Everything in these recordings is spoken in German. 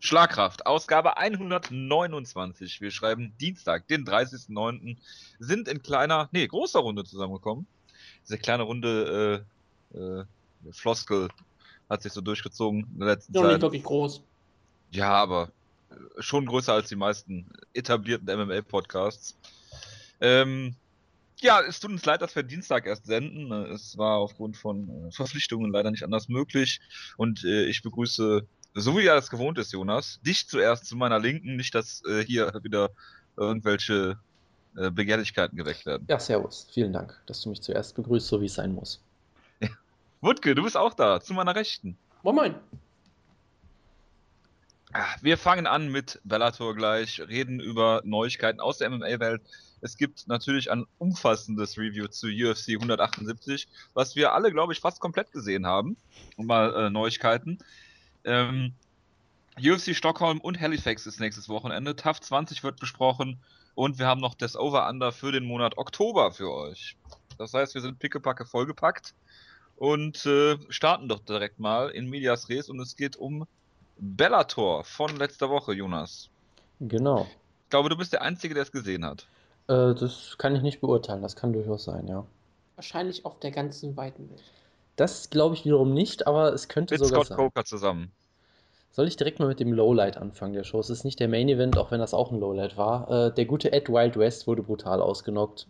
Schlagkraft, Ausgabe 129. Wir schreiben Dienstag, den 30.09. Sind in kleiner, nee, großer Runde zusammengekommen. Diese kleine Runde, äh, äh, Floskel hat sich so durchgezogen in der letzten Ja, Zeit. nicht wirklich groß. Ja, aber äh, schon größer als die meisten etablierten MML-Podcasts. Ähm, ja, es tut uns leid, dass wir Dienstag erst senden. Es war aufgrund von äh, Verpflichtungen leider nicht anders möglich. Und äh, ich begrüße, so wie ja das gewohnt ist, Jonas, dich zuerst zu meiner Linken. Nicht, dass äh, hier wieder irgendwelche äh, Begehrlichkeiten geweckt werden. Ja, servus. Vielen Dank, dass du mich zuerst begrüßt, so wie es sein muss. Wutke, du bist auch da, zu meiner Rechten. Moin Moin. Ah, Wir fangen an mit Bellator gleich, reden über Neuigkeiten aus der MMA-Welt. Es gibt natürlich ein umfassendes Review zu UFC 178, was wir alle, glaube ich, fast komplett gesehen haben. Und mal äh, Neuigkeiten. Ähm, UFC Stockholm und Halifax ist nächstes Wochenende. TAF 20 wird besprochen und wir haben noch das Over-Under für den Monat Oktober für euch. Das heißt, wir sind pickepacke vollgepackt und äh, starten doch direkt mal in Medias Res und es geht um Bellator von letzter Woche, Jonas. Genau. Ich glaube, du bist der Einzige, der es gesehen hat. Äh, das kann ich nicht beurteilen, das kann durchaus sein, ja. Wahrscheinlich auf der ganzen weiten Welt. Das glaube ich wiederum nicht, aber es könnte Mit sogar Scott sein. Coker zusammen. Soll ich direkt mal mit dem Lowlight anfangen der Show? Es ist nicht der Main Event, auch wenn das auch ein Lowlight war. Äh, der gute Ed Wild West wurde brutal ausgenockt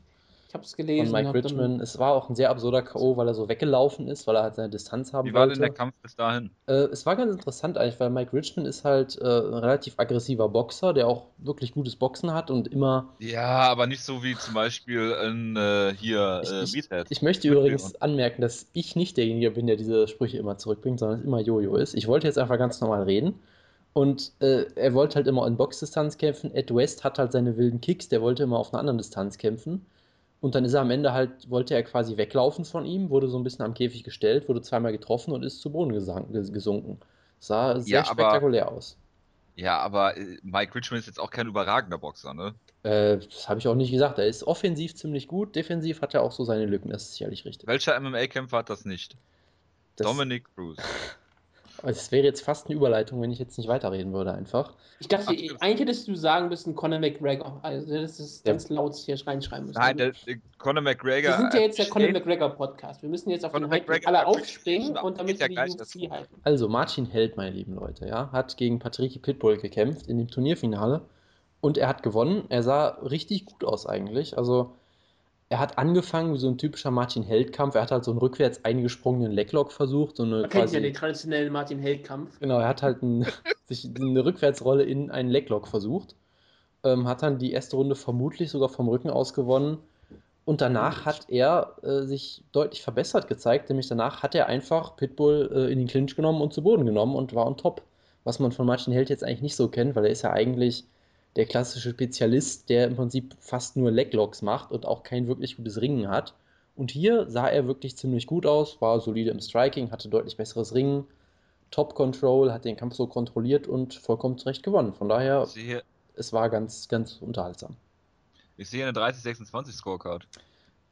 Ich habe es von gelesen. Mike hab dann- Richmond. Es war auch ein sehr absurder K.O., weil er so weggelaufen ist, weil er halt seine Distanz haben Wie war denn wollte. der Kampf bis dahin? Äh, es war ganz interessant eigentlich, weil Mike Richmond ist halt äh, ein relativ aggressiver Boxer, der auch wirklich gutes Boxen hat und immer. Ja, aber nicht so wie zum Beispiel in äh, hier Ich- äh, ich- Meathead. Ich möchte übrigens anmerken, dass ich nicht derjenige bin, der diese Sprüche immer zurückbringt, sondern es immer Jojo ist. Ich wollte jetzt einfach ganz normal reden. Und äh, er wollte halt immer in Boxdistanz kämpfen. Ed West hat halt seine wilden Kicks, der wollte immer auf einer anderen Distanz kämpfen. Und dann ist er am Ende halt, wollte er quasi weglaufen von ihm, wurde so ein bisschen am Käfig gestellt, wurde zweimal getroffen und ist zu Boden gesunken. Sah sehr Ja, aber- spektakulär aus. Ja, aber äh, Mike Richmond ist jetzt auch kein überragender Boxer, ne? Äh, das habe ich auch nicht gesagt. Er ist offensiv ziemlich gut, defensiv hat er auch so seine Lücken, das ist sicherlich richtig. Welcher MMA-Kämpfer hat das nicht? Das, Dominic Cruz. das wäre jetzt fast eine Überleitung, wenn ich jetzt nicht weiterreden würde, einfach. Ich dachte, Absolut. eigentlich hättest du sagen müssen Conor McGregor. Also das ist Ja. ganz laut hier reinschreiben müssen. Nein, der, der Conor McGregor. wir sind ja jetzt der Conor McGregor Podcast. Wir müssen jetzt auf Conor den Hype McGregor alle aufspringen und damit ja wir gleich die. UFC halten. Also, Martin Held, meine lieben Leute, ja, hat gegen Patrick Pitbull gekämpft in dem Turnierfinale und er hat gewonnen. Er sah richtig gut aus eigentlich. Also, er hat angefangen wie so ein typischer Martin Held-Kampf. Er hat halt so einen rückwärts eingesprungenen Leglock versucht, so eine Man kennt quasi. ja den traditionellen Martin Held-Kampf. Genau, er hat halt ein, sich eine Rückwärtsrolle in einen Leglock versucht. Ähm, hat dann die erste Runde vermutlich sogar vom Rücken aus gewonnen. Und danach hat er äh, sich deutlich verbessert gezeigt, nämlich danach hat er einfach Pitbull äh, in den Clinch genommen und zu Boden genommen und war on top. Was man von Martin Held jetzt eigentlich nicht so kennt, weil er ist ja eigentlich der klassische Spezialist, der im Prinzip fast nur Leglocks macht und auch kein wirklich gutes Ringen hat. Und hier sah er wirklich ziemlich gut aus, war solide im Striking, hatte deutlich besseres Ringen, Top Control, hat den Kampf so kontrolliert und vollkommen zurecht gewonnen. Von daher, sehe, es war ganz, ganz unterhaltsam. ich sehe eine 30-26 Scorecard.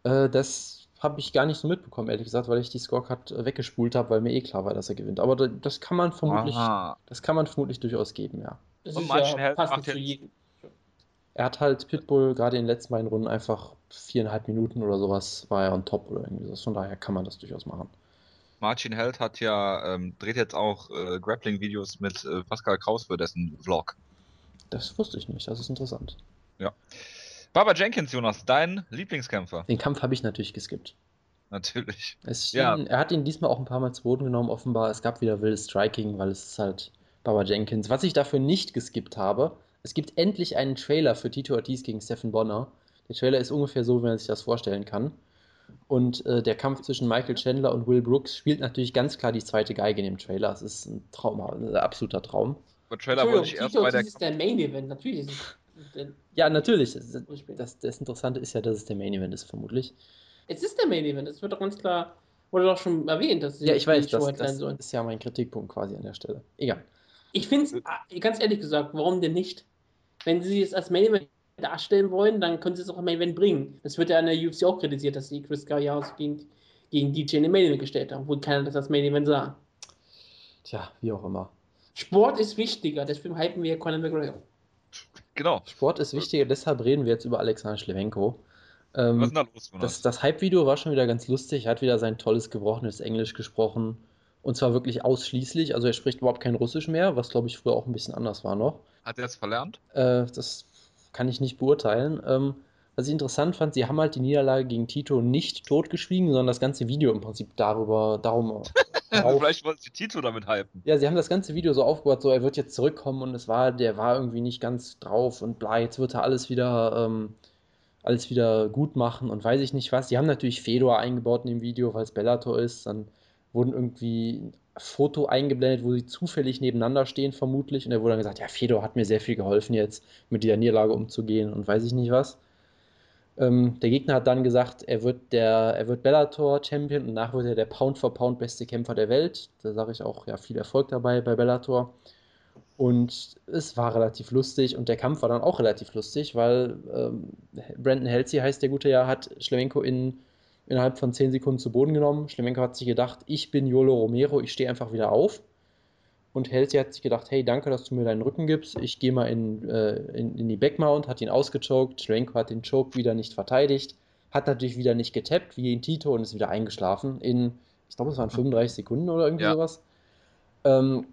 Äh, das habe ich gar nicht so mitbekommen, ehrlich gesagt, weil ich die Scorecard äh, weggespult habe, weil mir eh klar war, dass er gewinnt. Aber da- das kann man vermutlich, Aha. das kann man vermutlich durchaus geben, ja. Das Und ist Martin ja Held passend zu jedem. Er hat halt Pitbull gerade in den letzten beiden Runden einfach viereinhalb Minuten oder sowas war er on top oder irgendwie so. Von daher kann man das durchaus machen. Martin Held hat ja, ähm, dreht jetzt auch äh, Grappling-Videos mit äh, Pascal Kraus für dessen Vlog. Das wusste ich nicht, das ist interessant. Baba Jenkins, Jonas, dein Lieblingskämpfer? Den Kampf habe ich natürlich geskippt. Natürlich. Es Ja. schien, Er hat ihn diesmal auch ein paar Mal zu Boden genommen, offenbar. Es gab wieder wildes Striking, weil es ist halt Baba Jenkins. Was ich dafür nicht geskippt habe, es gibt endlich einen Trailer für Tito Ortiz gegen Stephen Bonner. Der Trailer ist ungefähr so, wie man sich das vorstellen kann. Und äh, der Kampf zwischen Michael Chandler und Will Brooks spielt natürlich ganz klar die zweite Geige in dem Trailer. Es ist ein Traum, ein absoluter Traum. Bei Trailer wollte ich erst Tito, bei der. das ist der Main Event. Natürlich ist Ja, natürlich. Das, das, das Interessante ist ja, dass es der Main Event ist, vermutlich. Es ist der Main Event. Es wird doch ganz klar, wurde doch schon erwähnt, dass Ja, ich weiß, das, sein das soll. ist ja mein Kritikpunkt quasi an der Stelle. Egal. Ich finde es, ganz ehrlich gesagt, warum denn nicht? Wenn sie es als Main Event darstellen wollen, dann können sie es auch im Main Event bringen. Das wird ja an der UFC auch kritisiert, dass sie Chris Galliaus gegen, gegen DJ in den Main Event gestellt haben, obwohl keiner das als Main Event sah. Tja, wie auch immer. Sport ist wichtiger, deswegen hypen wir Conor McGregor. Genau. Sport ist wichtiger, deshalb reden wir jetzt über Alexander Schlewenko. Ähm, Was ist denn da los, das, Jonas? das Hype-Video war schon wieder ganz lustig. Er hat wieder sein tolles gebrochenes Englisch gesprochen. Und zwar wirklich ausschließlich. Also er spricht überhaupt kein Russisch mehr, was glaube ich früher auch ein bisschen anders war noch. Hat er jetzt verlernt? Äh, das kann ich nicht beurteilen. Ähm, was ich interessant fand, sie haben halt die Niederlage gegen Tito nicht totgeschwiegen, sondern das ganze Video im Prinzip darüber, darum Vielleicht wollte sie Tito damit hypen. Ja, sie haben das ganze Video so aufgebaut, so er wird jetzt zurückkommen und es war, der war irgendwie nicht ganz drauf und bla, jetzt wird er alles wieder, ähm, alles wieder gut machen und weiß ich nicht was. Die haben natürlich Fedor eingebaut in dem Video, weil es Bellator ist. Dann wurden irgendwie ein Foto eingeblendet, wo sie zufällig nebeneinander stehen, vermutlich. Und da wurde dann gesagt, ja, Fedor hat mir sehr viel geholfen, jetzt mit dieser Niederlage umzugehen und weiß ich nicht was. Ähm, der Gegner hat dann gesagt, er wird der, er wird Bellator-Champion und danach wird er der Pound-for-Pound beste Kämpfer der Welt. Da sage ich auch, ja, viel Erfolg dabei bei Bellator. Und es war relativ lustig und der Kampf war dann auch relativ lustig, weil ähm, Brandon Halsey heißt der gute ja, hat Schlemenko in, innerhalb von 10 Sekunden zu Boden genommen. Schlemenko hat sich gedacht, ich bin Yolo Romero, ich stehe einfach wieder auf. Und Halsey hat sich gedacht, hey, danke, dass du mir deinen Rücken gibst. Ich gehe mal in, äh, in, in die Backmount, hat ihn ausgechoked. Schlemenko hat den Choke wieder nicht verteidigt. Hat natürlich wieder nicht getappt, wie in Tito, und ist wieder eingeschlafen in, ich glaube, es waren 35 Sekunden oder irgendwie Ja. sowas. Ähm,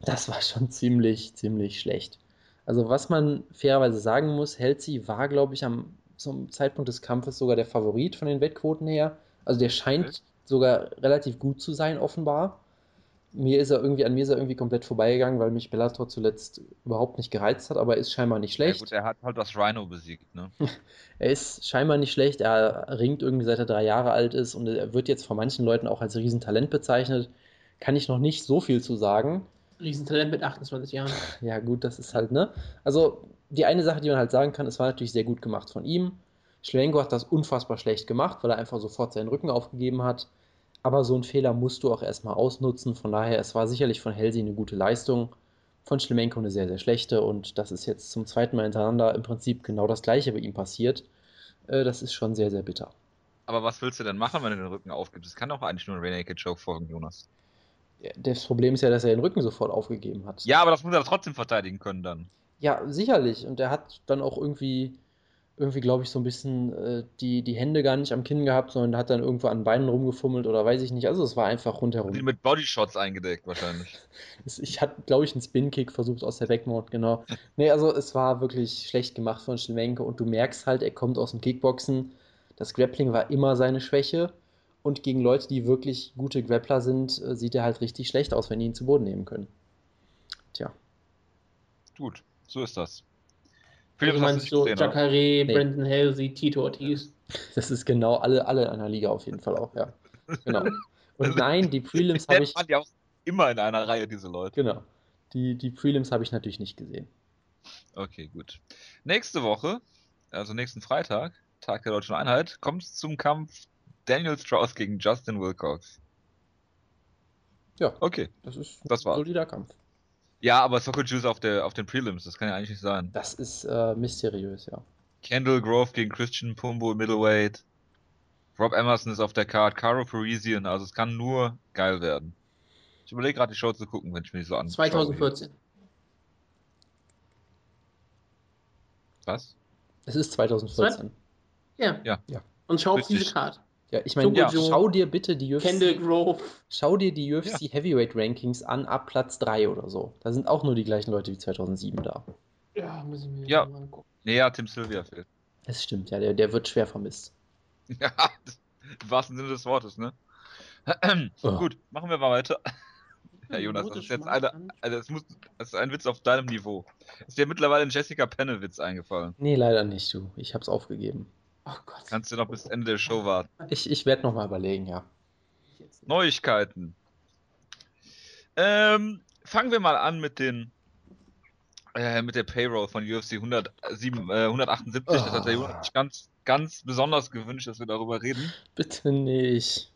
das war schon ziemlich, ziemlich schlecht. Also, was man fairerweise sagen muss, Halsey war, glaube ich, am, zum Zeitpunkt des Kampfes sogar der Favorit von den Wettquoten her. Also, der scheint sogar relativ gut zu sein, offenbar. Mir ist er irgendwie, an mir ist er irgendwie komplett vorbeigegangen, weil mich Bellator zuletzt überhaupt nicht gereizt hat, aber er ist scheinbar nicht Ja, schlecht. gut, er hat halt das Rhino besiegt, ne? Er ist scheinbar nicht schlecht, er ringt irgendwie seit er drei Jahre alt ist und er wird jetzt von manchen Leuten auch als Riesentalent bezeichnet. Kann ich noch nicht so viel zu sagen. Riesentalent mit 28 Jahren. Ja, gut, das ist halt, ne? Also, die eine Sache, die man halt sagen kann, es war natürlich sehr gut gemacht von ihm. Schlewenko hat das unfassbar schlecht gemacht, weil er einfach sofort seinen Rücken aufgegeben hat. Aber so einen Fehler musst du auch erstmal ausnutzen. Von daher, es war sicherlich von Halsey eine gute Leistung, von Schlemenko eine sehr, sehr schlechte. Und das ist jetzt zum zweiten Mal hintereinander im Prinzip genau das Gleiche bei ihm passiert. Äh, das ist schon sehr, sehr bitter. Aber was willst du denn machen, wenn du den Rücken aufgibst? Es kann doch eigentlich nur ein Rear Naked Choke folgen, Jonas. Das Problem ist ja, dass er den Rücken sofort aufgegeben hat. Ja, aber das muss er trotzdem verteidigen können dann. Ja, sicherlich. Und er hat dann auch irgendwie, irgendwie glaube ich, so ein bisschen äh, die, die Hände gar nicht am Kinn gehabt, sondern hat dann irgendwo an den Beinen rumgefummelt oder weiß ich nicht. Also es war einfach Und rundherum. mit Bodyshots eingedeckt wahrscheinlich. Ich hatte, glaube ich, einen Spin-Kick versucht aus der Backmount, genau. Nee, also es war wirklich schlecht gemacht von Schlemenko und du merkst halt, er kommt aus dem Kickboxen. Das Grappling war immer seine Schwäche. Und gegen Leute, die wirklich gute Grappler sind, äh, sieht er halt richtig schlecht aus, wenn die ihn zu Boden nehmen können. Tja. Gut, so ist das. Du Philipp, hast du meinst so? Jacare, Nee. Brandon Halsey, Tito Ortiz. Das ist genau alle, alle in einer Liga auf jeden Fall auch, ja. Genau. Und nein, die Prelims habe ich. man ja auch immer in einer Reihe, diese Leute. Genau. Die, die Prelims habe ich natürlich nicht gesehen. Okay, gut. Nächste Woche, also nächsten Freitag, Tag der Deutschen Einheit, kommt es zum Kampf Daniel Strauss gegen Justin Wilcox. Ja. Okay. Das ist Das war's. ein solider Kampf. Ja, aber Soccer Juice auf, der, auf den Prelims, das kann ja eigentlich nicht sein. Das ist äh, mysteriös, ja. Kendall Grove gegen Christian Pumbo Middleweight. Rob Emerson ist auf der Card, Caro Parisian, also es kann nur geil werden. Ich überlege gerade die Show zu gucken, wenn ich mir die so anschaue. 2014. Was? Es ist 2014. Ja. Ja. Ja. Und schau auf Richtig. diese Karte. Ja, ich meine, Joe, schau dir bitte die UFC, Kendall Grove. schau dir die UFC Heavyweight Rankings an ab Platz 3 oder so. Da sind auch nur die gleichen Leute wie 2007 da. Ja, muss ich mir Ja. mal angucken. Nee, ja, Tim Sylvia fehlt. Das stimmt, ja, der, der wird schwer vermisst. Ja, im wahrsten Sinne des Wortes, ne? Oh. Gut, machen wir mal weiter. Ja, Jonas, das ist jetzt eine, also es muss, das ist ein Witz auf deinem Niveau. Ist dir mittlerweile ein Jessica Penne-Witz eingefallen? Nee, leider nicht, du. Ich hab's aufgegeben. Oh Gott. Kannst du noch bis Ende der Show warten. Ich, ich werde nochmal überlegen, ja. Neuigkeiten. Ähm, fangen wir mal an mit den äh, mit der Payroll von UFC 107, äh, 178. Das hat der Oh. Jonas sich ganz, ganz besonders gewünscht, dass wir darüber reden. Bitte nicht.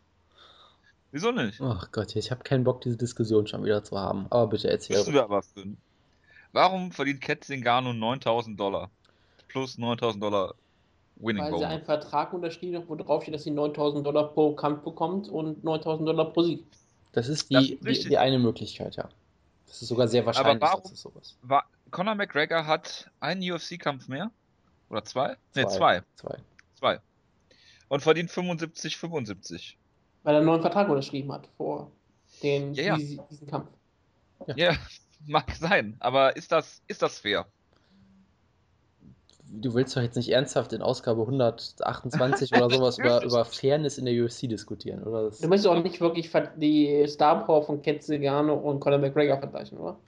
Wieso nicht? Ach Gott, ich habe keinen Bock, diese Diskussion schon wieder zu haben. Aber bitte erzähl. Wir aber. Warum verdient Cat Zingano 9000 Dollar? Plus 9000 Dollar Winning Weil sie Bonus. einen Vertrag unterschrieben hat, wo drauf steht, dass sie 9000 Dollar pro Kampf bekommt und 9000 Dollar pro Sieg. Das ist Das die, ist die, die eine Möglichkeit, ja. Das ist sogar sehr wahrscheinlich, warum- dass es sowas. War, Conor McGregor hat einen UFC-Kampf mehr? Oder zwei? Ne, Zwei. zwei. Zwei. Zwei. Und verdient 75, 75. Weil er einen neuen Vertrag unterschrieben hat vor den, Ja, ja. diesen, diesen Kampf. Ja, mag sein. Aber ist das, ist das fair? Du willst doch jetzt nicht ernsthaft in Ausgabe 128 oder sowas über, über Fairness in der UFC diskutieren, oder? Das, Du möchtest auch nicht wirklich die Star Power von Ken Zingano und Conor McGregor vergleichen, oder?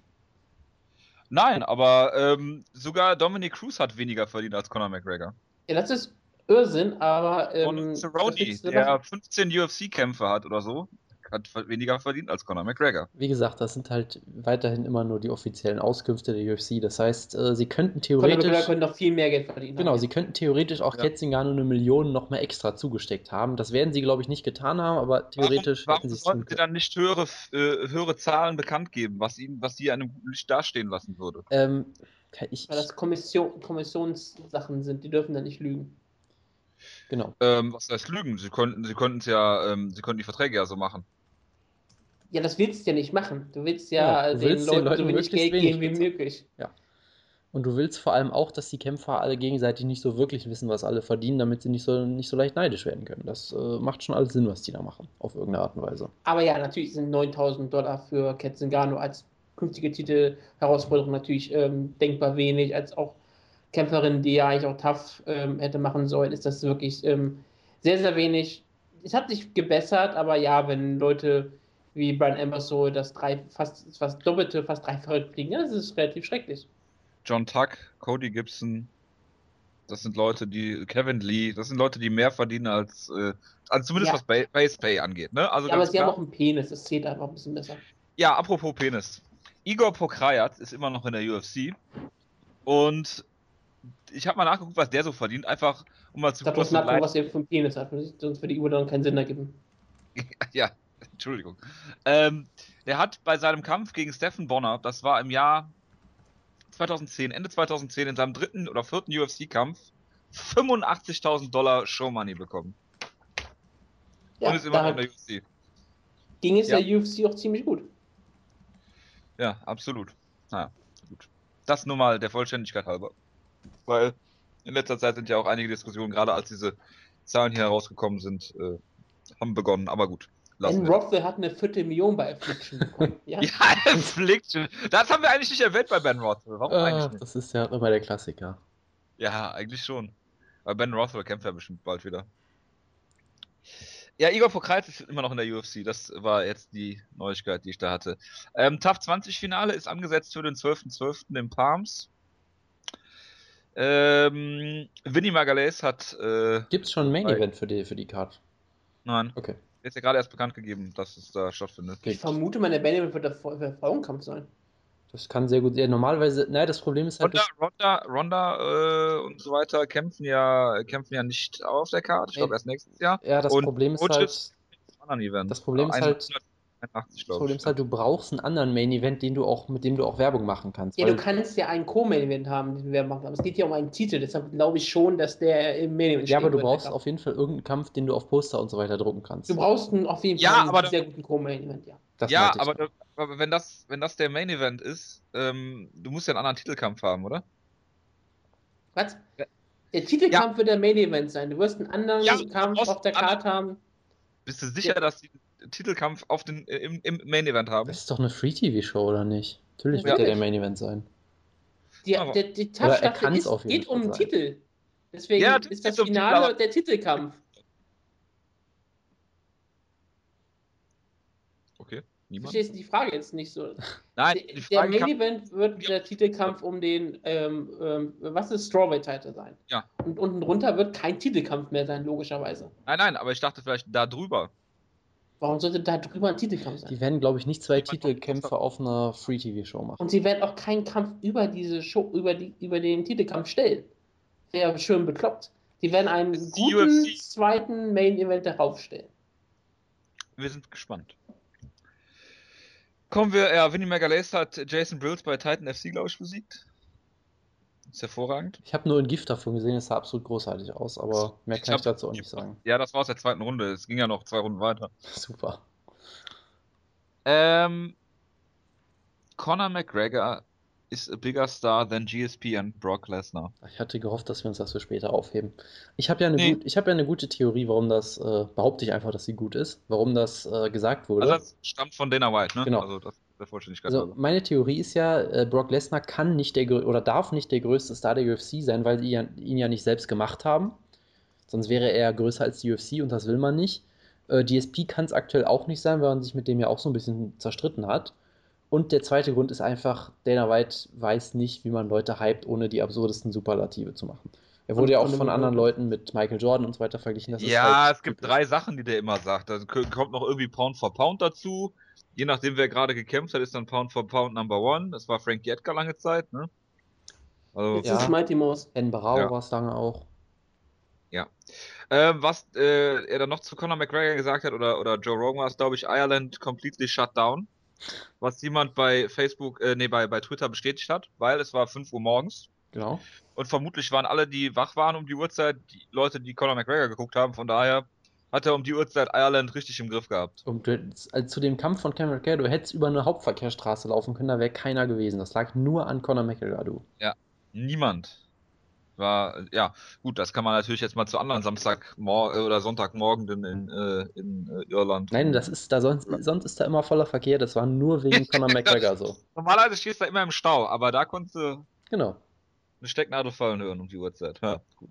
Nein, aber ähm, sogar Dominic Cruz hat weniger verdient als Conor McGregor. Ja, das ist Irrsinn, aber. Ähm, Und Cerrone, der machen? 15 UFC-Kämpfe hat oder so, hat weniger verdient als Conor McGregor. wie gesagt, das sind halt weiterhin immer nur die offiziellen Auskünfte der UFC. Das heißt, äh, sie könnten Conor McGregor theoretisch. könnte noch viel mehr Geld verdienen. Genau, sie könnten theoretisch auch Ja. Ketzingano eine Million noch mal extra zugesteckt haben. Das werden sie, glaube ich, nicht getan haben, aber theoretisch warum, hätten warum sie es sollten tun sie können. dann nicht höhere, äh, höhere Zahlen bekannt geben, was ihnen, was sie einem guten Licht dastehen lassen würde? Ähm, kann ich, Weil das Kommission, Kommissionssachen sind, die dürfen da nicht lügen. genau. Ähm, was heißt Lügen? Sie konnten, sie konnten es ja, ähm, sie konnten die Verträge ja so machen. Ja, das willst du ja nicht machen. Du willst ja, Ja, du den, willst den Leuten Leuten so wenig Geld geben wie möglich. Und du willst vor allem auch, dass die Kämpfer alle gegenseitig nicht so wirklich wissen, was alle verdienen, damit sie nicht so, nicht so leicht neidisch werden können. Das äh, macht schon alles Sinn, was die da machen, auf irgendeine Art und Weise. Aber ja, natürlich sind 9000 Dollar für Ken Zingano als künftige Titelherausforderung natürlich ähm, denkbar wenig. Als auch Kämpferin, die ja eigentlich auch tough ähm, hätte machen sollen, ist das wirklich ähm, sehr, sehr wenig. Es hat sich gebessert, aber ja, wenn Leute wie Brian Emerson das drei, fast, fast doppelte, fast dreifache kriegen, ja, das ist relativ schrecklich. John Tuck, Cody Gibson, das sind Leute, die, Kevin Lee, das sind Leute, die mehr verdienen als, äh, als zumindest Ja. was ba Base Pay angeht, ne? Also Ja, aber sie haben klar. auch einen Penis, das zählt einfach ein bisschen besser. Ja, apropos Penis. Igor Pokrajat ist immer noch in der UFC. Und ich habe mal nachgeguckt, was der so verdient. Einfach, um mal zu Ich gucken, was so nachgucken, was der für einen Penis hat, sonst würde die Uhr dann keinen Sinn ergeben. Ja, Entschuldigung. Ähm, der hat bei seinem Kampf gegen Stephen Bonner, das war im Jahr 2010, Ende 2010, in seinem dritten oder vierten UFC-Kampf, 85.000 Dollar Showmoney bekommen. Ja, und ist immer noch in der UFC. ging es Ja. der UFC auch ziemlich gut. Ja, absolut. Naja, gut. Das nur mal der Vollständigkeit halber. Weil in letzter Zeit sind ja auch einige Diskussionen, gerade als diese Zahlen hier herausgekommen sind, äh, haben begonnen. Aber gut. Lassen Rothwell hat eine Viertelmillion bei Affliction bekommen. Ja? Ja, Affliction. Das haben wir eigentlich nicht erwähnt bei Ben Rothwell. Warum Ah, eigentlich nicht? das ist ja immer der Klassiker. Ja, eigentlich schon. Aber Ben Rothwell kämpft ja bestimmt bald wieder. Ja, Igor Pokrajc ist immer noch in der UFC. Das war jetzt die Neuigkeit, die ich da hatte. Ähm, TAF 20 Finale ist angesetzt für den 12.12. in Palms. Ähm, Vinny Magalhaes hat, äh, Gibt es schon ein Main Bei- Event für die, für die Card? nein, Okay. Ist ja gerade erst bekannt gegeben, dass es da stattfindet. Ich vermute, meine Benjamin wird der der Frauenkampf sein. Das kann sehr gut. Ja, normalerweise, naja, das Problem ist halt. Ronda, Ronda, Ronda äh, und so weiter kämpfen ja, kämpfen ja nicht auf der Karte. Ich glaube erst nächstes Jahr. ja, das und Problem ist Coaches- halt. Das Problem ist halt- 181, Das glaube Problem ich. ist halt, du brauchst einen anderen Main Event, den du auch, mit dem du auch Werbung machen kannst. Ja, du kannst ja einen Co-Main-Event haben, den wir machen. Aber es geht ja um einen Titel, deshalb glaube ich schon, dass der im Main-Event ja, aber du brauchst auf jeden Fall irgendeinen Kampf, den du auf Poster und so weiter drucken kannst. Du brauchst einen, auf jeden Ja, Fall einen aber da- sehr guten Co-Main-Event, ja. Das ja, aber, da- aber wenn das, wenn das der Main Event ist, ähm, du musst ja einen anderen Titelkampf haben, oder? Was? Ja. Der Titelkampf wird der Main-Event sein. Du wirst einen anderen Ja, Kampf auf der einen Karte haben. Bist du sicher, Ja. dass die einen Titelkampf auf den, äh, im, im Main Event haben? Das ist doch eine Free-TV-Show, oder nicht? Natürlich Ja. wird der der. Main Event sein. Die, Aber- der, die er auf jeden geht um den. Titel. Deswegen Ja, ist das Finale der Titelkampf. Okay, niemand. Verstehst du die Frage jetzt nicht so? Nein, Der- die Main Event wird der Titelkampf um den, ähm, ähm, was ist Strawweight-Title sein? Ja. Und unten drunter wird kein Titelkampf mehr sein, logischerweise. Nein, nein, aber ich dachte vielleicht da drüber. Warum sollte da drüber ein Titelkampf sein? Die werden, glaube ich, nicht zwei Titelkämpfe auf einer Free-TV-Show machen. Und sie werden auch keinen Kampf über diese Show, über, die, über den Titelkampf stellen. Wäre schön bekloppt. Die werden einen die guten UFC. zweiten Main-Event darauf stellen. Wir sind gespannt. Kommen wir, ja, Vinny Magalhaes hat Jason Brills bei Titan FC, glaube ich, besiegt. Ist hervorragend. Ich habe nur ein Gift davon gesehen, es sah absolut großartig aus, aber mehr Ich kann ich hab- dazu auch nicht sagen. Ja, das war aus der zweiten Runde. Es ging ja noch zwei Runden weiter. Super. Ähm, Conor McGregor is a bigger star than GSP and Brock Lesnar. Ich hatte gehofft, dass wir uns das für später aufheben. Ich habe ja, eine Nee. gut, ich hab ja eine gute Theorie, warum das, äh, behaupte ich einfach, dass sie gut ist, warum das äh, gesagt wurde. Also das stammt von Dana White, ne? Genau. Also das der Vollständigkeit. Also meine Theorie ist ja, äh, Brock Lesnar kann nicht der oder darf nicht der größte Star der UFC sein, weil sie ja, ihn ja nicht selbst gemacht haben. Sonst wäre er größer als die UFC und das will man nicht. Äh, GSP kann es aktuell auch nicht sein, weil man sich mit dem ja auch so ein bisschen zerstritten hat. Und der zweite Grund ist einfach, Dana White weiß nicht, wie man Leute hypt, ohne die absurdesten Superlative zu machen. Er wurde Und ja auch von anderen. Leuten mit Michael Jordan und so weiter verglichen. Das ist ja, halt es gibt typisch. drei Sachen, die der immer sagt. Da kommt noch irgendwie Pound for Pound dazu. Je nachdem, wer gerade gekämpft hat, ist dann Pound for Pound Number One. Das war Frankie Edgar lange Zeit, ne? Also, Jetzt Ja. ist Mighty Mouse. En Barao Ja. war es lange auch. Ähm, was äh, er dann noch zu Conor McGregor gesagt hat, oder, oder Joe Rogan war es, glaube ich, Ireland completely shut down. Was jemand bei Facebook, äh, nee, bei, bei Twitter bestätigt hat, weil es war 5 Uhr morgens. Genau. Und vermutlich waren alle, die wach waren um die Uhrzeit, die Leute, die Conor McGregor geguckt haben. Von daher hat er um die Uhrzeit Ireland richtig im Griff gehabt. Und also zu dem Kampf von Conor McGregor, du hättest über eine Hauptverkehrsstraße laufen können, da wäre keiner gewesen. Das lag nur an Conor McGregor, du. Niemand war, ja, gut, das kann man natürlich jetzt mal zu anderen Samstagmorgen oder Sonntagmorgen in, äh, in äh, Irland. Nein, das ist da sonst, sonst ist da immer voller Verkehr. Das war nur wegen Conor McGregor so. Normalerweise stehst du da immer im Stau, aber da konntest du Genau. Eine Stecknadel fallen hören um die Uhrzeit. Ja, gut.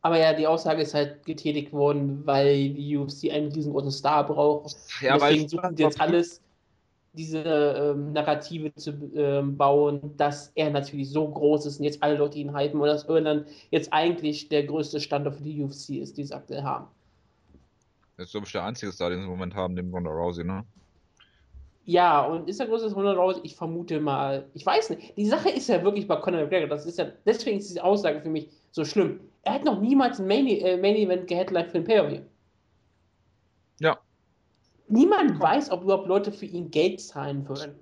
Aber ja, die Aussage ist halt getätigt worden, weil die UFC einen riesengroßen Star braucht. Ja, Und deswegen suchen die jetzt alles, diese ähm, Narrative zu ähm, bauen, dass er natürlich so groß ist und jetzt alle Leute ihn hypen und dass Irland jetzt eigentlich der größte Standort für die UFC ist, die sie aktuell haben. Das ist, glaube ich, der einzige Star, den sie im Moment haben, neben Ronda Rousey, ne? Ja, und ist er größer als 100 Rousey? Ich vermute mal. Ich weiß nicht. Die Sache ist ja wirklich bei Conor McGregor, das ist ja, deswegen ist diese Aussage für mich so schlimm. Er hat noch niemals ein Main, äh, Main Event geheadlined für ein Pay-Per-View. Ja. Niemand weiß, ob überhaupt Leute für ihn Geld zahlen würden.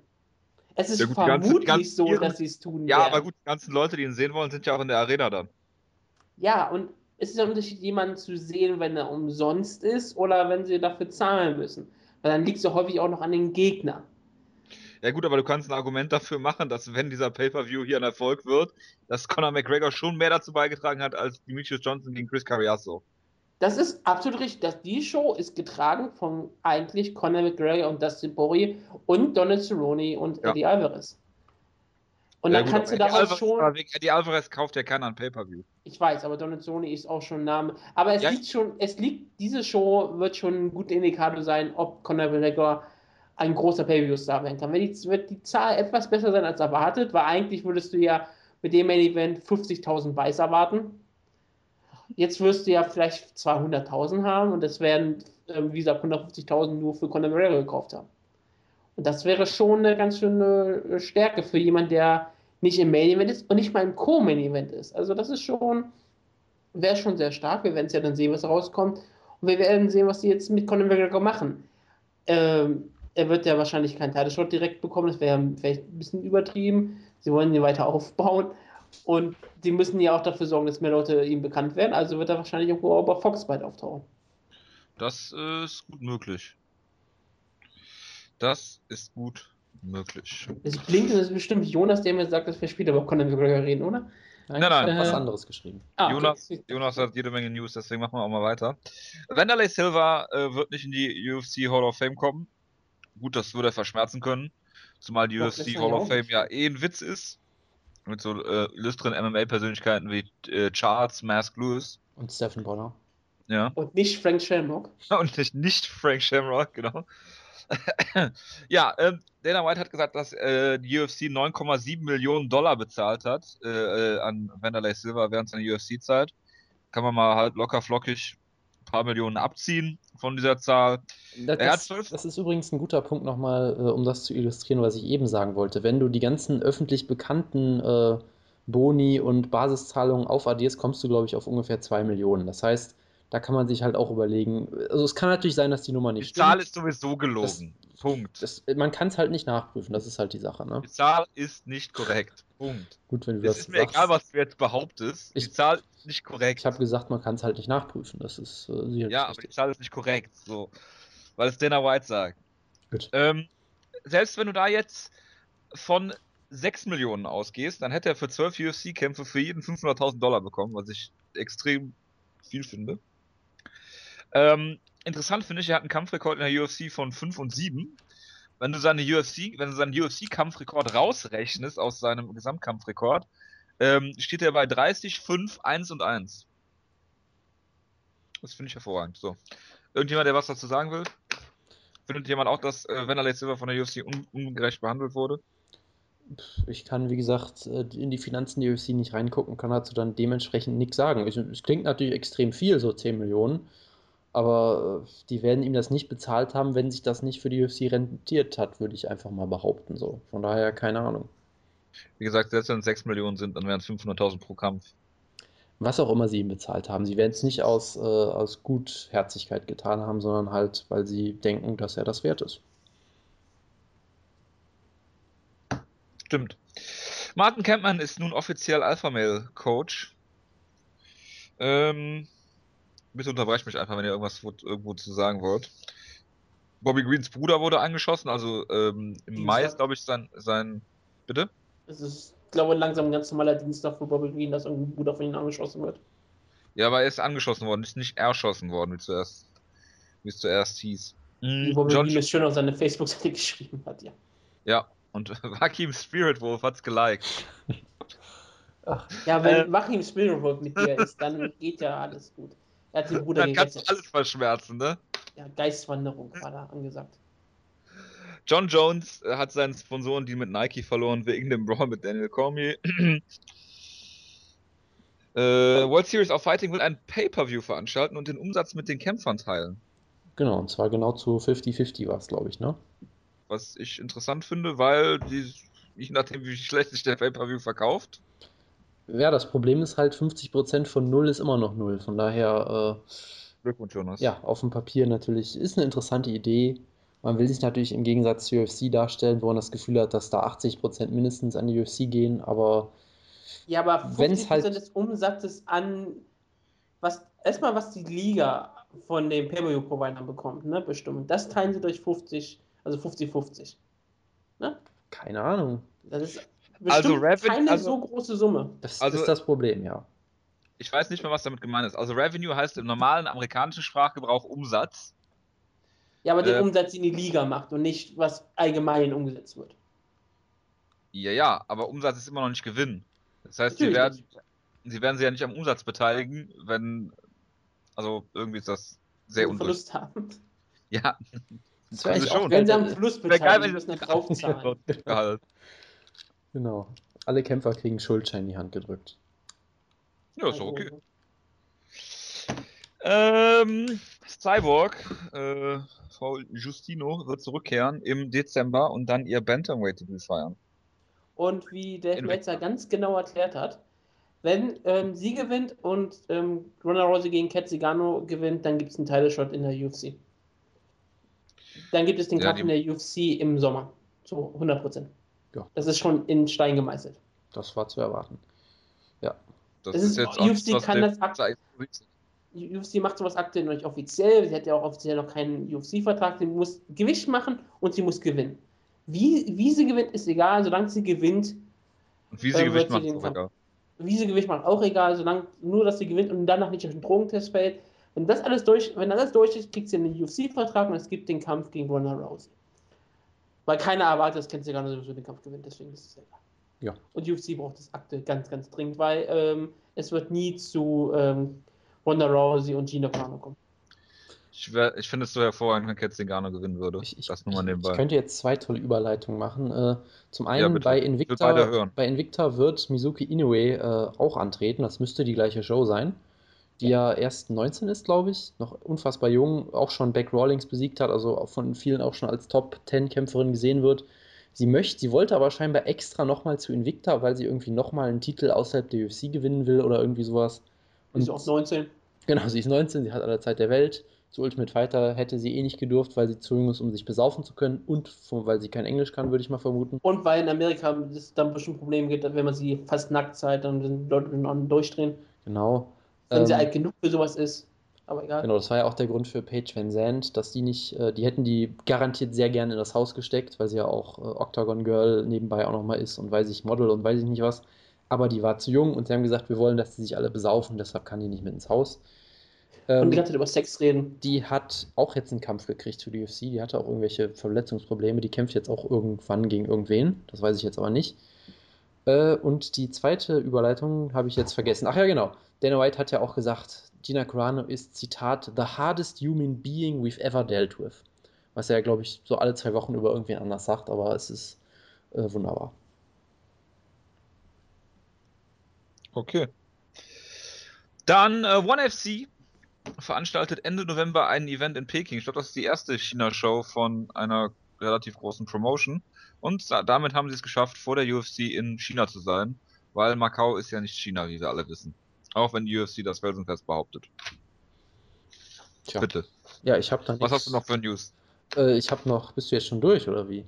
Es ist Ja gut, die ganzen- vermutlich ganzen so, Iren- dass sie es tun Ja, werden. aber gut, die ganzen Leute, die ihn sehen wollen, sind ja auch in der Arena dann. Ja, und es ist ein Unterschied, jemanden zu sehen, wenn er umsonst ist oder wenn sie dafür zahlen müssen. Weil dann liegt es ja häufig auch noch an den Gegner. Ja gut, aber du kannst ein Argument dafür machen, dass wenn dieser Pay-Per-View hier ein Erfolg wird, dass Conor McGregor schon mehr dazu beigetragen hat als Demetrius Johnson gegen Chris Carriasso. Das ist absolut richtig. Dass die Show ist getragen von eigentlich Conor McGregor und Dustin Poirier und Donald Cerrone und Ja. Eddie Alvarez. Und Ja dann gut, kannst du daraus Alvarez, schon, Eddie Alvarez kauft ja keiner ein Pay-Per-View. ich weiß, aber Donald Cerrone ist auch schon ein Name. Aber es Ja. liegt schon, es liegt, diese Show wird schon ein guter Indikator sein, ob Conor McGregor ein großer Pay-Per-View-Star werden kann. Wenn die, wird die Zahl etwas besser sein als erwartet, weil eigentlich würdest du ja mit dem Main Event 50.000 Weiß erwarten. Jetzt wirst du ja vielleicht 200.000 haben und das werden, ähm, wie gesagt, 150.000 nur für Conor McGregor gekauft haben. Das wäre schon eine ganz schöne äh, Stärke für jemanden, der nicht im Main Event ist und nicht mal im Co-Main Event ist. Also das ist schon, wäre schon sehr stark. Wir werden es ja dann sehen, was rauskommt. Und wir werden sehen, was sie jetzt mit Conor McGregor machen. Ähm, er wird ja wahrscheinlich keinen Title Shot direkt bekommen. Das wäre vielleicht ein bisschen übertrieben. Sie wollen ihn weiter aufbauen. Und sie müssen ja auch dafür sorgen, dass mehr Leute ihm bekannt werden. Also wird er wahrscheinlich irgendwo auch bei Fox bald auftauchen. Das äh, ist gut möglich. Das ist gut möglich. Es klingt, das ist bestimmt Jonas, der mir sagt, dass wir später über Conor McGregor reden, oder? Nein, Nein, nein. hab was Äh, anderes geschrieben. Ah, Jonas, okay. Jonas hat jede Menge News, deswegen machen wir auch mal weiter. Wanderlei Silva äh, wird nicht in die UFC Hall of Fame kommen. Gut, das würde er verschmerzen können. Zumal die UFC Hall of Fame nicht. ja eh ein Witz ist. Mit so äh, illustren MMA-Persönlichkeiten wie äh, Charles Mask Lewis. Und Stephen Bonner. Ja. Und nicht Frank Shamrock. Und nicht, nicht Frank Shamrock, genau. Ja, ähm, Dana White hat gesagt, dass äh, die UFC 9,7 Millionen Dollar bezahlt hat äh, äh, an Wanderlei Silva während seiner UFC-Zeit. Kann man mal halt locker flockig ein paar Millionen abziehen von dieser Zahl. Das, das ist übrigens ein guter Punkt nochmal, äh, um das zu illustrieren, was ich eben sagen wollte. Wenn du die ganzen öffentlich bekannten äh, Boni und Basiszahlungen aufaddierst, kommst du, glaube ich, auf ungefähr 2 Millionen. Das heißt, da kann man sich halt auch überlegen. Also es kann natürlich sein, dass die Nummer Die nicht Zahl stimmt. ist sowieso gelogen. Punkt. Das, man kann es halt nicht nachprüfen, das ist halt die Sache. Ne? Die Zahl ist nicht korrekt. Punkt. Gut, wenn du Es das ist mir sagst. egal, was du jetzt behauptest. Die Ich- Zahl ist nicht korrekt. Ich habe gesagt, man kann es halt nicht nachprüfen. Das ist äh, sicherlich Ja, aber die richtig. Zahl ist nicht korrekt, so. Weil es Dana White sagt. Gut. Ähm, selbst wenn du da jetzt von 6 Millionen ausgehst, dann hätte er für 12 UFC-Kämpfe für jeden 500.000 Dollar bekommen, was ich extrem viel finde. Ähm, interessant finde ich, er hat einen Kampfrekord in der UFC von 5 und 7. Wenn du seine UFC, wenn du seinen UFC-Kampfrekord rausrechnest aus seinem Gesamtkampfrekord, ähm, steht er bei 30, 5, 1 und 1. Das finde ich hervorragend. So. Irgendjemand, der was dazu sagen will? Findet jemand auch, dass äh, Wanderlei Silver von der UFC un ungerecht behandelt wurde? Ich kann, wie gesagt, äh, in die Finanzen der UFC nicht reingucken, kann dazu dann dementsprechend nichts sagen. Es klingt natürlich extrem viel, so 10 Millionen, aber äh, die werden ihm das nicht bezahlt haben, wenn sich das nicht für die UFC rentiert hat, würde ich einfach mal behaupten. So. Von daher keine Ahnung. Wie gesagt, selbst wenn es 6 Millionen sind, dann wären es 500.000 pro Kampf. Was auch immer sie ihm bezahlt haben. Sie werden es nicht aus, äh, aus Gutherzigkeit getan haben, sondern halt, weil sie denken, dass er das wert ist. Stimmt. Martin Kempmann ist nun offiziell Alpha Male Coach. Ähm, bitte unterbrecht mich einfach, wenn ihr irgendwas irgendwo zu sagen wollt. Bobby Greens Bruder wurde angeschossen, also ähm, im Dienstag. Mai ist, glaube ich, sein, sein. Bitte? Es ist, glaube ich, langsam ein ganz normaler Dienstag für Bobby Green, dass irgendein Bruder von ihm angeschossen wird. Ja, aber er ist angeschossen worden, ist nicht erschossen worden, wie, zuerst, wie es zuerst hieß. Wie Bobby John Green es schön auf seine Facebook-Seite geschrieben hat, ja. Ja, und Wakim Spirit Wolf hat's geliked. Ach, ja, wenn äh, Wachim Spirit Wolf mit dir ist, dann geht ja alles gut. Er hat den Bruder Dann kannst du alles verschmerzen, ne? Ja, Geistwanderung war da angesagt. John Jones äh, hat seinen Sponsoren die mit Nike verloren wegen dem Brawl mit Daniel Cormier. äh, World Series of Fighting will ein Pay-Per-View veranstalten und den Umsatz mit den Kämpfern teilen. Genau, und zwar genau zu 50-50 war es, glaube ich, ne? Was ich interessant finde, weil die, je nachdem, wie schlecht sich der Pay-Per-View verkauft. Ja, das Problem ist halt, 50% von 0 ist immer noch 0. Von daher. Äh, Glückwunsch, Jonas. Ja, auf dem Papier natürlich ist eine interessante Idee. Man will sich natürlich im Gegensatz zur UFC darstellen, wo man das Gefühl hat, dass da 80% mindestens an die UFC gehen, aber. Ja, aber 50% halt des Umsatzes an. Was, erstmal, was die Liga von den Pay-Per-View-Providern bekommt, ne, bestimmt. Das teilen sie durch 50 also 50-50. Ne? Keine Ahnung. Das ist also Reven keine also, so große Summe. Das also, ist das Problem, ja. Ich weiß nicht mehr, was damit gemeint ist. Also Revenue heißt im normalen amerikanischen Sprachgebrauch Umsatz. Ja, aber äh, den Umsatz, den die Liga macht und nicht, was allgemein umgesetzt wird. Ja, ja, aber Umsatz ist immer noch nicht Gewinn. Das heißt, sie werden, sie werden sich ja nicht am Umsatz beteiligen, wenn, also irgendwie ist das sehr unverlust haben. Ja, das wäre also auch, wenn sie am Fluss bezahlen, geil, müssen nicht draufzahlen. Genau. Alle Kämpfer kriegen Schuldschein in die Hand gedrückt. Ja, ist okay. Ähm, Cyborg, äh, Frau Justino, wird zurückkehren im Dezember und dann ihr Bantamweight-Debüt feiern. Und wie Dave Meltzer ganz genau erklärt hat, wenn ähm, sie gewinnt und ähm, Ronda Rousey gegen Kat Zigano gewinnt, dann gibt es einen Title-Shot in der UFC. Dann gibt es den ja, Kampf in der UFC im Sommer. Zu 100 Prozent. Ja. Das ist schon in Stein gemeißelt. Das war zu erwarten. Ja. Das, das ist, jetzt UFC kann das UFC macht sowas aktuell noch nicht offiziell. Sie hat ja auch offiziell noch keinen UFC-Vertrag. Sie muss Gewicht machen und sie muss gewinnen. Wie, wie sie gewinnt, ist egal, solange sie gewinnt. Und wie sie äh, Gewicht macht, ist auch egal. Wie sie Gewicht macht, auch egal, solange nur, dass sie gewinnt und danach nicht auf den Drogentest fällt. Wenn das alles durch, wenn alles durch ist, kriegt sie einen UFC-Vertrag und es gibt den Kampf gegen Ronda Rousey. Weil keiner erwartet, dass Kenzie Garner sowieso den Kampf gewinnt, deswegen ist es egal. Ja. Und UFC braucht das aktuell ganz, ganz dringend, weil ähm, es wird nie zu ähm, Ronda Rousey und Gina Carano kommen. Ich, ich finde es so hervorragend, wenn Kenzie Garner gewinnen würde. Ich, ich, das nur mal nebenbei. Ich könnte jetzt zwei tolle Überleitungen machen. Äh, zum einen ja, bei, Invicta, bei Invicta wird Mizuki Inoue äh, auch antreten. Das müsste die gleiche Show sein die ja erst 19 ist, glaube ich, noch unfassbar jung, auch schon Beck Rawlings besiegt hat, also von vielen auch schon als Top-10-Kämpferin gesehen wird. Sie möchte, sie wollte aber scheinbar extra nochmal zu Invicta, weil sie irgendwie nochmal einen Titel außerhalb der UFC gewinnen will oder irgendwie sowas. Und sie ist auch 19. Genau, sie ist 19, sie hat alle Zeit der Welt. Zu Ultimate Fighter hätte sie eh nicht gedurft, weil sie zu jung ist, um sich besaufen zu können und weil sie kein Englisch kann, würde ich mal vermuten. Und weil in Amerika es dann bestimmt Probleme gibt, wenn man sie fast nackt zeigt, dann sind Leute durchdrehen. Genau. Wenn ähm, sie alt genug für sowas ist. aber egal. Genau, das war ja auch der Grund für Paige Van Zandt, dass die nicht, äh, die hätten die garantiert sehr gerne in das Haus gesteckt, weil sie ja auch äh, Octagon Girl nebenbei auch nochmal ist und weiß ich Model und weiß ich nicht was. Aber die war zu jung und sie haben gesagt, wir wollen, dass sie sich alle besaufen, deshalb kann die nicht mit ins Haus. Und Ähm, die ganze Zeit über Sex reden. die hat auch jetzt einen Kampf gekriegt für die UFC. Die hatte auch irgendwelche Verletzungsprobleme. Die kämpft jetzt auch irgendwann gegen irgendwen. Das weiß ich jetzt aber nicht. Äh, und die zweite Überleitung habe ich jetzt vergessen. Ach ja, genau. Dana White hat ja auch gesagt, Gina Carano ist, Zitat, the hardest human being we've ever dealt with. Was er, glaube ich, so alle zwei Wochen über irgendwen anders sagt, aber es ist äh, wunderbar. Okay. Dann äh, One veranstaltet Ende November ein Event in Peking. Ich glaube, das ist die erste China-Show von einer relativ großen Promotion. Und da, damit haben sie es geschafft, vor der UFC in China zu sein, weil Macau ist ja nicht China, wie wir alle wissen. Auch wenn die UFC das felsenfest behauptet. Tja. Bitte. Ja, ich habe da Was hast du noch für News? Äh, ich habe noch, bist du jetzt schon durch oder wie?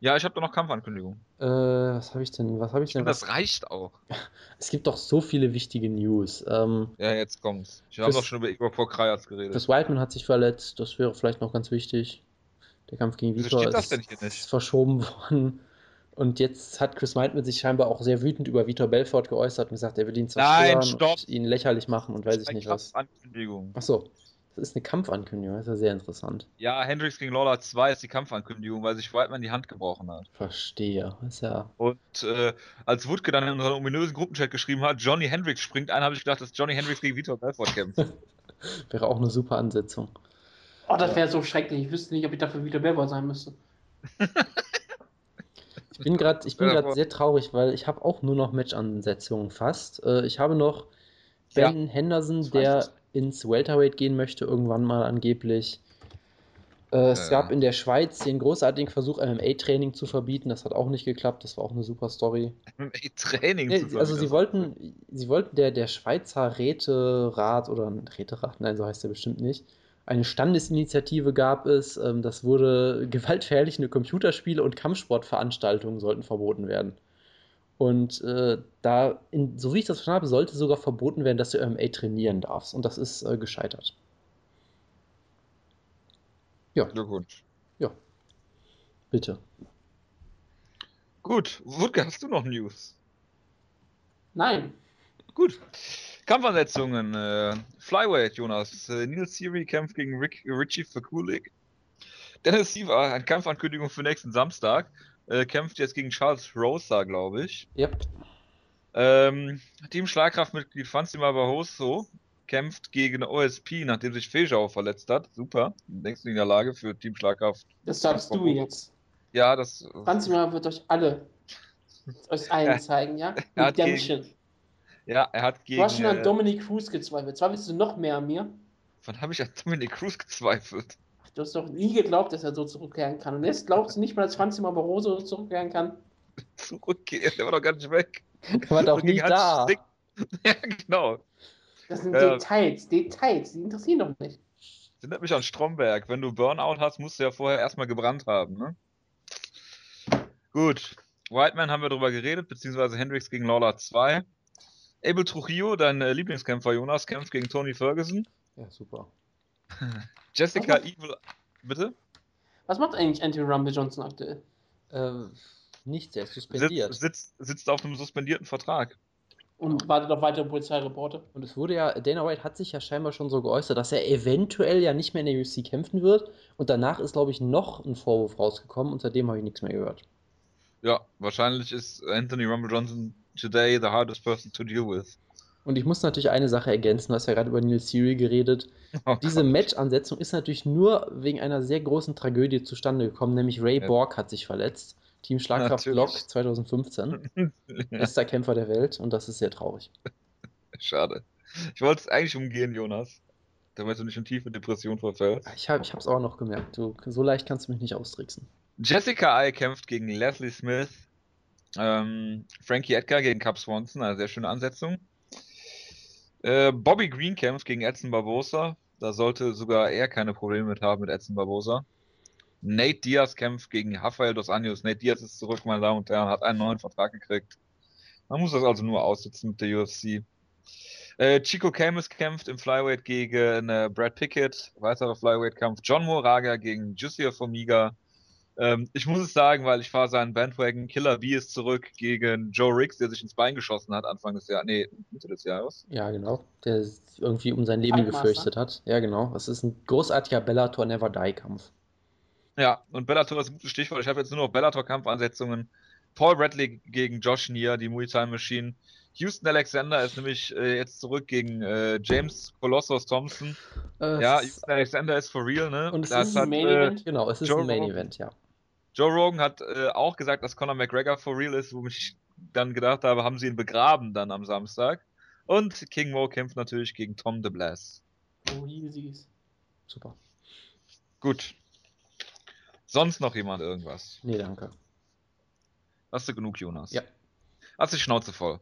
Ja, ich habe da noch Kampfankündigung. Äh, was habe ich denn? Was habe ich Ich denn? finde, Was? das reicht auch. Es gibt doch so viele wichtige News. Ähm, Ja, jetzt kommt's. Haben Fürs- doch schon über Igor Pokrajats geredet. Chris Whiteman hat sich verletzt, das wäre vielleicht noch ganz wichtig. Der Kampf gegen Vitor das ist, ist verschoben worden. Und jetzt hat Chris Whiteman sich scheinbar auch sehr wütend über Vitor Belfort geäußert und gesagt, er will ihn Nein, zerstören stopp! und ihn lächerlich machen und weiß ich nicht was. Kampfankündigung. Achso, das ist eine Kampfankündigung, das ist ja sehr interessant. Ja, Hendricks gegen Lawler 2 ist die Kampfankündigung, weil sich Whiteman die Hand gebrochen hat. Verstehe. Ist ja. Und äh, als Wutke dann in unseren ominösen Gruppenchat geschrieben hat, Johnny Hendricks springt ein, habe ich gedacht, dass Johnny Hendricks gegen Vitor Belfort kämpft. Wäre auch eine super Ansetzung. Oh, das wäre so schrecklich. Ich wüsste nicht, ob ich dafür wieder Belbor sein müsste. Ich bin gerade ich bin Ja, sehr traurig, weil ich habe auch nur noch Match-Ansetzungen fast. Äh, ich habe noch Ben Henderson, das weiß der ins Welterweight gehen möchte, irgendwann mal angeblich. Äh, es Ja. gab in der Schweiz den großartigen Versuch, MMA-Training zu verbieten. Das hat auch nicht geklappt. Das war auch eine super Story. Ey, Training Nee, also sie wollten, sie wollten der, der Schweizer Räterat oder Räterat, nein, so heißt er bestimmt nicht. Eine Standesinitiative gab es, ähm, das wurde gewaltverherrlichende Computerspiele und Kampfsportveranstaltungen sollten verboten werden. Und äh, da, in, so wie ich das verstanden habe, sollte sogar verboten werden, dass du MMA trainieren darfst. Und das ist äh, gescheitert. Ja, Glückwunsch. bitte. Gut, Wutke, hast du noch News? Nein. Gut. Kampfansetzungen. Äh, Flyweight, Jonas. Äh, Neil Siri kämpft gegen Rick, Richie Fakulik. Dennis Siever, eine Kampfankündigung für nächsten Samstag. Äh, kämpft jetzt gegen Charles Rosa, glaube ich. Ja, Ähm, Team Schlagkraftmitglied Fansima Barroso kämpft gegen OSP, nachdem sich Fejau verletzt hat. Super. Nächste Niederlage für Team Schlagkraft. Das darfst du jetzt. Ja, das. Franzima wird euch alle euch allen zeigen, ja? Redemption. Ja, er hat gegen. Du hast schon an äh, Dominic Cruz gezweifelt. Zweifelst du noch mehr an mir? wann habe ich an Dominic Cruz gezweifelt? Ach, Du hast doch nie geglaubt, dass er so zurückkehren kann. Und jetzt glaubst du nicht mal, dass Franzima Barroso zurückkehren kann? Zurückgehen, der war doch gar nicht weg. er war doch nie da. Stick. Ja, genau. Das sind Ja. Details, Details, die interessieren doch nicht. Das erinnert mich an Stromberg. Wenn du Burnout hast, musst du ja vorher erstmal gebrannt haben, ne? Gut. Whiteman haben wir drüber geredet, beziehungsweise Hendricks gegen Lawler 2. Abel Trujillo, dein äh, Lieblingskämpfer Jonas, kämpft gegen Tony Ferguson. Ja, super. Jessica Was Evil. Bitte? Was macht eigentlich Anthony Rumble Johnson aktuell? Äh, nichts, er ist Sitzt, suspendiert. sitzt, sitzt auf einem suspendierten Vertrag. Und wartet auf weitere Polizeireporte. Und es wurde ja, Dana White hat sich ja scheinbar schon so geäußert, dass er eventuell ja nicht mehr in der UFC kämpfen wird. Und danach ist, glaube ich, noch ein Vorwurf rausgekommen und seitdem habe ich nichts mehr gehört. Ja, wahrscheinlich ist Anthony Rumble Johnson today the hardest person to deal with. Und ich muss natürlich eine Sache ergänzen, du hast ja gerade über Neil Siri geredet. Oh Diese. Match-Ansetzung ist natürlich nur wegen einer sehr großen Tragödie zustande gekommen, nämlich Ray Ja. Borg hat sich verletzt. Team Schlagkraft. Block 2015. Bester Kämpfer der Welt und das ist sehr traurig. Schade. Ich wollte es eigentlich umgehen, Jonas. Damit du nicht in tiefe Depression verfällst. Ich habe es auch noch gemerkt. Du, so leicht kannst du mich nicht austricksen. Jessica Eye kämpft gegen Leslie Smith. Ähm, Frankie Edgar gegen Cap Swanson, eine sehr schöne Ansetzung. Äh, Bobby Green kämpft gegen Edson Barbosa. Da sollte sogar er keine Probleme mit haben mit Edson Barbosa. Nate Diaz kämpft gegen Rafael dos Anjos. Nate Diaz ist zurück, meine Damen und Herren, hat einen neuen Vertrag gekriegt. Man muss das also nur aussitzen mit der UFC. Äh, Chico Camus kämpft im Flyweight gegen äh, Brad Pickett, weiterer Flyweight-Kampf. John Moraga gegen Jussier Formiga. Ähm, ich muss es sagen, weil ich fahre seinen Bandwagon. Killer B ist zurück gegen Joe Riggs, der sich ins Bein geschossen hat Anfang des Jahres. Nee, Mitte des Jahres. Ja, genau. Der irgendwie um sein Leben gefürchtet hat. Ja, genau. Das ist ein großartiger Bellator Never Die Kampf. Ja, und Bellator ist ein gutes Stichwort. Ich habe jetzt nur noch Bellator-Kampfansetzungen. Paul Bradley gegen Josh Neer, die Muay Thai Machine. Houston Alexander ist nämlich äh, jetzt zurück gegen äh, James Colossus Thompson. Äh, ja, Houston Alexander ist for real, ne? Und es das ist ein hat, Main äh, Event. Genau, es ist Joe ein Main Event, ja. Joe Rogan hat äh, auch gesagt, dass Conor McGregor for real ist, wo ich dann gedacht habe, haben sie ihn begraben dann am Samstag. Und King Mo kämpft natürlich gegen Tom DeBlass. Oh, easy. Super. Gut. Sonst noch jemand irgendwas? Nee, danke. Hast du genug, Jonas? Ja. Hast die Schnauze voll.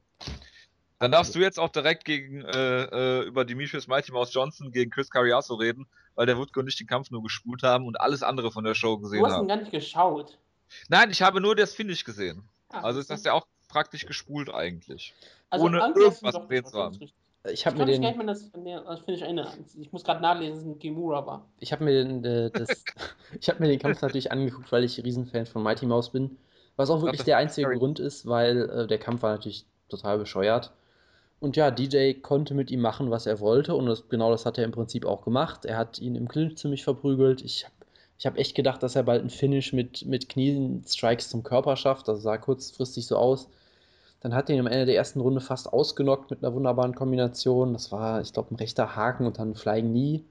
Dann darfst du jetzt auch direkt gegen äh, äh, über Demetrius Mighty Mouse Johnson gegen Chris Carriasso reden, weil der Wutko nicht den Kampf nur gespult haben und alles andere von der Show gesehen haben. Du hast ihn gar nicht geschaut. Nein, ich habe nur das Finish gesehen. Ach, also ist das ja auch praktisch gespult eigentlich. Also ohne irgendwas gesehen zu haben. Ich habe mir den. Ich das, das Finish erinnern. Ich muss gerade nachlesen, dass es ein Kimura war. Ich habe mir den, äh, das, ich habe mir den Kampf natürlich angeguckt, weil ich Riesenfan von Mighty Mouse bin. Was auch wirklich der einzige Grund ist, weil äh, der Kampf war natürlich total bescheuert. Und ja, DJ konnte mit ihm machen, was er wollte. Und das, genau das hat er im Prinzip auch gemacht. Er hat ihn im Clinch ziemlich verprügelt. Ich habe ich hab echt gedacht, dass er bald einen Finish mit, mit Knien-Strikes zum Körper schafft. Das sah kurzfristig so aus. Dann hat er ihn am Ende der ersten Runde fast ausgenockt mit einer wunderbaren Kombination. Das war, ich glaube, ein rechter Haken und dann ein Flying Knee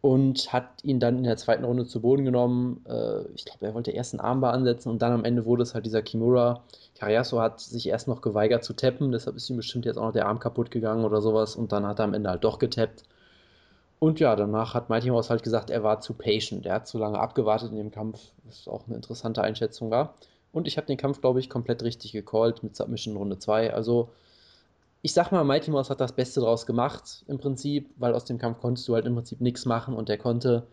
und hat ihn dann in der zweiten Runde zu Boden genommen. Äh, ich glaube, er wollte erst einen Armbar ansetzen und dann am Ende wurde es halt dieser Kimura. Cariaso hat sich erst noch geweigert zu tappen, deshalb ist ihm bestimmt jetzt auch noch der Arm kaputt gegangen oder sowas und dann hat er am Ende halt doch getappt. Und ja, danach hat Mighty Mouse halt gesagt, er war zu patient. Er hat zu lange abgewartet in dem Kampf, was auch eine interessante Einschätzung war. Und ich habe den Kampf, glaube ich, komplett richtig gecallt mit Submission Runde 2. Also ich sag mal, Mighty Mouse hat das Beste draus gemacht, im Prinzip, weil aus dem Kampf konntest du halt im Prinzip nichts machen und der konnte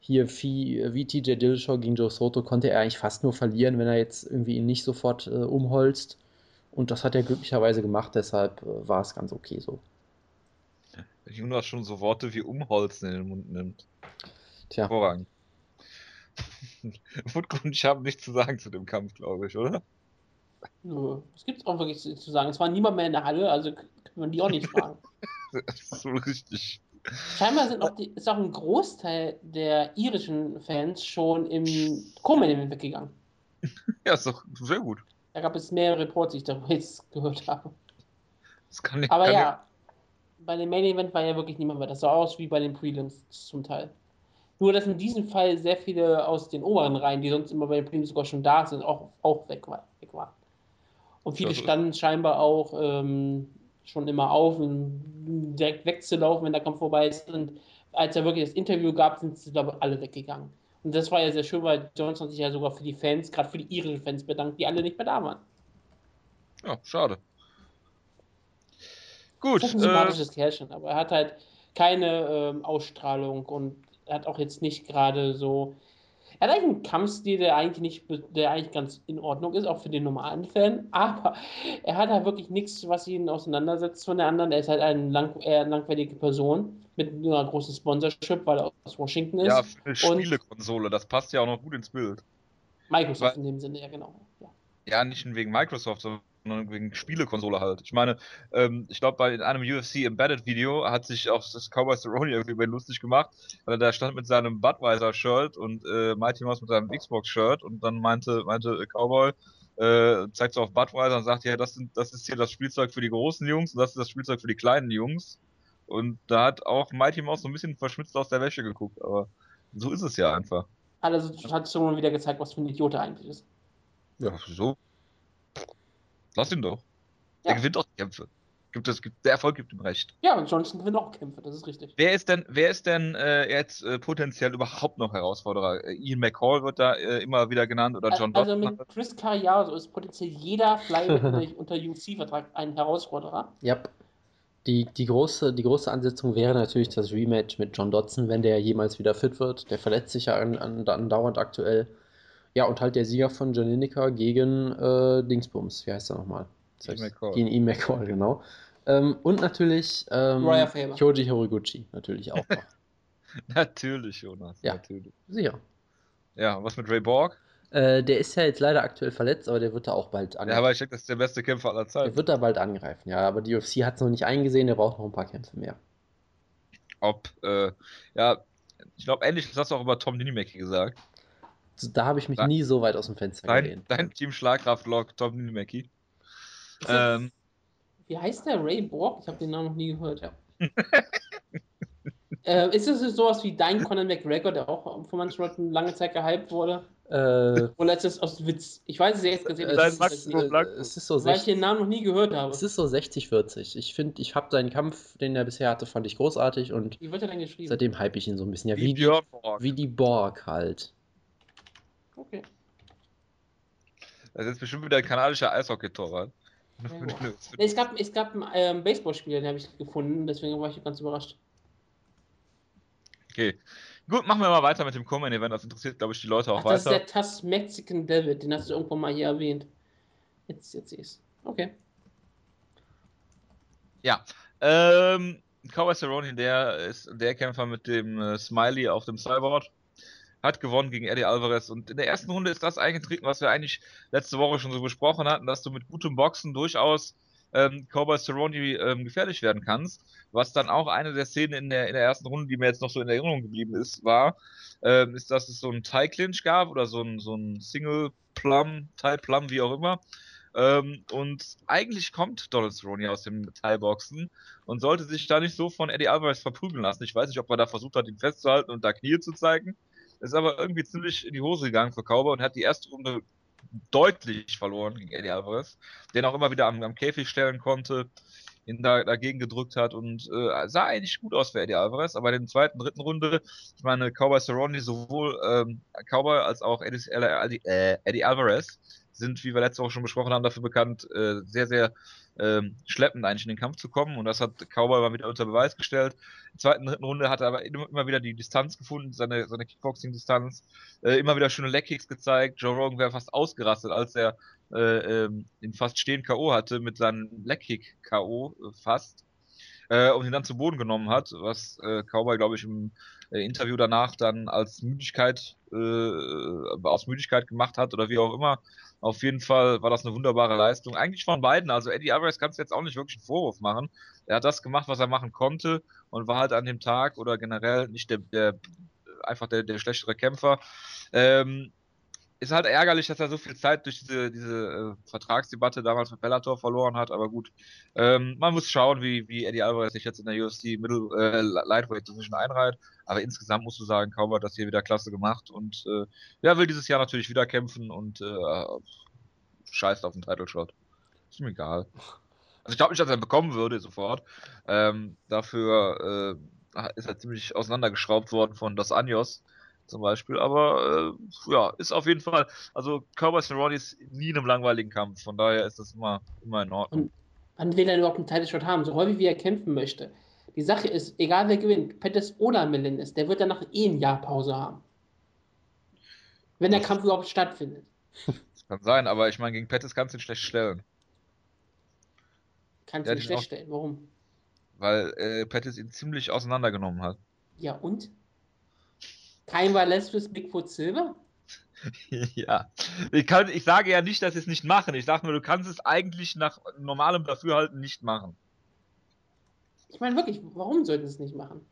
hier wie, wie TJ Dillashaw gegen Joe Soto konnte er eigentlich fast nur verlieren, wenn er jetzt irgendwie ihn nicht sofort äh, umholzt. Und das hat er glücklicherweise gemacht, deshalb äh, war es ganz okay so. Wenn Jonas schon so Worte wie umholzen in den Mund nimmt. Tja. Hervorragend. Und ich habe nichts zu sagen zu dem Kampf, glaube ich, oder? Das gibt es auch wirklich zu sagen. Es war niemand mehr in der Halle, also kann man die auch nicht fragen. so richtig. Scheinbar sind auch die, ist auch ein Großteil der irischen Fans schon im Co-Main weggegangen. Ja, ist doch sehr gut. Da gab es mehrere Reports, die ich darüber jetzt gehört habe. Das kann nicht, Aber kann ja, nicht. bei dem Main Event war ja wirklich niemand mehr. Das sah aus wie bei den Prelims zum Teil. Nur, dass in diesem Fall sehr viele aus den oberen Reihen, die sonst immer bei den Prelims sogar schon da sind, auch, auch weg, war, weg waren. Und viele standen scheinbar auch ähm, schon immer auf, um direkt wegzulaufen, wenn der Kampf vorbei ist. Und als er wirklich das Interview gab, sind sie, glaube ich, alle weggegangen. Und das war ja sehr schön, weil Johnson sich ja sogar für die Fans, gerade für die irischen Fans bedankt, die alle nicht mehr da waren. Ja, schade. Gut. Das ist ein sympathisches äh, Kerlchen, aber er hat halt keine ähm, Ausstrahlung und hat auch jetzt nicht gerade so er hat eigentlich einen Kampfstil, der eigentlich nicht, der eigentlich ganz in Ordnung ist, auch für den normalen Fan, aber er hat halt wirklich nichts, was ihn auseinandersetzt von der anderen. Er ist halt eine lang, langweilige Person mit einer großen Sponsorship, weil er aus Washington ist. Ja, für eine Spielekonsole, das passt ja auch noch gut ins Bild. Microsoft weil, in dem Sinne, ja genau. Ja, ja nicht wegen Microsoft, sondern wegen Spielekonsole halt. Ich meine, ähm, ich glaube, bei einem UFC Embedded Video hat sich auch das Cowboy Cerrone irgendwie lustig gemacht, weil er da stand mit seinem Budweiser Shirt und äh, Mighty Mouse mit seinem Xbox Shirt und dann meinte, meinte Cowboy, äh, zeigt so auf Budweiser und sagt, ja, das, sind, das ist hier das Spielzeug für die großen Jungs und das ist das Spielzeug für die kleinen Jungs. Und da hat auch Mighty Mouse so ein bisschen verschmitzt aus der Wäsche geguckt, aber so ist es ja einfach. Also hat schon wieder gezeigt, was für ein Idiot er eigentlich ist. Ja, so Lass ihn doch. Ja. Er gewinnt auch Kämpfe. Gibt es, gibt, der Erfolg gibt ihm recht. Ja, und Johnson gewinnt auch Kämpfe, das ist richtig. Wer ist denn, wer ist denn äh, jetzt äh, potenziell überhaupt noch Herausforderer? Äh, Ian McCall wird da äh, immer wieder genannt oder John Also Dotton? mit Chris Carriazo ist potenziell jeder Flyweight unter UFC-Vertrag ein Herausforderer. Ja. Die, die, große, die große Ansetzung wäre natürlich das Rematch mit John Dodson, wenn der jemals wieder fit wird. Der verletzt sich ja andauernd aktuell. Ja, und halt der Sieger von Lineker gegen äh, Dingsbums, wie heißt er nochmal? Gegen E. McCall, genau. Ähm, und natürlich ähm. Kyoji Horiguchi, natürlich auch noch. Natürlich, Jonas. Ja. Natürlich. Sicher. Ja, was mit Ray Borg? Äh, der ist ja jetzt leider aktuell verletzt, aber der wird da auch bald Ja, angreifen. aber ich denke, das ist der beste Kämpfer aller der Zeiten. wird da bald angreifen, ja. Aber die UFC hat es noch nicht eingesehen, der braucht noch ein paar Kämpfe mehr. Ob, äh, ja, ich glaube, ähnlich, das hast du auch über Tom Ninimeki gesagt. Da habe ich mich Dein- nie so weit aus dem Fenster Dein, gelehnt. dein Team Schlagkraftlog Tom das- Ähm, Wie heißt der? Ray Borg? Ich habe den Namen noch nie gehört, ja. äh, ist das sowas wie dein Conor McGregor, der auch von manchen Leuten lange Zeit gehypt wurde? Äh, Oder ist das aus Witz? Ich weiß es jetzt gesehen, es, Dein ist, Max ist, Blanco. äh, es ist so weil ich 60, den Namen noch nie gehört habe. es ist so 60-40. Ich finde, ich habe seinen Kampf, den er bisher hatte, fand ich großartig und Wie wird er denn geschrieben? seitdem hype ich ihn so ein bisschen. Ja, wie wie, die, wie die Borg halt. Okay. Das ist bestimmt wieder ein kanadischer Eishockey-Torwart. Borg. Nee, Es gab, es gab ein ähm, Baseballspiel, den habe ich gefunden, deswegen war ich ganz überrascht. Okay. Gut, machen wir mal weiter mit dem Common-Event. Das interessiert, glaube ich, die Leute auch Ach, das ist weiter. der Tass Mexican David, den hast du irgendwann mal hier erwähnt. Jetzt, jetzt sehe ich's. Okay. Ja. Ähm, Cowboy Cerrone, der ist der Kämpfer mit dem äh, Smiley auf dem Cyborg. Hat gewonnen gegen Eddie Alvarez. Und in der ersten Runde ist das eingetreten, was wir eigentlich letzte Woche schon so besprochen hatten, dass du mit gutem Boxen durchaus ähm, Cowboy Cerrone ähm, gefährlich werden kannst. Was dann auch eine der Szenen in der, in der ersten Runde, die mir jetzt noch so in Erinnerung geblieben ist, war, ähm, ist, dass es so einen Tie Clinch gab oder so ein, so ein Single Plum, Tie Plum, wie auch immer. Ähm, und eigentlich kommt Donald Cerrone aus dem Thai-Boxen und sollte sich da nicht so von Eddie Alvarez verprügeln lassen. Ich weiß nicht, ob er da versucht hat, ihn festzuhalten und da Knie zu zeigen. Ist aber irgendwie ziemlich in die Hose gegangen für Cowboy und hat die erste Runde deutlich verloren gegen Eddie Alvarez, den auch immer wieder am, am Käfig stellen konnte, ihn da dagegen gedrückt hat und äh, sah eigentlich gut aus für Eddie Alvarez, aber in der zweiten, dritten Runde, ich meine, Cowboy Cerrone, sowohl ähm, Cowboy als auch Eddie, äh, Eddie Alvarez sind, wie wir letzte Woche schon besprochen haben, dafür bekannt, äh, sehr, sehr ähm, schleppend eigentlich in den Kampf zu kommen. Und das hat Cowboy mal wieder unter Beweis gestellt. In der zweiten, dritten Runde hat er aber immer, wieder die Distanz gefunden, seine, seine Kickboxing-Distanz. Äh, immer wieder schöne Leg-Kicks gezeigt. Joe Rogan wäre fast ausgerastet, als er äh, ähm, ihn fast stehen K.O. hatte mit seinem Leg-Kick K.O. Äh, fast. Äh, und ihn dann zu Boden genommen hat, was äh, Cowboy, glaube ich, im äh, Interview danach dann als Müdigkeit, äh, aus Müdigkeit gemacht hat oder wie auch immer. Auf jeden Fall war das eine wunderbare Leistung. Eigentlich von beiden. Also Eddie Alvarez kannst du jetzt auch nicht wirklich einen Vorwurf machen. Er hat das gemacht, was er machen konnte und war halt an dem Tag oder generell nicht der, der einfach der, der schlechtere Kämpfer. Ähm, ist halt ärgerlich, dass er so viel Zeit durch diese, diese äh, Vertragsdebatte damals mit Bellator verloren hat, aber gut. Ähm, man muss schauen, wie, wie Eddie Alvarez sich jetzt in der UFC Middle äh, Lightweight Division einreiht. Aber insgesamt musst du sagen, Cowboy hat das hier wieder klasse gemacht und äh, ja, will dieses Jahr natürlich wieder kämpfen und äh, scheißt auf den Title Shot. Ist mir egal. Also ich glaube nicht, dass er bekommen würde sofort. Ähm, dafür äh, ist er ziemlich auseinandergeschraubt worden von Dos Anjos zum Beispiel. Aber äh, ja, ist auf jeden Fall. Also Cowboy Cerrone ist nie in einem langweiligen Kampf. Von daher ist das immer, immer in Ordnung. Wann will er überhaupt einen Title Shot haben? So häufig wie er kämpfen möchte. Die Sache ist, egal wer gewinnt, Pettis oder Melendez, der wird danach eh ein Jahr Pause haben. Wenn der Kampf überhaupt stattfindet. Das kann sein, aber ich meine, gegen Pettis kannst du ihn schlecht stellen. Kannst du nicht den schlecht stellen. Warum? Weil äh, Pettis ihn ziemlich auseinandergenommen hat. Ja, und? Kein Velasquez Bigfoot Silver? ja. Ich, kann, ich sage ja nicht, dass sie es nicht machen. Ich sage nur, du kannst es eigentlich nach normalem Dafürhalten nicht machen. Ich meine wirklich, warum sollten sie es nicht machen?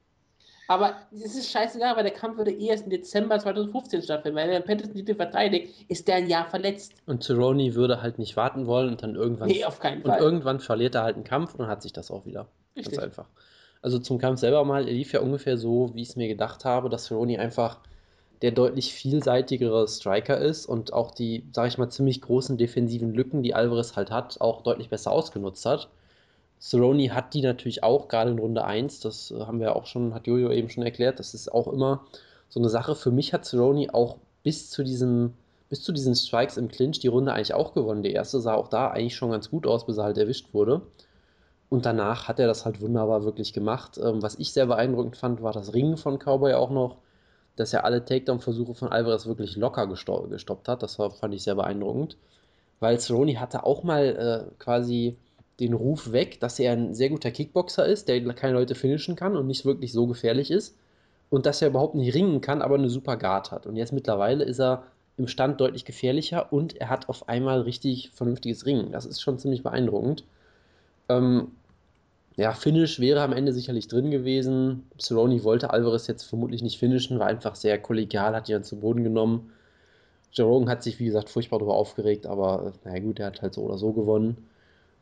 Aber es ist scheißegal, weil der Kampf würde eh erst im Dezember 2015 stattfinden. Weil wenn Pettis den Titel verteidigt, ist der ein Jahr verletzt. Und Cerrone würde halt nicht warten wollen und dann irgendwann. Nee, auf keinen und Fall. irgendwann verliert er halt einen Kampf und dann hat sich das auch wieder. Richtig. Ganz einfach. Also zum Kampf selber mal, er lief ja ungefähr so, wie ich es mir gedacht habe, dass Cerrone einfach der deutlich vielseitigere Striker ist und auch die, sag ich mal, ziemlich großen defensiven Lücken, die Alvarez halt hat, auch deutlich besser ausgenutzt hat. Cerrone hat die natürlich auch, gerade in Runde 1, das äh, haben wir auch schon, hat Jojo eben schon erklärt, das ist auch immer so eine Sache. Für mich hat Cerrone auch bis zu diesem, bis zu diesen Strikes im Clinch die Runde eigentlich auch gewonnen. Die erste sah auch da eigentlich schon ganz gut aus, bis er halt erwischt wurde. Und danach hat er das halt wunderbar wirklich gemacht. Ähm, was ich sehr beeindruckend fand, war das Ringen von Cowboy auch noch, dass er alle Takedown-Versuche von Alvarez wirklich locker gesto gestoppt hat. Das war, fand ich sehr beeindruckend. Weil Cerrone hatte auch mal äh, quasi den Ruf weg, dass er ein sehr guter Kickboxer ist, der keine Leute finishen kann und nicht wirklich so gefährlich ist. Und dass er überhaupt nicht ringen kann, aber eine super Guard hat. Und jetzt mittlerweile ist er im Stand deutlich gefährlicher und er hat auf einmal richtig vernünftiges Ringen. Das ist schon ziemlich beeindruckend. Ähm, ja, Finish wäre am Ende sicherlich drin gewesen. Cerrone wollte Alvarez jetzt vermutlich nicht finishen, war einfach sehr kollegial, hat ihn dann zu Boden genommen. Joe hat sich, wie gesagt, furchtbar darüber aufgeregt, aber naja gut, er hat halt so oder so gewonnen.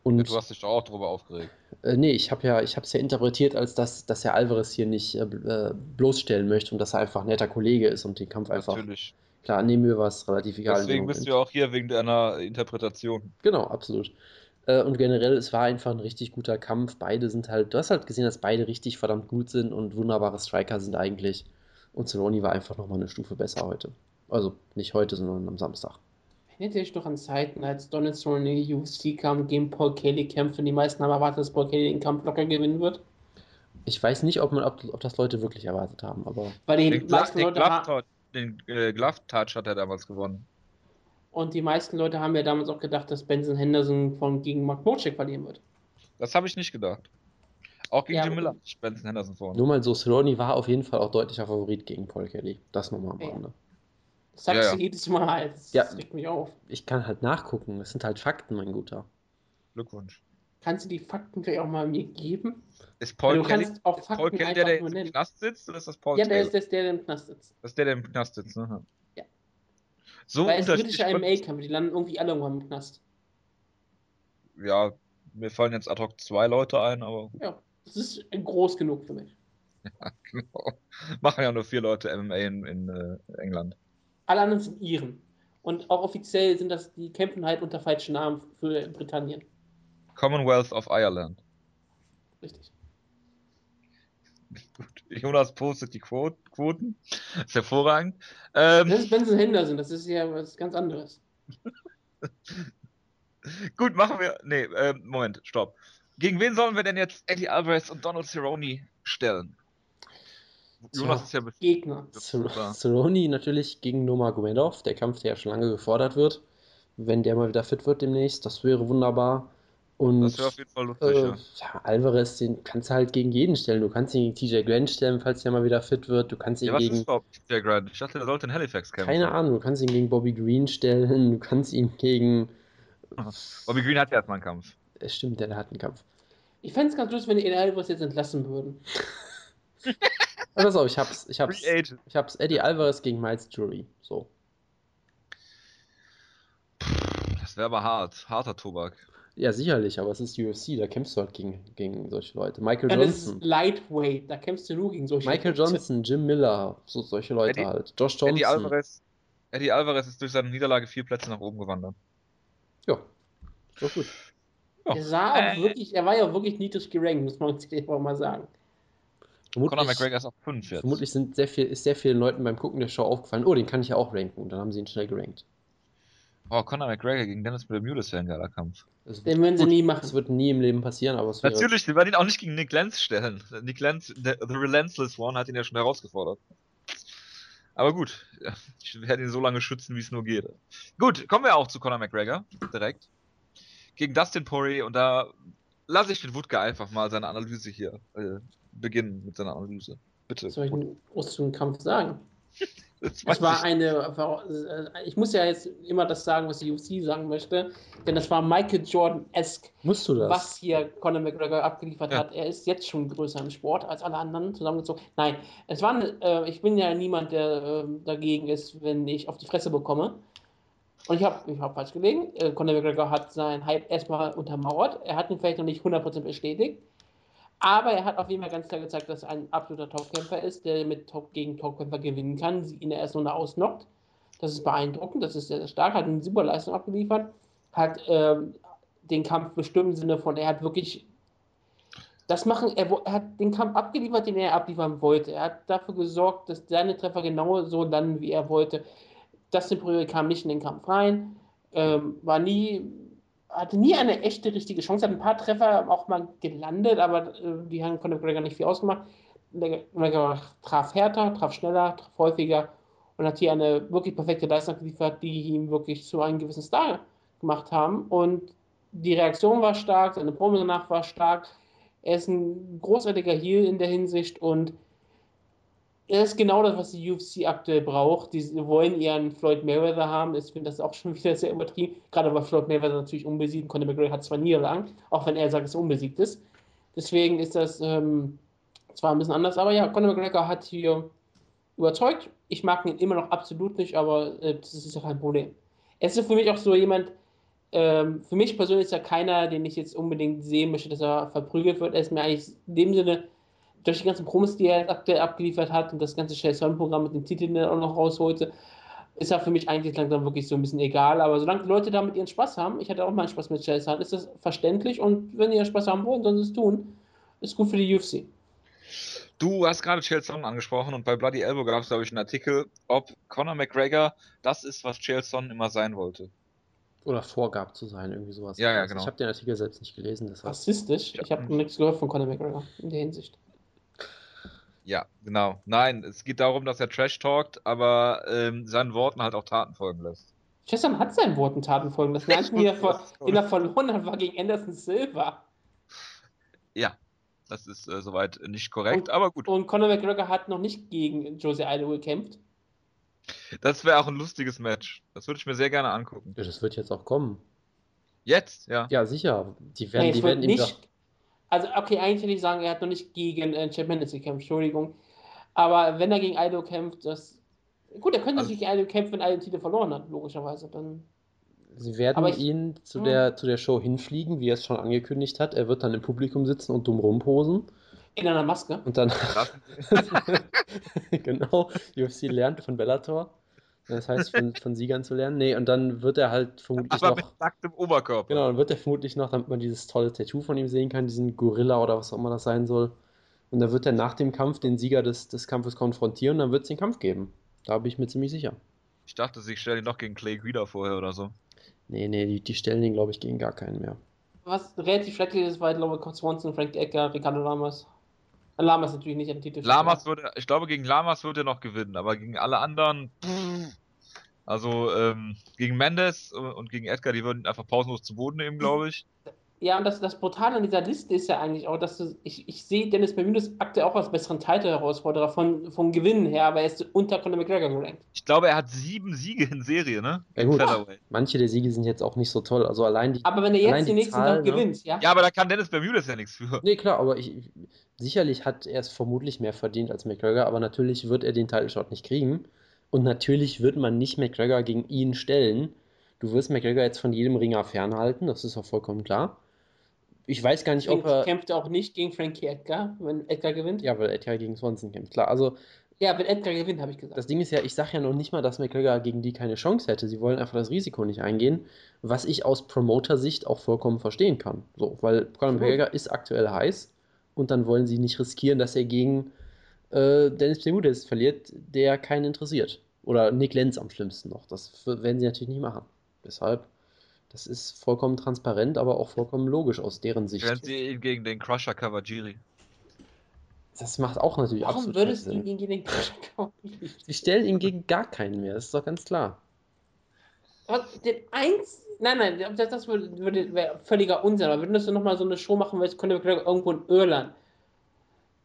Und, du hast dich doch auch darüber aufgeregt. Äh, nee, ich habe ja, es ja interpretiert, als dass, dass er Alvarez hier nicht äh, äh, bloßstellen möchte und dass er einfach ein netter Kollege ist und den Kampf einfach. Natürlich. Klar, nehmen wir was relativ egal. Deswegen bist du ja auch hier wegen deiner Interpretation. Genau, absolut. Äh, und generell, es war einfach ein richtig guter Kampf. Beide sind halt, du hast halt gesehen, dass beide richtig verdammt gut sind und wunderbare Striker sind eigentlich. Und Cerrone war einfach nochmal eine Stufe besser heute. Also nicht heute, sondern am Samstag. Erinnert ihr euch noch an Zeiten, als Donald Cerrone in die UFC kam, gegen Paul Kelly kämpfen? Die meisten haben erwartet, dass Paul Kelly den Kampf locker gewinnen wird. Ich weiß nicht, ob, man, ob, ob das Leute wirklich erwartet haben, aber. Weil die den meisten Leute den äh, Glove Touch hat er damals gewonnen. Und die meisten Leute haben ja damals auch gedacht, dass Benson Henderson von gegen Mark Mocek verlieren wird. Das habe ich nicht gedacht. Auch gegen ja, Jim Miller Benson Henderson vorne. Nur mal so, Cerrone war auf jeden Fall auch deutlicher Favorit gegen Paul Kelly. Das nochmal am Rande. Das sagst ja, ja. du jedes Mal. Das ja, regt mich auf. Ich kann halt nachgucken. Das sind halt Fakten, mein Guter. Glückwunsch. Kannst du die Fakten vielleicht auch mal mir geben? Ist Paul Kelly, ist Paul Kelly der, der im Knast sitzt? Oder ist das Paul Ja, der ist, der, der im Knast sitzt. Das ist der, der im Knast sitzt, ne? So Weil es britische MMA-Kämpfe, die landen irgendwie alle irgendwann im Knast. Ja, mir fallen jetzt ad hoc zwei Leute ein, aber. Ja, das ist groß genug für mich. Ja, genau. Machen ja nur vier Leute MMA in, in äh, England. Alle anderen sind Iren. Und auch offiziell sind das, die kämpfen halt unter falschen Namen für Britannien. Commonwealth of Ireland. Richtig. Gut. Jonas postet die Quoten. Das ist hervorragend. Ähm, das ist Benson Henderson, das ist ja was ganz anderes. Gut, machen wir. Nee, äh, Moment, stopp. Gegen wen sollen wir denn jetzt Eddie Alvarez und Donald Cerrone stellen? Jonas ist ja Gegner. Cerrone natürlich gegen Nomagomedov, der Kampf, der ja schon lange gefordert wird. Wenn der mal wieder fit wird demnächst, das wäre wunderbar. Und das wäre auf jeden Fall lustig, äh, ja. ja. Alvarez, den kannst du halt gegen jeden stellen. Du kannst ihn gegen TJ Grant stellen, falls der mal wieder fit wird. Du kannst ihn ja, was gegen. Ist überhaupt TJ Grant? Ich dachte, der sollte in Halifax kämpfen. Keine Ahnung, du kannst ihn gegen Bobby Green stellen, du kannst ihn gegen. Bobby Green hat ja erstmal einen Kampf. Es stimmt, der hat einen Kampf. Ich fände es ganz lustig, wenn die Alvarez jetzt entlassen würden. Pass auf, ich hab's. Ich hab's, ich hab's Eddie Alvarez gegen Miles Jury. So. Das wäre aber hart. Harter Tobak. Ja, sicherlich, aber es ist UFC, da kämpfst du halt gegen, gegen solche Leute. Michael ja, Johnson. Das ist Lightweight, da kämpfst du nur gegen solche Michael Leute. Johnson, Jim Miller, so, solche Leute Eddie, halt. Josh Johnson. Eddie Alvarez, Eddie Alvarez ist durch seine Niederlage vier Plätze nach oben gewandert. Ja, so gut. Ja. Er sah auch wirklich, er war ja wirklich niedrig gerankt, muss man sich einfach mal sagen. Vermutlich, Conor McGregor ist auf 5 jetzt. Vermutlich sind sehr viel, ist sehr vielen Leuten beim Gucken der Show aufgefallen, oh, den kann ich ja auch ranken. Und dann haben sie ihn schnell gerankt. Oh, Conor McGregor gegen Dennis Bermudez wäre ein geiler Kampf. Den würden sie nie machen. Das wird nie im Leben passieren, aber es. Natürlich, wir werden ihn auch nicht gegen Nick Lenz stellen. Nick Lenz, the, the Relentless One, hat ihn ja schon herausgefordert. Aber gut, ich werde ihn so lange schützen, wie es nur geht. Gut, kommen wir auch zu Conor McGregor, direkt. Gegen Dustin Poirier und da lasse ich den Wutke einfach mal seine Analyse hier äh, beginnen mit seiner Analyse. Bitte. Soll ich einen großen Kampf sagen? Das war eine, ich muss ja jetzt immer das sagen, was die UFC sagen möchte, denn das war Michael Jordan-esque, Musst du das? was hier Conor McGregor abgeliefert ja. hat. Er ist jetzt schon größer im Sport als alle anderen zusammengezogen. Nein, es war, äh, ich bin ja niemand, der äh, dagegen ist, wenn ich auf die Fresse bekomme. Und ich habe ich hab falsch gelegen. Äh, Conor McGregor hat seinen Hype erstmal untermauert. Er hat ihn vielleicht noch nicht 100% bestätigt. Aber er hat auf jeden Fall ganz klar gezeigt, dass er ein absoluter Topkämpfer ist, der mit Top gegen Topkämpfer gewinnen kann, sie in der ersten Runde ausnockt. Das ist beeindruckend, das ist sehr, sehr stark, hat eine super Leistung abgeliefert, hat ähm, den Kampf bestimmt im Sinne von, er hat wirklich das machen, er, er, hat den Kampf abgeliefert, den er abliefern wollte. Er hat dafür gesorgt, dass seine Treffer genau so landen, wie er wollte. Dustin Poirier kam nicht in den Kampf rein, ähm, war nie hatte nie eine echte, richtige Chance, hat ein paar Treffer auch mal gelandet, aber äh, die haben von McGregor nicht viel ausgemacht. McGregor traf härter, traf schneller, traf häufiger und hat hier eine wirklich perfekte Leistung geliefert, die ihm wirklich zu einem gewissen Star gemacht haben. Und die Reaktion war stark, seine Promo danach war stark. Er ist ein großartiger Heel in der Hinsicht und er ist genau das, was die UFC aktuell braucht. Die wollen ihren Floyd Mayweather haben. Ich finde das auch schon wieder sehr übertrieben. Gerade weil Floyd Mayweather natürlich unbesiegt. Conor McGregor hat zwar Niederlagen, auch wenn er sagt, dass er unbesiegt ist. Deswegen ist das ähm, zwar ein bisschen anders, aber ja, Conor McGregor hat hier überzeugt. Ich mag ihn immer noch absolut nicht, aber äh, das ist ja kein Problem. Er ist für mich auch so jemand, ähm, für mich persönlich ist er keiner, den ich jetzt unbedingt sehen möchte, dass er verprügelt wird. Er ist mir eigentlich in dem Sinne durch die ganzen Promos, die er aktuell abgeliefert hat und das ganze Chase-On-Programm mit den Titeln, die er auch noch rausholte, ist er für mich eigentlich langsam wirklich so ein bisschen egal. Aber solange die Leute damit ihren Spaß haben, ich hatte auch mal Spaß mit Chase ist das verständlich und wenn die Spaß haben wollen, sollen sie es tun. Ist gut für die UFC. Du hast gerade Chael Sonnen angesprochen und bei Bloody Elbow gab es, glaube ich, einen Artikel, ob Conor McGregor das ist, was Chael Sonnen immer sein wollte. Oder vorgab zu sein, irgendwie sowas. Ja, ja, genau. Ich habe den Artikel selbst nicht gelesen. Deshalb. Rassistisch? Ich habe nichts gehört von Conor McGregor in der Hinsicht. Ja, genau. Nein, es geht darum, dass er Trash talkt, aber ähm, seinen Worten halt auch Taten folgen lässt. Chesam hat seinen Worten Taten folgen lassen. Der einzige, den er verloren hat, war gegen Anderson Silva. Ja, das ist äh, soweit nicht korrekt, und, aber gut. Und Conor McGregor hat noch nicht gegen Jose Aldo gekämpft. Das wäre auch ein lustiges Match. Das würde ich mir sehr gerne angucken. Ja, das wird jetzt auch kommen. Jetzt, ja. Ja, sicher. Die werden, nee, die werden nicht, also, okay, eigentlich würde ich sagen, er hat noch nicht gegen äh, Chad Mendes gekämpft, Entschuldigung. Aber wenn er gegen Aldo kämpft, das. Gut, er könnte also, natürlich gegen Aldo kämpfen, wenn Aldo den Titel verloren hat, logischerweise. Dann. Sie werden ich, ihn zu, hm. der, zu der Show hinfliegen, wie er es schon angekündigt hat. Er wird dann im Publikum sitzen und dumm rumposen. In einer Maske. Und dann. genau, UFC lernt von Bellator. Das heißt, von, von Siegern zu lernen. Nee, und dann wird er halt vermutlich Aber noch. mit nacktem Oberkörper. Genau, dann wird er vermutlich noch, damit man dieses tolle Tattoo von ihm sehen kann, diesen Gorilla oder was auch immer das sein soll. Und dann wird er nach dem Kampf den Sieger des, des Kampfes konfrontieren und dann wird es den Kampf geben. Da bin ich mir ziemlich sicher. Ich dachte, sie stellen ihn noch gegen Clay Guida vorher oder so. Nee, nee, die, die stellen ihn, glaube ich, gegen gar keinen mehr. Was relativ schrecklich ist, war, glaube ich, Swanson, Frank Ecker, Ricardo Lamas. Lamas natürlich nicht an Titel. Lamas würde, ich glaube, gegen Lamas würde er noch gewinnen, aber gegen alle anderen. Also ähm, gegen Mendes und gegen Edgar, die würden einfach pausenlos zu Boden nehmen, glaube ich. Ja, und das, das Brutale an dieser Liste ist ja eigentlich auch, dass du, ich, ich sehe Dennis Bermudes aktuell auch als besseren Title-Herausforderer von, vom Gewinnen her, aber er ist unter Conor McGregor gerankt. Ich glaube, er hat sieben Siege in Serie, ne? Ja, gut. Manche der Siege sind jetzt auch nicht so toll, also allein die. Aber wenn er jetzt die, die nächsten Zahl, Tag ne? gewinnt, ja? Ja, aber da kann Dennis Bermudes ja nichts für. Nee, klar, aber ich, sicherlich hat er es vermutlich mehr verdient als McGregor, aber natürlich wird er den Title-Shot nicht kriegen. Und natürlich wird man nicht McGregor gegen ihn stellen. Du wirst McGregor jetzt von jedem Ringer fernhalten, das ist auch vollkommen klar. Ich weiß gar nicht, ob er. kämpft auch nicht gegen Frankie Edgar, wenn Edgar gewinnt? Ja, weil Edgar gegen Swanson kämpft, klar. Also. Ja, wenn Edgar gewinnt, habe ich gesagt. Das Ding ist ja, ich sage ja noch nicht mal, dass McGregor gegen die keine Chance hätte. Sie wollen einfach das Risiko nicht eingehen, was ich aus Promoter-Sicht auch vollkommen verstehen kann. So, weil Conor McGregor ist aktuell heiß und dann wollen sie nicht riskieren, dass er gegen äh, Dennis Bermudez verliert, der keinen interessiert. Oder Nick Lenz am schlimmsten noch. Das werden sie natürlich nicht machen. Deshalb, das ist vollkommen transparent, aber auch vollkommen logisch aus deren Sicht. Werden sie ihn gegen den Crusher Kawajiri? Das macht auch natürlich Warum absolut würdest du ihn gegen den Crusher Kawajiri? Sie stellen ihn gegen gar keinen mehr, das ist doch ganz klar. Aber den eins. Nein, nein, das, das würde, würde wäre völliger Unsinn. Aber würdest du nochmal so eine Show machen, weil es könnte irgendwo in Irland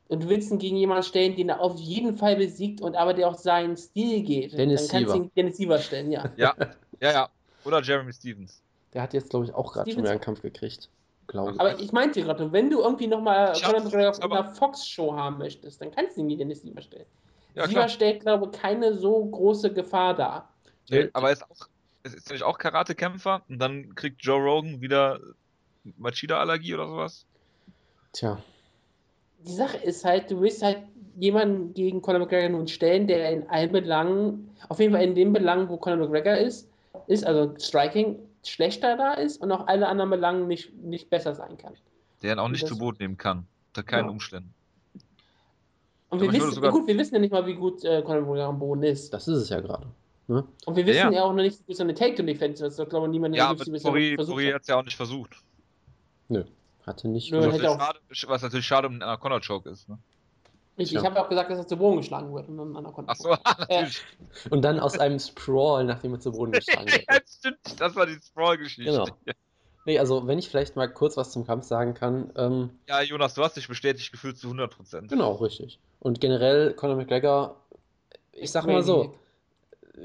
und du willst ihn gegen jemanden stellen, den er auf jeden Fall besiegt und aber der auch seinen Stil geht, Dennis dann kannst du ihn Dennis Siever stellen, ja. Ja, ja, ja. Oder Jeremy Stevens. Der hat jetzt, glaube ich, auch gerade schon wieder einen Kampf gekriegt. Glaube aber ich meinte gerade, wenn du irgendwie nochmal Conor McGregor auf einer Fox-Show haben möchtest, dann kannst du ihn gegen Dennis Siever stellen. Ja, Siever stellt, glaube ich, keine so große Gefahr dar. Nee, aber er ist, auch, ist nämlich auch Karatekämpfer und dann kriegt Joe Rogan wieder Machida-Allergie oder sowas. Tja die Sache ist halt, du willst halt jemanden gegen Conor McGregor nun stellen, der in allen Belangen, auf jeden Fall in dem Belang, wo Conor McGregor ist, ist, also Striking, schlechter da ist und auch alle anderen Belangen nicht, nicht besser sein kann. Der ihn auch nicht zu Boot nehmen kann, unter keinen ja. Umständen. Und wir wissen, sogar... gut, wir wissen ja nicht mal, wie gut äh, Conor McGregor am Boden ist. Das ist es ja gerade. Ne? Und wir wissen ja, ja auch noch nicht, wie so eine Take-to-Defense ist. Das glaube ich niemand ja, aber Puri, Puri hat es ja auch nicht versucht. Nö. Hatte nicht. Nö, was, natürlich schade, was, natürlich schade um einen Anaconda-Choke ist. Ne? Ich, ja. ich habe auch gesagt, dass er zu Boden geschlagen wird. Und dann Ach so, natürlich. und dann aus einem Sprawl, nachdem er zu Boden geschlagen wird. ja, stimmt. Das war die Sprawl-Geschichte. Genau. Nee, also wenn ich vielleicht mal kurz was zum Kampf sagen kann. Ähm, Ja, Jonas, du hast dich bestätigt gefühlt zu 100%. genau, richtig. Und generell Conor McGregor, ich sag mal so,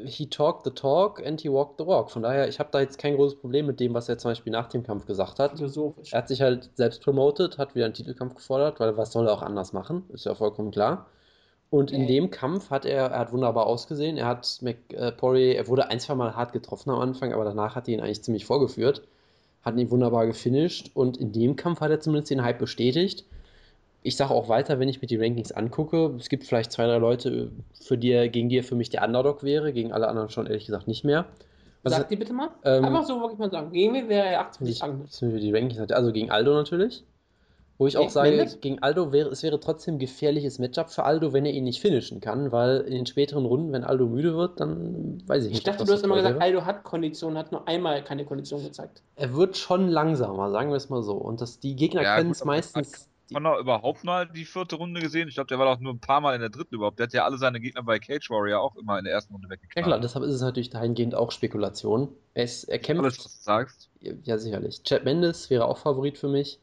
he talked the talk and he walked the walk. Von daher, ich habe da jetzt kein großes Problem mit dem, was er zum Beispiel nach dem Kampf gesagt hat. Philosophisch. Er hat sich halt selbst promotet, hat wieder einen Titelkampf gefordert, weil was soll er auch anders machen? Ist ja vollkommen klar. Und in dem Kampf hat er, er hat wunderbar ausgesehen. Er hat Mc, äh, er wurde ein, zwei Mal hart getroffen am Anfang, aber danach hat er ihn eigentlich ziemlich vorgeführt. Hat ihn wunderbar gefinisht und in dem Kampf hat er zumindest den Hype bestätigt. Ich sage auch weiter, wenn ich mir die Rankings angucke, es gibt vielleicht zwei, drei Leute, für die gegen die er für mich der Underdog wäre, gegen alle anderen schon ehrlich gesagt nicht mehr. Was Sag dir bitte mal. ähm, Einfach so wollte ich mal sagen. Gegen wen wäre er ich, 78 Angriff? die Rankings also gegen Aldo natürlich. Wo ich auch sage, Mendes? gegen Aldo wäre es wäre trotzdem ein gefährliches Matchup für Aldo, wenn er ihn nicht finishen kann, weil in den späteren Runden, wenn Aldo müde wird, dann weiß ich Ich nicht. ob dachte, das du hast immer gesagt, wäre. Aldo hat Kondition, hat nur einmal keine Kondition gezeigt. Er wird schon langsamer, sagen wir es mal so. Und das, die Gegner Ja, können es meistens. Connor überhaupt mal die vierte Runde gesehen? Ich glaube, der war doch nur ein paar Mal in der dritten überhaupt. Der hat ja alle seine Gegner bei Cage Warrior auch immer in der ersten Runde Ja weggeknallt. klar, deshalb ist es natürlich dahingehend auch Spekulation. Er, ist, er kämpft. Alles, was du sagst. Ja, sicherlich. Chad Mendes wäre auch Favorit für mich.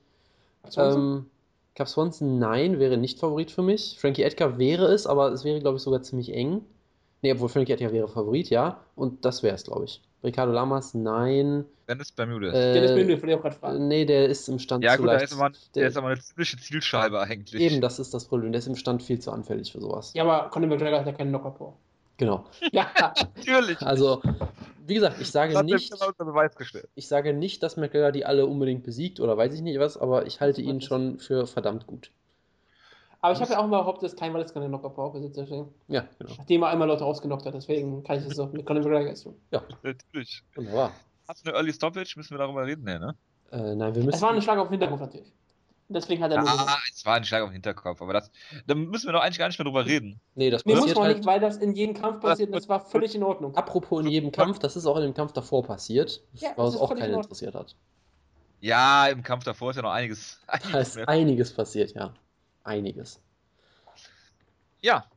Ähm, Cap Swanson, nein, wäre nicht Favorit für mich. Frankie Edgar wäre es, aber es wäre, glaube ich, sogar ziemlich eng. Nee, obwohl Frankie Edgar wäre Favorit, ja. Und das wäre es, glaube ich. Ricardo Lamas, nein. Dennis Bermudez. Dennis Äh, Milne, von dir auch gerade fragen. nee, der ist im Stand ja, zu gut, der leicht. ist, aber, der ist aber eine ziemliche Zielscheibe eigentlich. Eben, das ist das Problem. Der ist im Stand viel zu anfällig für sowas. Ja, aber Conor McGregor hat ja keinen Knockout-Power. Genau. Ja, Natürlich. Also, wie gesagt, ich sage nicht, unter Beweis gestellt. ich sage nicht, dass McGregor die alle unbedingt besiegt oder weiß ich nicht was, aber ich halte ihn schon für verdammt gut. Aber ich habe ja auch immer behauptet, dass kein Wallace keine Knockout-Power besitzt. Deswegen. Ja, genau. Nachdem er einmal Leute ausgenockt hat, deswegen kann ich das so mit Conor McGregor jetzt tun. Natürlich. Wunderbar. Hast du eine Early Stoppage? Müssen wir darüber reden? Nee, ne? Äh, nein, wir Es müssen. war ein Schlag auf den Hinterkopf natürlich. Deswegen hat er nur. Ah, es war ein Schlag auf den Hinterkopf, aber das, da müssen wir doch eigentlich gar nicht mehr drüber reden. Nee, das Nee, muss passiert man halt. nicht, weil das in jedem Kampf passiert und das war völlig in Ordnung. Apropos in jedem Kampf, das ist auch in dem Kampf davor passiert, Ja, was das ist auch in keinen Ordnung. interessiert hat. Ja, im Kampf davor ist ja noch einiges. Da einiges ist mehr. einiges passiert, ja. Einiges. Ja.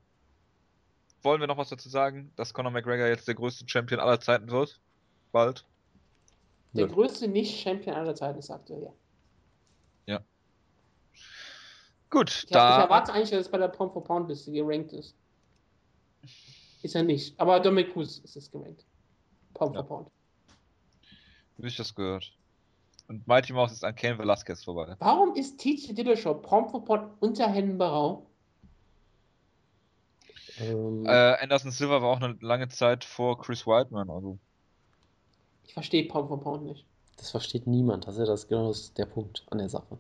Wollen wir noch was dazu sagen, dass Conor McGregor jetzt der größte Champion aller Zeiten wird? Bald. Der Nö. größte Nicht-Champion aller Zeiten ist aktuell, ja. Gut, Ich, hab, ich da. erwarte eigentlich, dass es bei der Pound-for-Pound-Liste gerankt ist. Ist er nicht. Aber Dominic Cruz ist es gerankt. Pound Ja. for Pound. Wie ich das gehört. Und Mighty Mouse ist an Cain Velasquez vorbei. Warum ist TJ Dillashaw Pound for Pound unter Hennen Barau? Ähm, Äh, Anderson Silva war auch eine lange Zeit vor Chris Whiteman. Also. Ich verstehe Pound for Pound nicht. das versteht niemand. Das ist ja das, genau das, der Punkt an der Sache.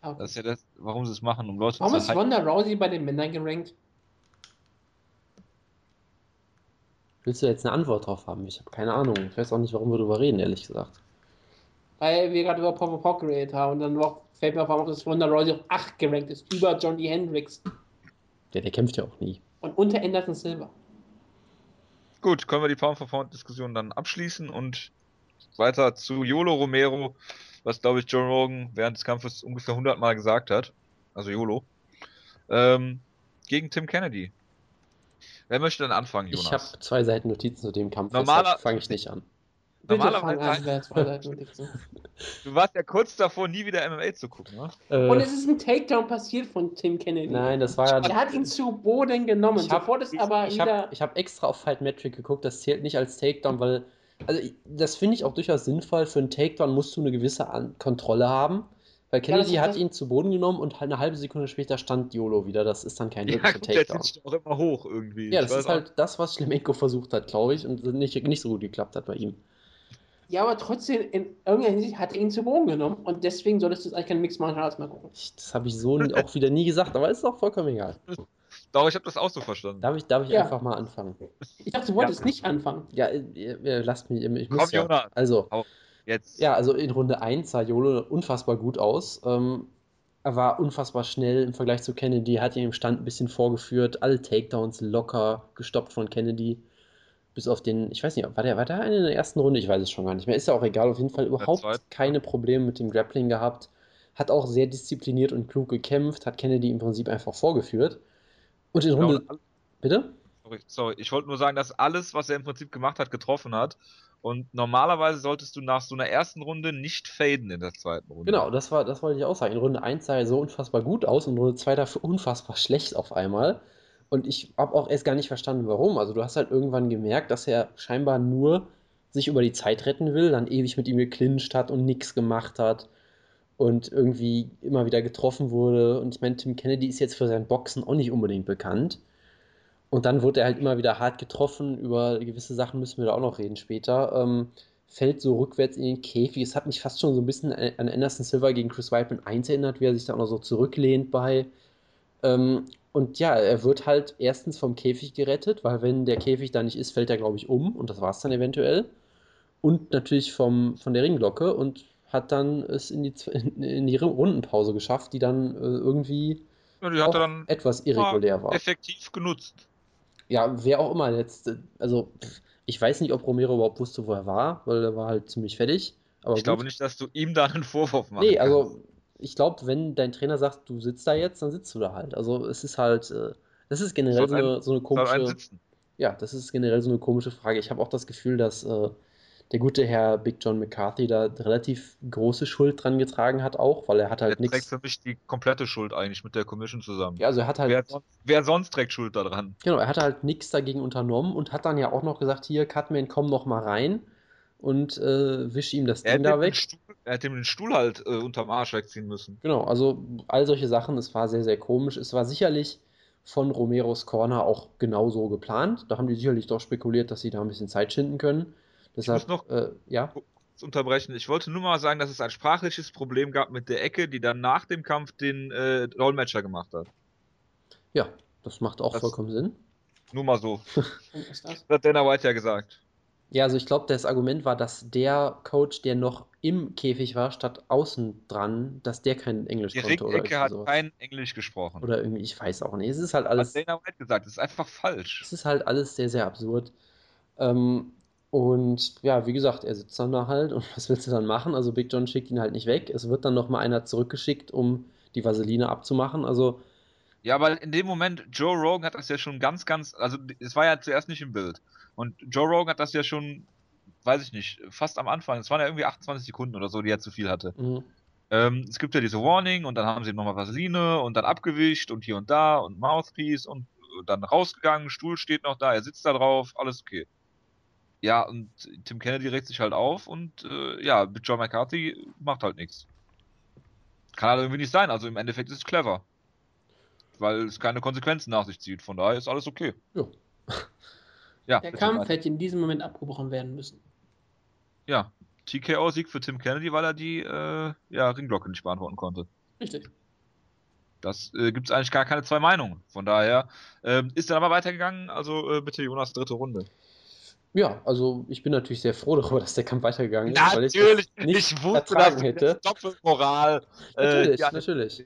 Aber Das ist ja das, warum sie es machen, um Leute Warum zu ist hypen. Ronda Rousey bei den Männern gerankt? Willst du jetzt eine Antwort drauf haben? Ich habe keine Ahnung. Ich weiß auch nicht, warum wir darüber reden, ehrlich gesagt. Weil wir gerade über for Pound geredet haben und dann noch fällt mir auf einmal auf, dass Ronda Rousey auf 8 gerankt ist. Über Johnny Hendricks Ja, der kämpft ja auch nie. und unter Anderson Silva. Gut, können wir die Pound for Pound Diskussion dann abschließen und weiter zu YOLO Romero, was glaube ich Joe Rogan während des Kampfes ungefähr 100 Mal gesagt hat. Also YOLO. Ähm, gegen Tim Kennedy. Wer möchte denn anfangen, Jonas? Ich habe zwei Seiten Notizen zu dem Kampf, Normaler- fange ich nicht an. Normalerweise an. Du warst ja kurz davor, nie wieder MMA zu gucken, ne? Äh, Und es ist ein Takedown passiert von Tim Kennedy. nein, das war ja. Er hat ihn zu Boden genommen. Ich wieder. habe ich hab extra auf Fight Metric geguckt, das zählt nicht als Takedown, weil. Also, ich- das finde ich auch durchaus sinnvoll. Für einen Takedown musst du eine gewisse An Kontrolle haben. Weil Ja, Kennedy das- hat ihn zu Boden genommen und halt eine halbe Sekunde später stand YOLO wieder. Das ist dann kein Ja, wirklicher der Takedown. zieht sich auch immer hoch irgendwie. Ja, das ist halt das, was Schlemenko versucht hat, glaube ich, und nicht, nicht so gut geklappt hat bei ihm. Ja, aber trotzdem, in irgendeiner Hinsicht hat er ihn zu Boden genommen und deswegen solltest du jetzt eigentlich kein Mixed Martial Arts mehr gucken. Das habe ich so auch wieder nie gesagt, aber ist auch vollkommen egal. Doch, ich habe das auch so verstanden. Darf ich, darf ich Ja. einfach mal anfangen? Ich dachte, du wolltest nicht anfangen. Ja, ihr, ihr lasst mich, ich muss Komm, ja. Jonas. Also, Jetzt. Ja, also in Runde 1 sah Jolo unfassbar gut aus. Ähm, er war unfassbar schnell im Vergleich zu Kennedy, hat ihn im Stand ein bisschen vorgeführt, alle Takedowns locker gestoppt von Kennedy. Bis auf den, ich weiß nicht, war der, war der eine in der ersten Runde? Ich weiß es schon gar nicht mehr. Ist ja auch egal, auf jeden Fall überhaupt keine Probleme mit dem Grappling gehabt. Hat auch sehr diszipliniert und klug gekämpft, hat Kennedy im Prinzip einfach vorgeführt. Und in Ja, Runde. Bitte? Sorry, sorry. Ich wollte nur sagen, dass alles, was er im Prinzip gemacht hat, getroffen hat. Und normalerweise solltest du nach so einer ersten Runde nicht faden in der zweiten Runde. Genau, das, war, das wollte ich auch sagen. In Runde 1 sah er so unfassbar gut aus und in Runde 2 dafür unfassbar schlecht auf einmal. Und ich habe auch erst gar nicht verstanden, warum. Also du hast halt irgendwann gemerkt, dass er scheinbar nur sich über die Zeit retten will, dann ewig mit ihm geklincht hat und nichts gemacht hat und irgendwie immer wieder getroffen wurde. Und ich meine, Tim Kennedy ist jetzt für sein Boxen auch nicht unbedingt bekannt. Und dann wurde er halt immer wieder hart getroffen. Über gewisse Sachen müssen wir da auch noch reden später. Ähm, fällt so rückwärts in den Käfig. Es hat mich fast schon so ein bisschen an Anderson Silver gegen Chris Weidman 1 erinnert, wie er sich da auch noch so zurücklehnt bei. Ähm, und ja, er wird halt erstens vom Käfig gerettet, weil wenn der Käfig da nicht ist, fällt er, glaube ich, um. Und das war es dann eventuell. Und natürlich vom, von der Ringglocke und hat dann es in die, in die Rundenpause geschafft, die dann äh, irgendwie ja, die hat er dann etwas irregulär war. Effektiv genutzt ja, wer auch immer jetzt, also ich weiß nicht, ob Romero überhaupt wusste, wo er war, weil er war halt ziemlich fertig. Aber ich gut. glaube nicht, dass du ihm da einen Vorwurf machst. Nee, also ich glaube, wenn dein Trainer sagt, du sitzt da jetzt, dann sitzt du da halt. Also es ist halt, äh, das ist generell so eine, so eine komische. Ja, das ist generell so eine komische Frage. Ich habe auch das Gefühl, dass äh, der gute Herr Big John McCarthy da relativ große Schuld dran getragen hat auch, weil er hat halt nichts. Er trägt für mich die komplette Schuld eigentlich mit der Commission zusammen. Ja, also er hat halt. Wer sonst, wer sonst trägt Schuld daran? Genau, er hat halt nichts dagegen unternommen und hat dann ja auch noch gesagt, hier, Cutman, komm noch mal rein und äh, wisch ihm das Ding da weg. Stuhl, er hätte ihm den Stuhl halt äh, unterm Arsch wegziehen müssen. Genau, also all solche Sachen, es war sehr, sehr komisch. Es war sicherlich von Romeros Corner auch genauso geplant. Da haben die sicherlich doch spekuliert, dass sie da ein bisschen Zeit schinden können. Deshalb, ich muss noch äh, ja? unterbrechen. Ich wollte nur mal sagen, dass es ein sprachliches Problem gab mit der Ecke, die dann nach dem Kampf den äh, Dolmetscher gemacht hat. Ja, das macht auch das vollkommen Sinn. Nur mal so. das? das hat Dana White ja gesagt. Ja, also ich glaube, das Argument war, dass der Coach, der noch im Käfig war, statt außen dran, dass der kein Englisch die konnte. Die Ecke hat sowas. kein Englisch gesprochen. Oder irgendwie, ich weiß auch nicht. Es ist halt alles. Hat Dana White gesagt, das ist einfach falsch. Es ist halt alles sehr, sehr absurd. Ähm, und ja, wie gesagt, er sitzt dann da halt und was willst du dann machen? Also Big John schickt ihn halt nicht weg. Es wird dann nochmal einer zurückgeschickt, um die Vaseline abzumachen. Also. Ja, aber in dem Moment, Joe Rogan hat das ja schon ganz, ganz, also es war ja zuerst nicht im Bild. Und Joe Rogan hat das ja schon, weiß ich nicht, fast am Anfang, es waren ja irgendwie 28 Sekunden oder so, die er zu viel hatte. Mhm. Ähm, es gibt ja diese Warning und dann haben sie nochmal Vaseline und dann abgewischt und hier und da und Mouthpiece und dann rausgegangen, Stuhl steht noch da, er sitzt da drauf, alles okay. Ja, und Tim Kennedy regt sich halt auf und äh, ja, mit John McCarthy macht halt nichts. Kann halt irgendwie nicht sein, also im Endeffekt ist es clever. Weil es keine Konsequenzen nach sich zieht, von daher ist alles okay. Jo. ja. Der Kampf hätte in diesem Moment abgebrochen werden müssen. Ja, TKO-Sieg für Tim Kennedy, weil er die äh, ja, Ringglocke nicht beantworten konnte. Richtig. Das äh, gibt es eigentlich gar keine zwei Meinungen. Von daher äh, ist dann aber weitergegangen. Also äh, bitte Jonas, dritte Runde. Ja, also ich bin natürlich sehr froh darüber, dass der Kampf weitergegangen ist. Natürlich, weil ich, ich wusste, dass hätte. Doppelmoral. Natürlich, äh, ja, natürlich.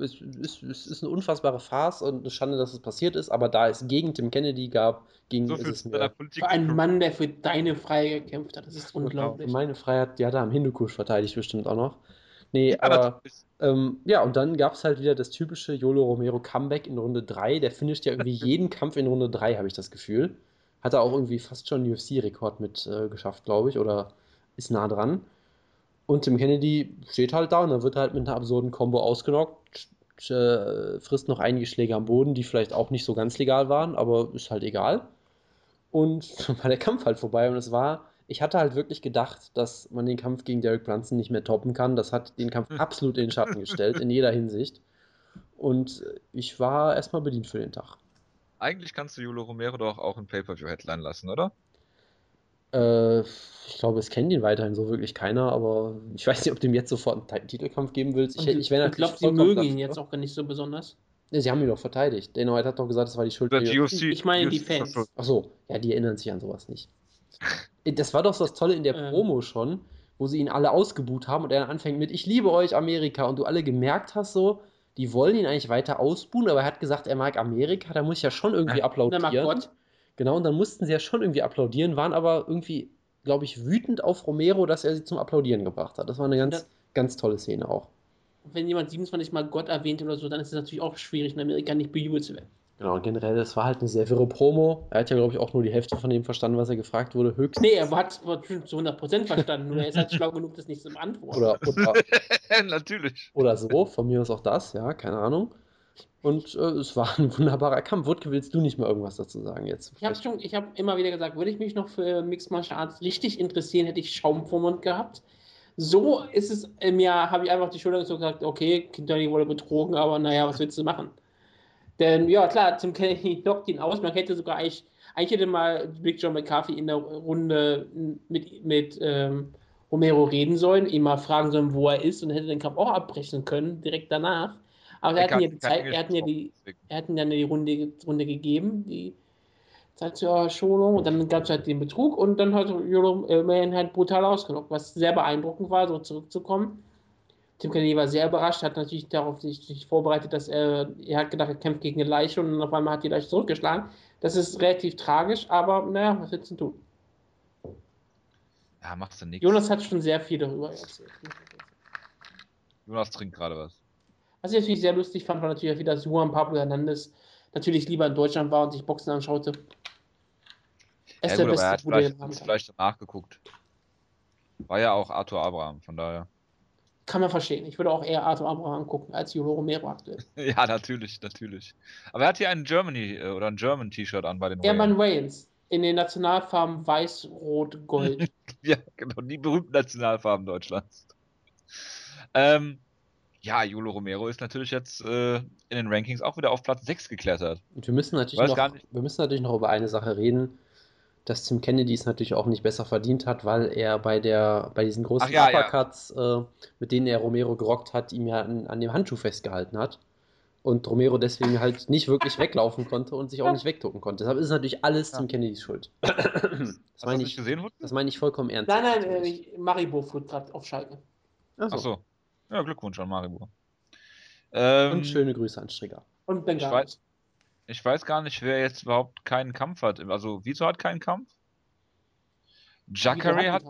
Es, es, es, ist eine unfassbare Farce und eine Schande, dass es passiert ist, aber da es gegen Tim Kennedy gab, ging so es mir. Für einen Mann, der für deine Freiheit gekämpft hat, das ist genau, unglaublich. Für meine Freiheit, ja, da am Hindukusch verteidigt bestimmt auch noch. Nee, ja, aber ähm, ja, und dann gab es halt wieder das typische Yolo Romero Comeback in Runde 3. Der finisht ja irgendwie jeden Kampf in Runde 3, habe ich das Gefühl. Hat er auch irgendwie fast schon einen UFC-Rekord mit äh, geschafft, glaube ich, oder ist nah dran. Und Tim Kennedy steht halt da und dann wird halt mit einer absurden Combo ausgenockt, äh, frisst noch einige Schläge am Boden, die vielleicht auch nicht so ganz legal waren, aber ist halt egal. Und dann war der Kampf halt vorbei und es war, ich hatte halt wirklich gedacht, dass man den Kampf gegen Derek Brunson nicht mehr toppen kann. Das hat den Kampf absolut in den Schatten gestellt, in jeder Hinsicht. Und ich war erstmal bedient für den Tag. Eigentlich kannst du Julio Romero doch auch ein Pay-Per-View-Headline lassen, oder? Äh, ich glaube, es kennt ihn weiterhin so wirklich keiner, aber ich weiß nicht, ob du ihm jetzt sofort einen Titelkampf geben willst. Ich, ich, ich glaube, sie mögen ihn jetzt auch gar nicht so besonders. Ja, sie haben ihn doch verteidigt. Dana White hat doch gesagt, das war die Schuld der UFC. Ich meine die Fans. Achso, ja, die erinnern sich an sowas nicht. Das war doch das Tolle in der ähm. Promo schon, wo sie ihn alle ausgebuht haben und er dann anfängt mit Ich liebe euch, Amerika. Und du alle gemerkt hast so, die wollen ihn eigentlich weiter ausbuhen, aber er hat gesagt, er mag Amerika, da muss ich ja schon irgendwie applaudieren. Er mag Gott. Genau, und dann mussten sie ja schon irgendwie applaudieren, waren aber irgendwie, glaube ich, wütend auf Romero, dass er sie zum Applaudieren gebracht hat. Das war eine ganz, ja. ganz tolle Szene auch. Wenn jemand 27 Mal Gott erwähnt oder so, dann ist es natürlich auch schwierig, in Amerika nicht bejubelt zu werden. Genau, und generell, das war halt eine sehr wirre Promo. Er hat ja, glaube ich, auch nur die Hälfte von dem verstanden, was er gefragt wurde. Höchstens. Nee, er hat es zu 100% verstanden, nur er ist halt schlau genug, das nicht zu beantworten. Oder, oder, Natürlich. oder so, von mir aus auch das, ja, keine Ahnung. Und äh, es war ein wunderbarer Kampf. Wutke, willst du nicht mal irgendwas dazu sagen jetzt? Ich habe schon, ich habe immer wieder gesagt, würde ich mich noch für Mixed Martial Arts richtig interessieren, hätte ich Schaum vor Mund gehabt. So ist es im Jahr, habe ich einfach die Schulter gezogen und gesagt, okay, Kintani wurde betrogen, aber naja, was willst du machen? Denn ja, klar, Tim Kennedy knockt ihn aus. Man hätte sogar eigentlich, eigentlich hätte mal Big John McCarthy in der Runde mit, mit ähm, Romero reden sollen, ihn mal fragen sollen, wo er ist und hätte den Kampf auch abbrechen können, direkt danach. Aber er, hat, die Zeit, er hat ja die, er hat ja die Runde, Runde gegeben, die Zeit zur Schonung und dann gab es halt den Betrug und dann hat Jolo äh, halt brutal ausgelockt, was sehr beeindruckend war, so zurückzukommen. Tim Kennedy war sehr überrascht, hat natürlich darauf sich, sich vorbereitet, dass er, er hat gedacht, er kämpft gegen eine Leiche und auf einmal hat die Leiche zurückgeschlagen. Das ist relativ tragisch, aber naja, was willst du tun? Ja, machst du nichts. Jonas hat schon sehr viel darüber erzählt. Jonas trinkt gerade was. Was ich natürlich sehr lustig fand, war natürlich auch wieder, dass Juan Pablo Hernandez natürlich lieber in Deutschland war und sich Boxen anschaute. Er ist ja, der gut, beste er hat vielleicht, vielleicht nachgeguckt. War ja auch Arthur Abraham, von daher. Kann man verstehen. Ich würde auch eher Arthur Abraham gucken als Jolo Romero aktuell. ja, natürlich, natürlich. Aber er hat hier ein Germany äh, oder ein German T-Shirt an bei den Hermann Wayans. In den Nationalfarben Weiß, Rot, Gold. ja, genau, die berühmten Nationalfarben Deutschlands. Ähm, ja, Jolo Romero ist natürlich jetzt äh, in den Rankings auch wieder auf Platz 6 geklettert. Und wir müssen natürlich, noch, wir müssen natürlich noch über eine Sache reden dass Tim Kennedy es natürlich auch nicht besser verdient hat, weil er bei der bei diesen großen ja, Uppercuts, ja. äh, mit denen er Romero gerockt hat, ihm ja an, an, dem Handschuh festgehalten hat. Und Romero deswegen halt nicht wirklich weglaufen konnte und sich auch nicht wegducken konnte. Deshalb ist es natürlich alles ja. Tim Kennedys Schuld. das meine ich, gesehen, das meine ich vollkommen ernst. Nein, nein, äh, führt gerade auf Schalke. Achso. Ach so. Ja, Glückwunsch an Maribor. Ähm, und schöne Grüße an Strigger. Und Bengalis. Ich weiß gar nicht, wer jetzt überhaupt keinen Kampf hat. Also, wieso hat keinen Kampf? Jacare hat.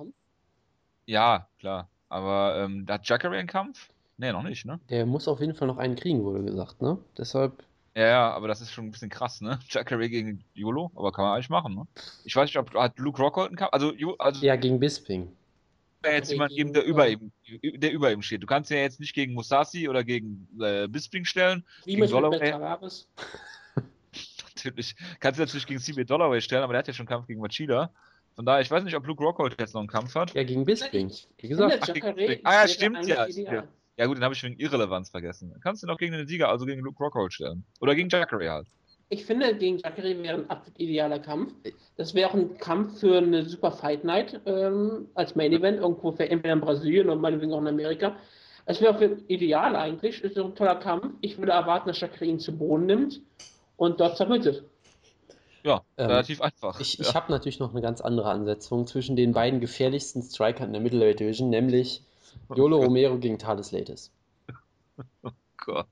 Ja, klar. Aber ähm, hat Jacare einen Kampf? Nee, noch nicht, ne? Der muss auf jeden Fall noch einen kriegen, wurde gesagt, ne? Deshalb. Ja, ja, aber das ist schon ein bisschen krass, ne? Jacare gegen YOLO, aber kann man eigentlich machen, ne? Ich weiß nicht, ob hat Luke Rockhold einen Kampf? Also, also ja, gegen Bisping. Jetzt jemand geben, der über ihm, der über ihm steht. Du kannst ja jetzt nicht gegen Musashi oder gegen äh, Bisping stellen. Wie mit Tavares natürlich, kannst du natürlich gegen CB Dollaway stellen, aber der hat ja schon Kampf gegen Machida. Von daher, ich weiß nicht, ob Luke Rockhold jetzt noch einen Kampf hat. Ja, gegen Bisping. Wie gesagt. Ach, gegen ah ja, stimmt ja. Ja gut, den habe ich wegen Irrelevanz vergessen. Kannst du noch gegen den Sieger, also gegen Luke Rockhold stellen. Oder gegen Jacare halt. Ich finde, gegen Jacare wäre ein absolut idealer Kampf. Das wäre auch ein Kampf für eine Super Fight Night ähm, als Main Event, irgendwo für entweder in Brasilien oder meinetwegen auch in Amerika. Es wäre auch ideal eigentlich. Ist ein toller Kampf. Ich würde erwarten, dass Jacare ihn zu Boden nimmt und dort zerrüttet. Ja, ähm, relativ einfach. Ich, ja. ich habe natürlich noch eine ganz andere Ansetzung zwischen den beiden gefährlichsten Strikern in der Middleweight Division, nämlich Yolo oh Romero gegen Thales Latis. Oh Gott.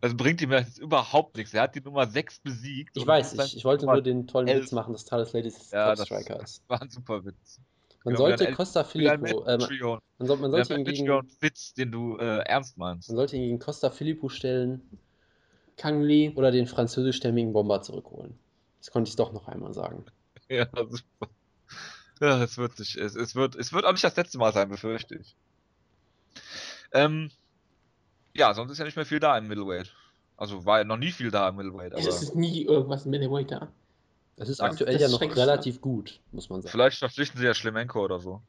Das bringt ihm jetzt überhaupt nichts. Er hat die Nummer 6 besiegt. Ich weiß, ich, ich wollte nur den tollen Witz machen, dass Thales Latis ja, Top-Striker ist. War ein super Witz. Man genau, sollte Costa Filippo. Äh, man, soll, man sollte ihn gegen. Witz, den du äh, ernst meinst. Man sollte ihn gegen Costa Filippo stellen Kang Lee oder den französischstämmigen Bomber zurückholen. Das konnte ich doch noch einmal sagen. Ja, super. Ja, es wird sich, es, es, wird, es wird auch nicht das letzte Mal sein, befürchte ich. Ähm, ja, sonst ist ja nicht mehr viel da im Middleweight. Also war ja noch nie viel da im Middleweight. Aber es ist nie irgendwas im Middleweight da. Es ist das, aktuell das ja noch relativ gut, muss man sagen. Vielleicht verpflichten sie ja Schlemenko oder so.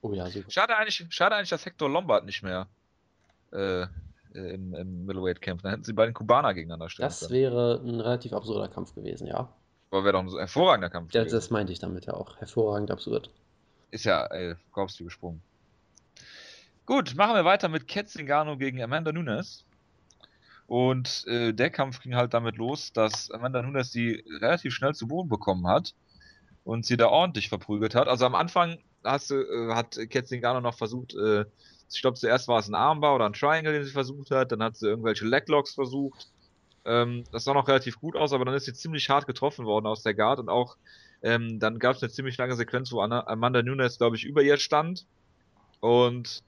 Oh ja, super. Schade eigentlich, schade eigentlich, dass Hector Lombard nicht mehr äh, äh, im, im Middleweight kämpfen. Dann hätten sie beiden Kubaner gegeneinander stellen Das können. wäre ein relativ absurder Kampf gewesen, ja. Aber wäre doch ein hervorragender Kampf. Ja, das meinte ich damit ja auch. Hervorragend absurd. Ist ja, ey, kommst du gesprungen. Gut, machen wir weiter mit Ketzingano gegen Amanda Nunes. Und äh, der Kampf ging halt damit los, dass Amanda Nunes sie relativ schnell zu Boden bekommen hat und sie da ordentlich verprügelt hat. Also am Anfang hast du, äh, hat Ketzingano noch versucht, äh, ich glaube, zuerst war es ein Armbar oder ein Triangle, den sie versucht hat. Dann hat sie irgendwelche Leglocks versucht. Ähm, das sah noch relativ gut aus, aber dann ist sie ziemlich hart getroffen worden aus der Guard und auch ähm, dann gab es eine ziemlich lange Sequenz, wo Amanda Nunes, glaube ich, über ihr stand und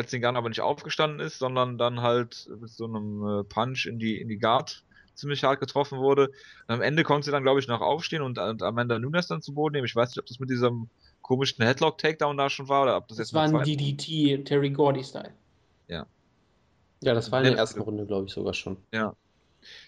Ketzingano aber nicht aufgestanden ist, sondern dann halt mit so einem äh, Punch in die, in die Guard ziemlich hart getroffen wurde. Und am Ende konnte sie dann, glaube ich, noch aufstehen und, und Amanda Nunes dann zu Boden nehmen. Ich weiß nicht, ob das mit diesem komischen Headlock-Takedown da schon war oder ob das, Das jetzt war mit ein DDT, Terry Gordy-Style. Ja, das war in der Nee, ersten Runde, glaube ich, sogar schon. Ja.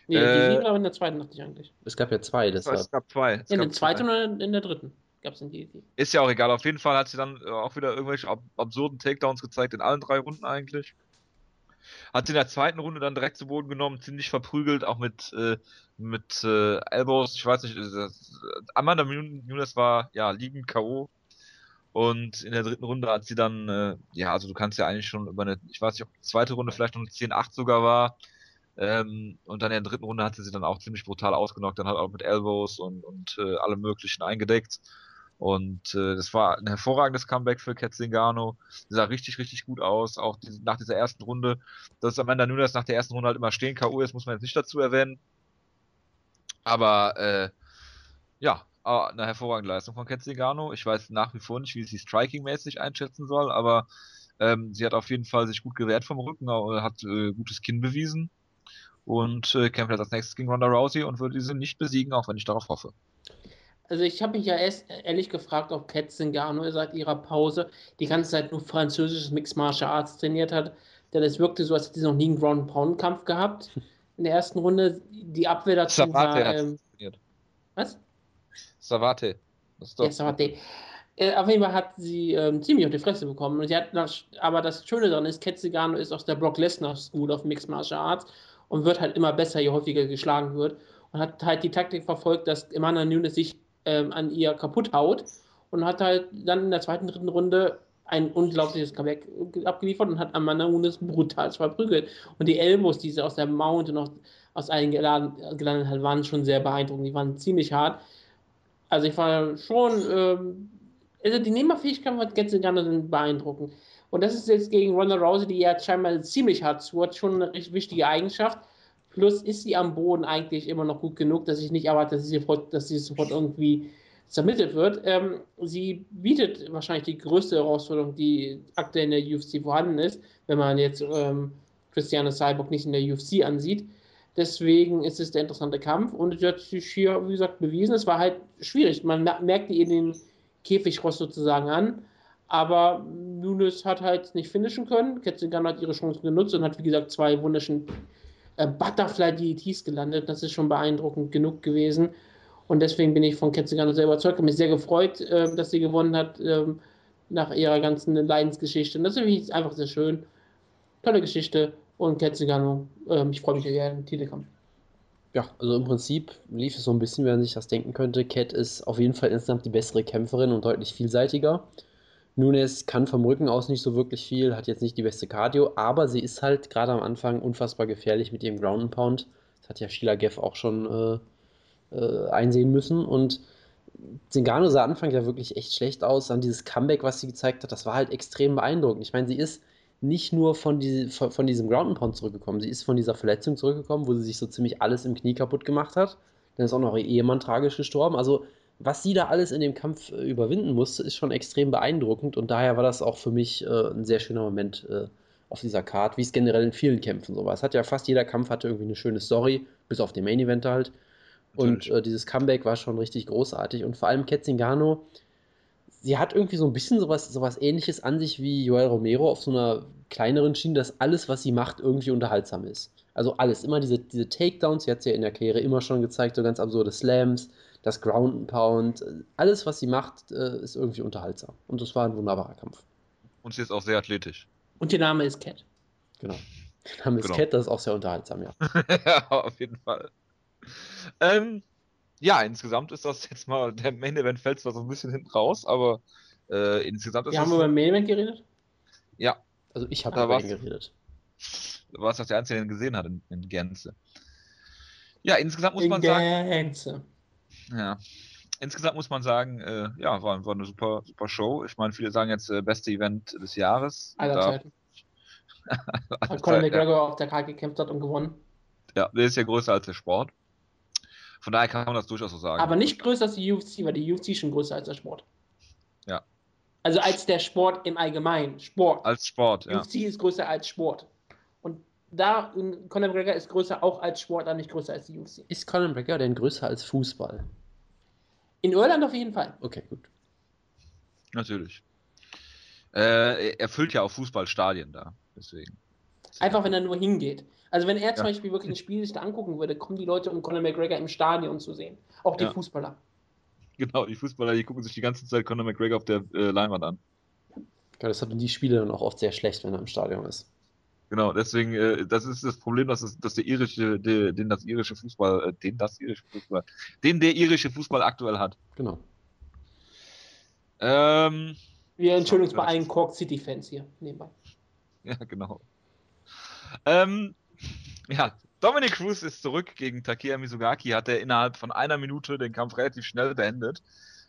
Nee, Äh, die war aber in der zweiten, dachte ich eigentlich. Es gab ja zwei, deshalb. Es gab zwei. Es In der zweiten zwei. oder in der dritten gab es ein DDT. Ist ja auch egal. Auf jeden Fall hat sie dann äh, auch wieder irgendwelche ab absurden Takedowns gezeigt in allen drei Runden eigentlich. Hat sie in der zweiten Runde dann direkt zu Boden genommen, ziemlich verprügelt, auch mit, äh, mit äh, Elbows. Ich weiß nicht, äh, das- Amanda Nunes war ja liegend K.O. Und in der dritten Runde hat sie dann, äh, ja, also du kannst ja eigentlich schon über eine, ich weiß nicht, ob die zweite Runde vielleicht noch eine 10-8 sogar war. Ähm, und dann in der dritten Runde hat sie sie dann auch ziemlich brutal ausgenockt, dann halt auch mit Elbows und, und äh, allem möglichen eingedeckt. Und äh, das war ein hervorragendes Comeback für Kat Zingano. Sie sah richtig, richtig gut aus, auch die, nach dieser ersten Runde. Dass Amanda Nunes nach der ersten Runde halt immer stehen K.O. ist, muss man jetzt nicht dazu erwähnen. Aber äh, ja, aber eine hervorragende Leistung von Kat Zingano. Ich weiß nach wie vor nicht, wie sie striking-mäßig einschätzen soll, aber ähm, sie hat auf jeden Fall sich gut gewehrt vom Rücken, äh, hat äh, gutes Kinn bewiesen und äh, kämpft jetzt als nächstes gegen Ronda Rousey und würde diese nicht besiegen, auch wenn ich darauf hoffe. Also ich habe mich ja erst ehrlich gefragt, ob Kat Zingano seit ihrer Pause die ganze Zeit nur französisches Mixed Martial Arts trainiert hat. Denn es wirkte so, als hätte sie noch nie einen Ground-Pound-Kampf gehabt. In der ersten Runde die Abwehr dazu war... Savate hat Ähm, was? Savate. Das doch Ja, Savate. Äh, auf jeden Fall hat sie ähm, ziemlich auf die Fresse bekommen. Und sie hat das, aber das Schöne daran ist, Kat Zingano ist aus der Brock Lesnar School of Mixed Martial Arts und wird halt immer besser, je häufiger geschlagen wird. Und hat halt die Taktik verfolgt, dass Amanda Nunes sich ähm, an ihr kaputt haut und hat halt dann in der zweiten, dritten Runde ein unglaubliches Comeback abgeliefert und hat Amanda Nunes brutal verprügelt. Und die Elbows, die sie aus der Mount und aus allen geladen, gelandet hat, waren schon sehr beeindruckend. Die waren ziemlich hart. Also ich war schon, ähm, also die Nehmerfähigkeit von Getzingano sind beeindruckend. Und das ist jetzt gegen Ronda Rousey, die ja scheinbar ziemlich hart swat, schon eine recht wichtige Eigenschaft. Plus ist sie am Boden eigentlich immer noch gut genug, dass ich nicht erwarte, dass sie sofort, dass sie sofort irgendwie zermittelt wird. Ähm, sie bietet wahrscheinlich die größte Herausforderung, die aktuell in der UFC vorhanden ist, wenn man jetzt ähm, Christiane Cyborg nicht in der UFC ansieht. Deswegen ist es der interessante Kampf und sie hat sich hier, wie gesagt, bewiesen. Es war halt schwierig. Man mer- merkte ihr den Käfigrost sozusagen an. Aber Nunes hat halt nicht finishen können. Ketzingan hat ihre Chancen genutzt und hat, wie gesagt, zwei wunderschönen äh, Butterfly-DETs gelandet. Das ist schon beeindruckend genug gewesen. Und deswegen bin ich von Ketzigano sehr überzeugt. Habe mich sehr gefreut, äh, dass sie gewonnen hat ähm, nach ihrer ganzen Leidensgeschichte. Und das ist wirklich einfach sehr schön. Tolle Geschichte. Und Ketzigano, ähm, ich freue mich auf ihren Titelkampf. Ja, also im Prinzip lief es so ein bisschen, wie man sich das denken könnte. Cat ist auf jeden Fall insgesamt die bessere Kämpferin und deutlich vielseitiger. Nunes kann vom Rücken aus nicht so wirklich viel, hat jetzt nicht die beste Cardio, aber sie ist halt gerade am Anfang unfassbar gefährlich mit ihrem Ground and Pound. Das hat ja Sheila Geff auch schon äh, äh, einsehen müssen. Und Zingano sah Anfang ja wirklich echt schlecht aus. Dann dieses Comeback, was sie gezeigt hat, das war halt extrem beeindruckend. Ich meine, sie ist nicht nur von, die, von, von diesem Ground and Pound zurückgekommen, sie ist von dieser Verletzung zurückgekommen, wo sie sich so ziemlich alles im Knie kaputt gemacht hat. Dann ist auch noch ihr Ehemann tragisch gestorben. Also, was sie da alles in dem Kampf äh, überwinden musste, ist schon extrem beeindruckend und daher war das auch für mich äh, ein sehr schöner Moment äh, auf dieser Card, wie es generell in vielen Kämpfen so war. Es hat ja fast jeder Kampf hatte irgendwie eine schöne Story, bis auf den Main Event halt. Und Natürlich. äh, dieses Comeback war schon richtig großartig. Und vor allem Ketzingano, sie hat irgendwie so ein bisschen sowas, sowas ähnliches an sich wie Joel Romero auf so einer kleineren Schiene, dass alles, was sie macht, irgendwie unterhaltsam ist. Also alles, immer diese, diese Takedowns, sie hat ja in der Karriere immer schon gezeigt, so ganz absurde Slams, das Ground and Pound, alles, was sie macht, äh, ist irgendwie unterhaltsam. Und das war ein wunderbarer Kampf. Und sie ist auch sehr athletisch. Und ihr Name ist Cat. Genau. Der Name ist Genau. Cat, das ist auch sehr unterhaltsam, ja. ja, auf jeden Fall. Ähm, ja, insgesamt ist das jetzt mal, der Main Event fällt zwar so ein bisschen hinten raus, aber äh, insgesamt ist Wir haben das, über Main Event geredet. ja, Also ich habe Da über ihn geredet. Du warst doch der Einzige, der ihn gesehen hat in, in Gänze. Ja, insgesamt muss In man sagen, Gänze. ja, insgesamt muss man sagen, äh, ja, war, war eine super, super Show. Ich meine, viele sagen jetzt äh, beste Event des Jahres. Aller Zeiten. Weil Conor Zeit, ja. McGregor auf der Karte gekämpft hat und gewonnen. Ja, der ist ja größer als der Sport. Von daher kann man das durchaus so sagen. Aber nicht größer als die UFC, weil die UFC schon größer als der Sport. Ja. Also als der Sport im Allgemeinen. Sport. als Sport, ja. UFC ist größer als Sport. Und da, Conor McGregor ist größer auch als Sportler, nicht größer als die UFC. Ist Conor McGregor denn größer als Fußball? In Irland auf jeden Fall. Okay, gut. Natürlich. Äh, er füllt ja auch Fußballstadien da, deswegen. Einfach, wenn er nur hingeht. Also wenn er zum ja. Beispiel wirklich ein Spiel sich da angucken würde, kommen die Leute, um Conor McGregor im Stadion zu sehen. Auch die ja. Fußballer. Genau, die Fußballer, die gucken sich die ganze Zeit Conor McGregor auf der äh, Leinwand an. Ja, das haben die Spiele dann auch oft sehr schlecht, wenn er im Stadion ist. Genau, deswegen, äh, das ist das Problem, dass, es, dass der irische, der, den das irische Fußball, äh, den das irische Fußball, den der irische Fußball aktuell hat. Genau. Ähm, Wir entschuldigen uns bei allen Cork City-Fans hier nebenbei. Ja, genau. Ähm, ja, Dominic Cruz ist zurück gegen Takeya Mizugaki, hat er innerhalb von einer Minute den Kampf relativ schnell beendet.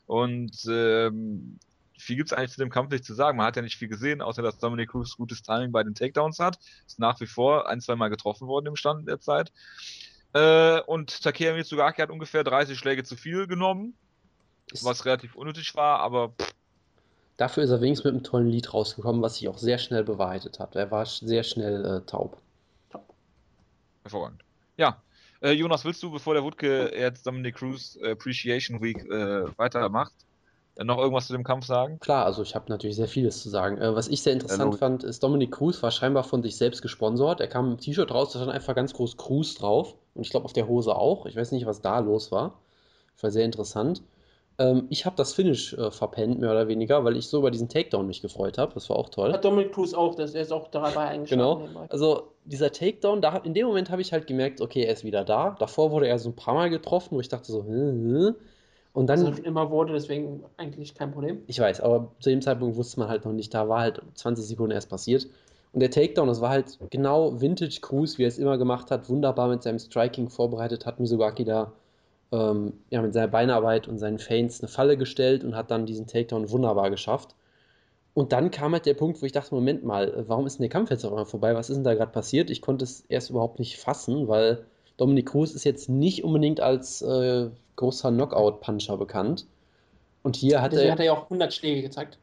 Und ähm, viel gibt es eigentlich zu dem Kampf nicht zu sagen. Man hat ja nicht viel gesehen, außer dass Dominic Cruz gutes Timing bei den Takedowns hat. Ist nach wie vor ein, zwei Mal getroffen worden im Stand der Zeit. Äh, und Takeya Mitsugaki hat ungefähr 30 Schläge zu viel genommen, was relativ unnötig war, aber pff, Dafür ist er wenigstens mit einem tollen Lied rausgekommen, was sich auch sehr schnell bewahrheitet hat. Er war sehr schnell äh, taub. Hervorragend. Ja, äh, Jonas, willst du, bevor der Wutke jetzt Dominic Cruz Appreciation Week äh, weitermacht, äh, noch irgendwas zu dem Kampf sagen? Klar, also ich habe natürlich sehr vieles zu sagen. Äh, was ich sehr interessant fand, ist, Dominic Cruz war scheinbar von sich selbst gesponsert. Er kam im T-Shirt raus, da stand einfach ganz groß Cruz drauf. Und ich glaube auf der Hose auch. Ich weiß nicht, was da los war. Das war sehr interessant. Ähm, ich habe das Finish äh, verpennt, mehr oder weniger, weil ich so über diesen Takedown mich gefreut habe. Das war auch toll. Hat Dominic Cruz auch, das, er ist auch dabei eingeschlagen. Genau. Also dieser Takedown, da, in dem Moment habe ich halt gemerkt, okay, er ist wieder da. Davor wurde er so ein paar Mal getroffen, wo ich dachte so, hm, hm. Und dann. Also immer wurde, deswegen eigentlich kein Problem. Ich weiß, aber zu dem Zeitpunkt wusste man halt noch nicht, da war halt 20 Sekunden erst passiert. Und der Takedown, das war halt genau Vintage Cruz, wie er es immer gemacht hat, wunderbar mit seinem Striking vorbereitet, hat Misogaki da ähm, ja, mit seiner Beinarbeit und seinen Feints eine Falle gestellt und hat dann diesen Takedown wunderbar geschafft. Und dann kam halt der Punkt, wo ich dachte, Moment mal, warum ist denn der Kampf jetzt auf einmal vorbei? Was ist denn da gerade passiert? Ich konnte es erst überhaupt nicht fassen, weil Dominic Cruz ist jetzt nicht unbedingt als äh, großer Knockout-Puncher bekannt. Und hier hat Deswegen er. hat er ja auch 100 Schläge gezeigt.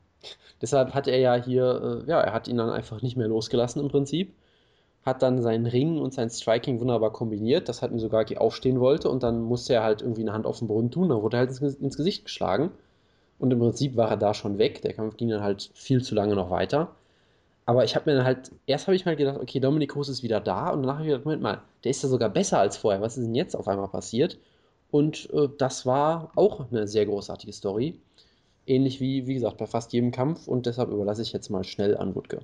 Deshalb hat er ja hier, äh, ja, er hat ihn dann einfach nicht mehr losgelassen im Prinzip hat dann seinen Ring und sein Striking wunderbar kombiniert, das hat Misogaki aufstehen wollte und dann musste er halt irgendwie eine Hand auf den Boden tun, dann wurde er halt ins Gesicht geschlagen und im Prinzip war er da schon weg, der Kampf ging dann halt viel zu lange noch weiter. Aber ich habe mir dann halt, erst habe ich mal gedacht, okay, Dominik Cruz ist wieder da und danach habe ich gedacht, Moment mal, der ist ja sogar besser als vorher, was ist denn jetzt auf einmal passiert? Und äh, das war auch eine sehr großartige Story. Ähnlich wie, wie gesagt, bei fast jedem Kampf und deshalb überlasse ich jetzt mal schnell an Wutke.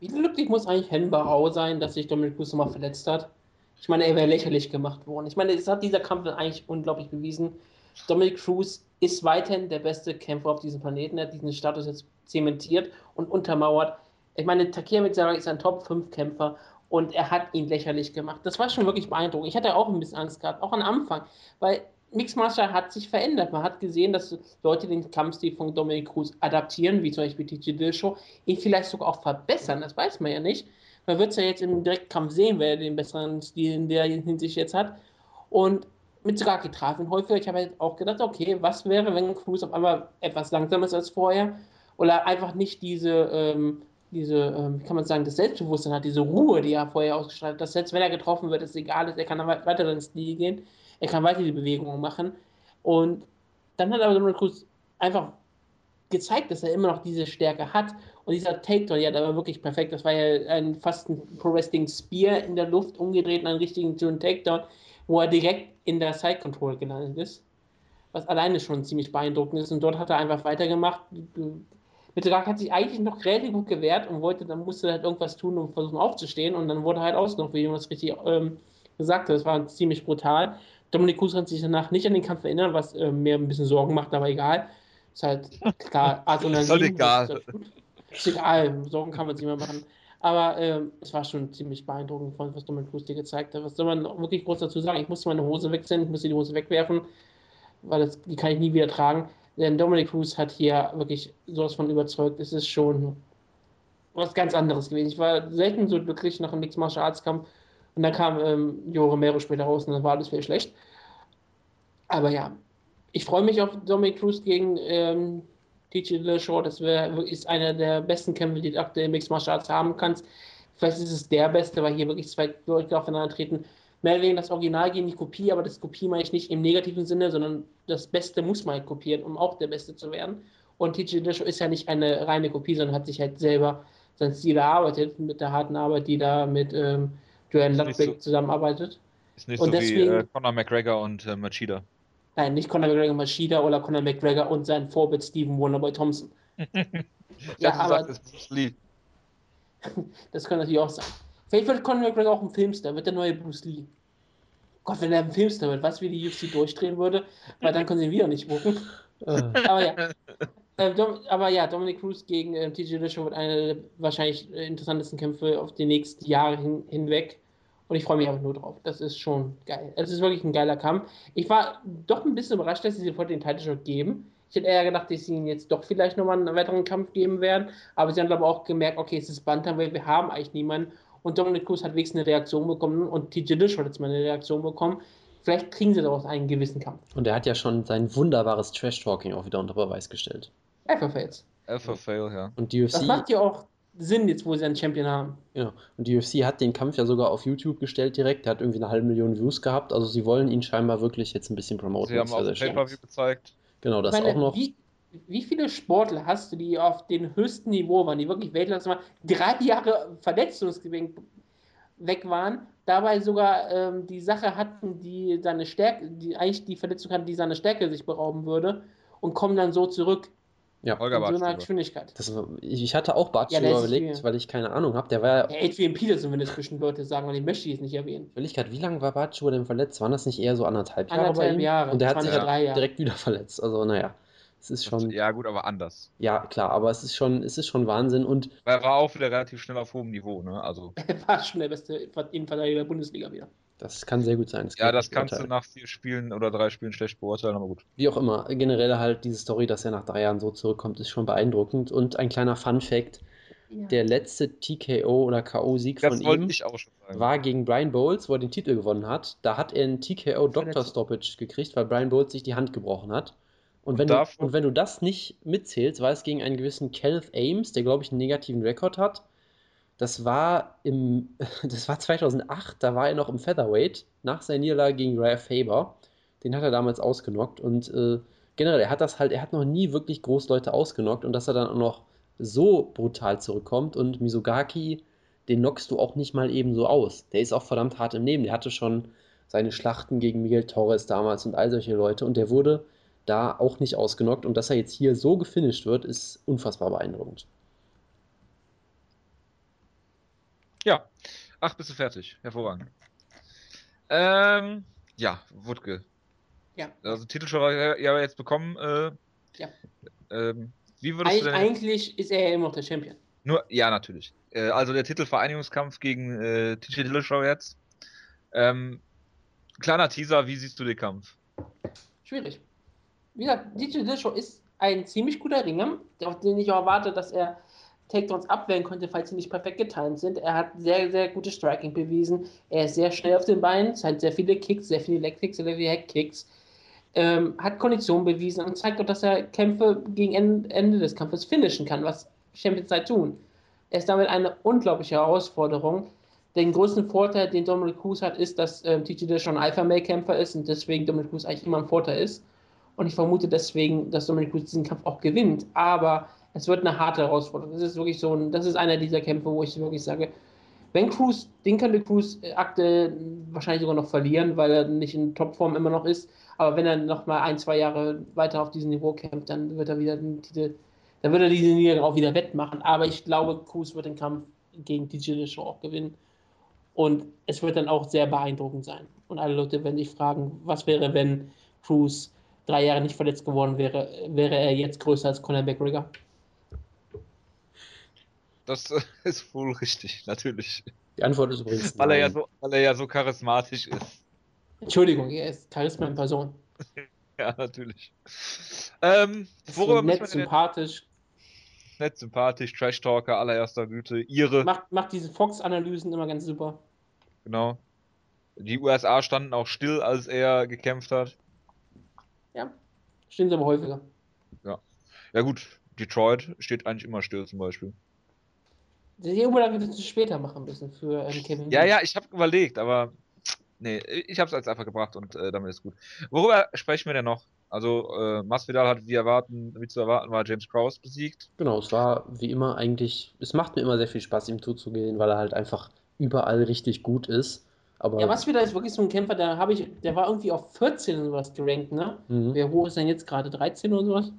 Wie glücklich muss eigentlich Hen Barau sein, dass sich Dominic Cruz nochmal verletzt hat? Ich meine, er wäre lächerlich gemacht worden. Ich meine, es hat dieser Kampf eigentlich unglaublich bewiesen. Dominic Cruz ist weiterhin der beste Kämpfer auf diesem Planeten. Er hat diesen Status jetzt zementiert und untermauert. Ich meine, Takir Mizarra ist ein Top-5-Kämpfer und er hat ihn lächerlich gemacht. Das war schon wirklich beeindruckend. Ich hatte auch ein bisschen Angst gehabt, auch am Anfang, weil Mixed Martial hat sich verändert. Man hat gesehen, dass Leute den Kampfstil von Dominic Cruz adaptieren, wie zum Beispiel TJ Dillashaw, ihn vielleicht sogar auch verbessern. Das weiß man ja nicht. Man wird es ja jetzt im Direktkampf sehen, wer den besseren Stil in der Hinsicht jetzt hat. Und mit Tsugaki traf ihn häufiger. Ich habe halt auch gedacht, okay, was wäre, wenn Cruz auf einmal etwas langsamer ist als vorher oder einfach nicht diese, ähm, diese, ähm, wie kann man sagen, das Selbstbewusstsein hat, diese Ruhe, die er vorher ausgestrahlt hat, dass selbst wenn er getroffen wird, es egal ist, er kann weiter ins Stil gehen. Er kann weiter die Bewegungen machen. Und dann hat aber Dominic Cruz einfach gezeigt, dass er immer noch diese Stärke hat. Und dieser Takedown, ja, der war wirklich perfekt. Das war ja ein, fast ein Pro Wrestling Spear in der Luft, umgedreht in einen richtigen schönen Takedown, wo er direkt in der Side Control gelandet ist. Was alleine schon ziemlich beeindruckend ist. Und dort hat er einfach weitergemacht. Mittelrag hat sich eigentlich noch relativ gut gewehrt und wollte, dann musste halt irgendwas tun, um versuchen aufzustehen. Und dann wurde halt ausgenommen, wie Jonas richtig ähm, gesagt hat. Das war ziemlich brutal. Dominik Cruz kann sich danach nicht an den Kampf erinnern, was äh, mir ein bisschen Sorgen macht, aber egal. Ist halt klar, Adrenalin. ist egal. Ist, egal, Sorgen kann man sich mehr machen. Aber äh, es war schon ziemlich beeindruckend, was Dominik Cruz dir gezeigt hat. Was soll man wirklich groß dazu sagen? Ich musste meine Hose wechseln, ich musste die Hose wegwerfen, weil das, die kann ich nie wieder tragen. Denn Dominic Cruz hat hier wirklich sowas von überzeugt. Es ist schon was ganz anderes gewesen. Ich war selten so glücklich nach einem Mixed Martial Arts Kampf und dann kam ähm, Jo Romero später raus und dann war alles viel schlecht. Aber ja, ich freue mich auf Dominic Cruz gegen ähm, TJ Dillashaw. Das wär, ist einer der besten Kämpfe, die du aktuell Mixed Martial Arts haben kannst. Vielleicht ist es der Beste, weil hier wirklich zwei Leute aufeinander treten. Mehr wegen das Original gegen die Kopie, aber das Kopie meine ich nicht im negativen Sinne, sondern das Beste muss man halt kopieren, um auch der Beste zu werden. Und TJ Dillashaw ist ja nicht eine reine Kopie, sondern hat sich halt selber sein Stil erarbeitet mit der harten Arbeit, die da mit ähm, Joanne Ludwig so, zusammenarbeitet. Ist nicht und so deswegen, wie äh, Conor McGregor und äh, Machida. Nein, nicht Conor McGregor und Machida oder Conor McGregor und sein Vorbild Stephen Wonderboy Thompson. ja, aber gesagt, das, das kann natürlich auch sein. Vielleicht wird Conor McGregor auch ein Filmstar, wird der neue Bruce Lee. Gott, wenn er ein Filmstar wird, was wie die UFC durchdrehen würde, weil dann können sie ihn wieder nicht buchen. Ah. aber ja. Äh, aber ja, Dominic Cruz gegen äh, TJ Dillashaw wird einer der wahrscheinlich interessantesten Kämpfe auf die nächsten Jahre hin, hinweg. Und ich freue mich einfach nur drauf. Das ist schon geil. Es ist wirklich ein geiler Kampf. Ich war doch ein bisschen überrascht, dass sie sofort den Title Shot geben. Ich hätte eher gedacht, dass sie ihnen jetzt doch vielleicht nochmal einen weiteren Kampf geben werden. Aber sie haben aber auch gemerkt, okay, es ist Bantamweight, wir haben eigentlich niemanden. Und Dominic Cruz hat wenigstens eine Reaktion bekommen und TJ Dillashaw hat jetzt mal eine Reaktion bekommen. Vielleicht kriegen sie daraus einen gewissen Kampf. Und er hat ja schon sein wunderbares Trash-Talking auch wieder unter Beweis gestellt. Alpha Fails. Alpha Fail, ja. Und die UFC. Das macht ja auch Sinn, jetzt wo sie einen Champion haben. Ja, und die UFC hat den Kampf ja sogar auf YouTube gestellt direkt. Der hat irgendwie eine halbe Million Views gehabt. Also sie wollen ihn scheinbar wirklich jetzt ein bisschen promoten. Sie haben auch ein Pay-Per-View gezeigt. Genau, das meine, auch noch. Wie, wie viele Sportler hast du, die auf dem höchsten Niveau waren, die wirklich Weltklasse waren, drei Jahre verletzungsbedingt weg waren, dabei sogar ähm, die Sache hatten, die seine Stärke, die eigentlich die Verletzung hatten, die seine Stärke sich berauben würde und kommen dann so zurück. Ja, Holger in so einer Geschwindigkeit. Das, ich hatte auch Bartstuber ja, überlegt, weil ich keine Ahnung habe. Der war ja. ja Adrian Peterson, wenn das bestimmt Leute sagen, und ich möchte es nicht erwähnen. Willigkeit, wie lange war Bartstuber denn verletzt? Waren das nicht eher so anderthalb Jahre anderthalb? Jahre. Und der hat sich ja direkt wieder verletzt. Also, naja. Es ist schon. Ja, gut, aber anders. Ja, klar, aber es ist schon, es ist schon Wahnsinn und. Er war auch wieder relativ schnell auf hohem Niveau, ne? Also. er war schon der beste Innenverteidiger der Bundesliga wieder. Das kann sehr gut sein. Das ja, das kannst beurteilen. du nach vier Spielen oder drei Spielen schlecht beurteilen, aber gut. Wie auch immer, generell halt diese Story, dass er nach drei Jahren so zurückkommt, ist schon beeindruckend. Und ein kleiner Fun-Fact: ja. Der letzte TKO oder KO-Sieg von ihm war gegen Brian Bowles, wo er den Titel gewonnen hat. Da hat er einen TKO Doctor Stoppage gekriegt, weil Brian Bowles sich die Hand gebrochen hat. Und wenn, und, du, und wenn du das nicht mitzählst, war es gegen einen gewissen Kenneth Ames, der glaube ich einen negativen Rekord hat. Das war im, das war 2008, da war er noch im Featherweight nach seiner Niederlage gegen Raya Faber. Den hat er damals ausgenockt und äh, generell, er hat das halt, er hat noch nie wirklich groß Leute ausgenockt und dass er dann auch noch so brutal zurückkommt und Misogaki, den knockst du auch nicht mal eben so aus. Der ist auch verdammt hart im Leben. Der hatte schon seine Schlachten gegen Miguel Torres damals und all solche Leute und der wurde da auch nicht ausgenockt. Und dass er jetzt hier so gefinisht wird, ist unfassbar beeindruckend. Ja, ach, bist du fertig. Hervorragend. Ähm, ja, Wutke. Ja. Also Titelschau ja jetzt bekommen. Äh, ja. Ähm, wie würdest Eig du denn... Eigentlich ist er ja immer noch der Champion. Nur, ja, natürlich. Äh, also der Titelvereinigungskampf gegen äh, TJ Dillashaw jetzt. Ähm, kleiner Teaser, wie siehst du den Kampf? Schwierig wie gesagt, DJ Dillashaw ist ein ziemlich guter Ringer, auf den ich auch erwarte, dass er Takedowns abwehren konnte, falls sie nicht perfekt getimt sind. Er hat sehr, sehr gute Striking bewiesen. Er ist sehr schnell auf den Beinen, hat sehr viele Kicks, sehr viele Leg-Kicks, sehr viele Head-Kicks. Ähm, hat Kondition bewiesen und zeigt auch, dass er Kämpfe gegen Ende des Kampfes finishen kann, was Champions halt tun. Er ist damit eine unglaubliche Herausforderung. Den größten Vorteil, den Dominic Cruz hat, ist, dass ähm, TJ schon ein Alpha-Male-Kämpfer ist und deswegen Dominic Cruz eigentlich immer ein Vorteil ist. Und ich vermute deswegen, dass Dominic Cruz diesen Kampf auch gewinnt. Aber es wird eine harte Herausforderung. Das ist wirklich so ein, das ist einer dieser Kämpfe, wo ich wirklich sage, wenn Cruz, den könnte Cruz aktuell wahrscheinlich sogar noch verlieren, weil er nicht in Topform immer noch ist. Aber wenn er noch mal ein, zwei Jahre weiter auf diesem Niveau kämpft, dann wird er wieder den Titel, dann wird er diese Niederlage auch wieder wettmachen. Aber ich glaube, Cruz wird den Kampf gegen TJ Dillashaw auch gewinnen. Und es wird dann auch sehr beeindruckend sein. Und alle Leute werden sich fragen, was wäre, wenn Cruz drei Jahre nicht verletzt geworden wäre, wäre er jetzt größer als Conor McGregor? Das ist wohl richtig, natürlich. Die Antwort ist übrigens weil er, ja so, weil er ja so charismatisch ist. Entschuldigung, er ist Charisma in Person. ja, natürlich. Ähm, worüber so nett, sympathisch. Nett, sympathisch, Trash-Talker allererster Güte. Ihre. Macht, macht diese Fox-Analysen immer ganz super. Genau. Die USA standen auch still, als er gekämpft hat. Ja, stehen sie aber häufiger. Ja. Ja gut, Detroit steht eigentlich immer still zum Beispiel. Die Überlage hättest du später machen müssen für ähm, Kevin Ja, ja, ich habe überlegt, aber nee, ich habe es als einfach gebracht und äh, damit ist gut. Worüber sprechen wir denn noch? Also äh, Masvidal hat wie erwarten, wie zu erwarten war James Krause besiegt. Genau, es war wie immer eigentlich, es macht mir immer sehr viel Spaß, ihm zuzugehen, weil er halt einfach überall richtig gut ist. Aber Ja, was wieder ist wirklich so ein Kämpfer, der habe ich, der war irgendwie auf 14 oder sowas gerankt, ne? Mhm. Wer hoch ist denn jetzt gerade? 13 oder sowas?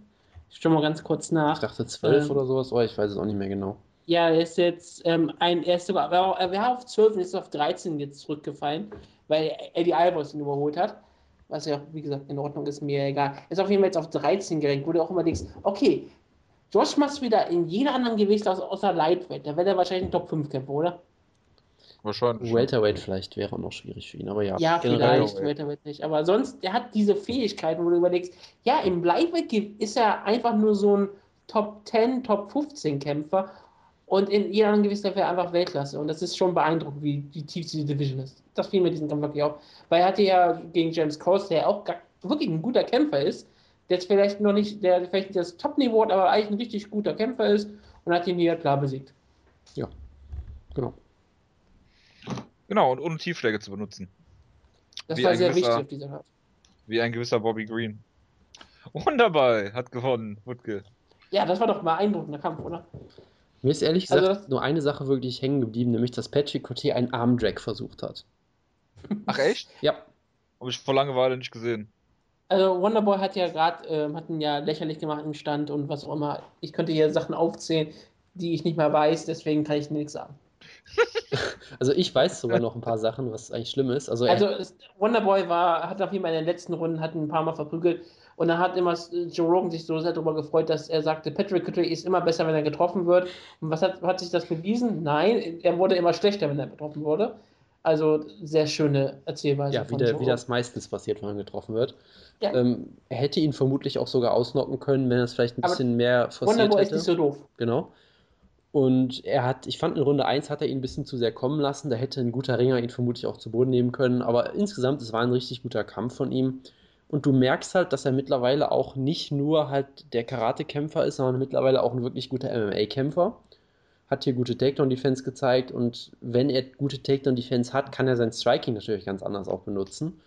Ich schau mal ganz kurz Ich nach. dachte 12 Ähm, oder sowas, oh, ich weiß es auch nicht mehr genau. Ja, er ist jetzt ähm, ein, er ist sogar, er war- er auf 12 und ist auf 13 jetzt zurückgefallen, weil Eddie Alvarez ihn überholt hat. Was ja wie gesagt, in Ordnung ist, mir egal. Ist auf jeden Fall jetzt auf 13 gerankt, wo du auch immer denkst, okay, Josh Masvidal in jeder anderen Gewicht außer, außer Lightweight, da wäre er wahrscheinlich ein Top 5 Kämpfer, oder? Wahrscheinlich. schon. Welterweight vielleicht wäre auch noch schwierig für ihn, aber ja. Ja, vielleicht, Welterweight nicht. Aber sonst, der hat diese Fähigkeiten, wo du überlegst, ja, im Lightweight ist er einfach nur so ein Top 10, Top 15 Kämpfer und in jeder anderen Gewicht wäre er einfach Weltklasse. Und das ist schon beeindruckend, wie, wie tief diese Division ist. Das fiel mir diesen Kampf wirklich auf. Weil er hatte ja gegen James Cross, der auch gar, wirklich ein guter Kämpfer ist, der jetzt vielleicht noch nicht, der vielleicht nicht das Top-Niveau hat, aber eigentlich ein richtig guter Kämpfer ist und hat ihn hier klar besiegt. Genau. Genau, und ohne Tiefschläge zu benutzen. Das Wie war sehr gewisser- wichtig auf dieser Karte. Wie ein gewisser Bobby Green. Wunderbar, hat gewonnen, Wutke. Ja, das war doch ein beeindruckender Kampf, oder? Mir ist ehrlich Also gesagt das- nur eine Sache wirklich hängen geblieben, nämlich dass Patrick Cote einen Armdrag versucht hat. Ach echt? Ja, Habe ich vor Langeweile nicht gesehen. Also Wonderboy hat ja gerade, ähm, hat ihn ja lächerlich gemacht im Stand und was auch immer. Ich könnte hier Sachen aufzählen, die ich nicht mehr weiß, deswegen kann ich nichts sagen. also ich weiß sogar noch ein paar Sachen, was eigentlich schlimm ist. Also, Also Wonderboy war, hat auf jeden Fall in den letzten Runden hat ein paar Mal verprügelt und dann hat immer Joe Rogan sich so sehr darüber gefreut, dass er sagte, Patrick Couture ist immer besser, wenn er getroffen wird. Und was hat, hat sich das bewiesen? Nein, er wurde immer schlechter, wenn er getroffen wurde. Also sehr schöne Erzählweise ja, wie, von der, wie das meistens passiert, wenn man getroffen wird. Ja. Ähm, er hätte ihn vermutlich auch sogar ausnocken können, wenn er es vielleicht ein Aber bisschen mehr forciert Wonderboy ist hätte. nicht so doof. Genau. Und er hat, ich fand in Runde 1 hat er ihn ein bisschen zu sehr kommen lassen. Da hätte ein guter Ringer ihn vermutlich auch zu Boden nehmen können. Aber insgesamt, es war ein richtig guter Kampf von ihm. Und du merkst halt, dass er mittlerweile auch nicht nur halt der Karate-Kämpfer ist, sondern mittlerweile auch ein wirklich guter MMA-Kämpfer. Hat hier gute Takedown-Defense gezeigt und wenn er gute Takedown-Defense hat, kann er sein Striking natürlich ganz anders auch benutzen.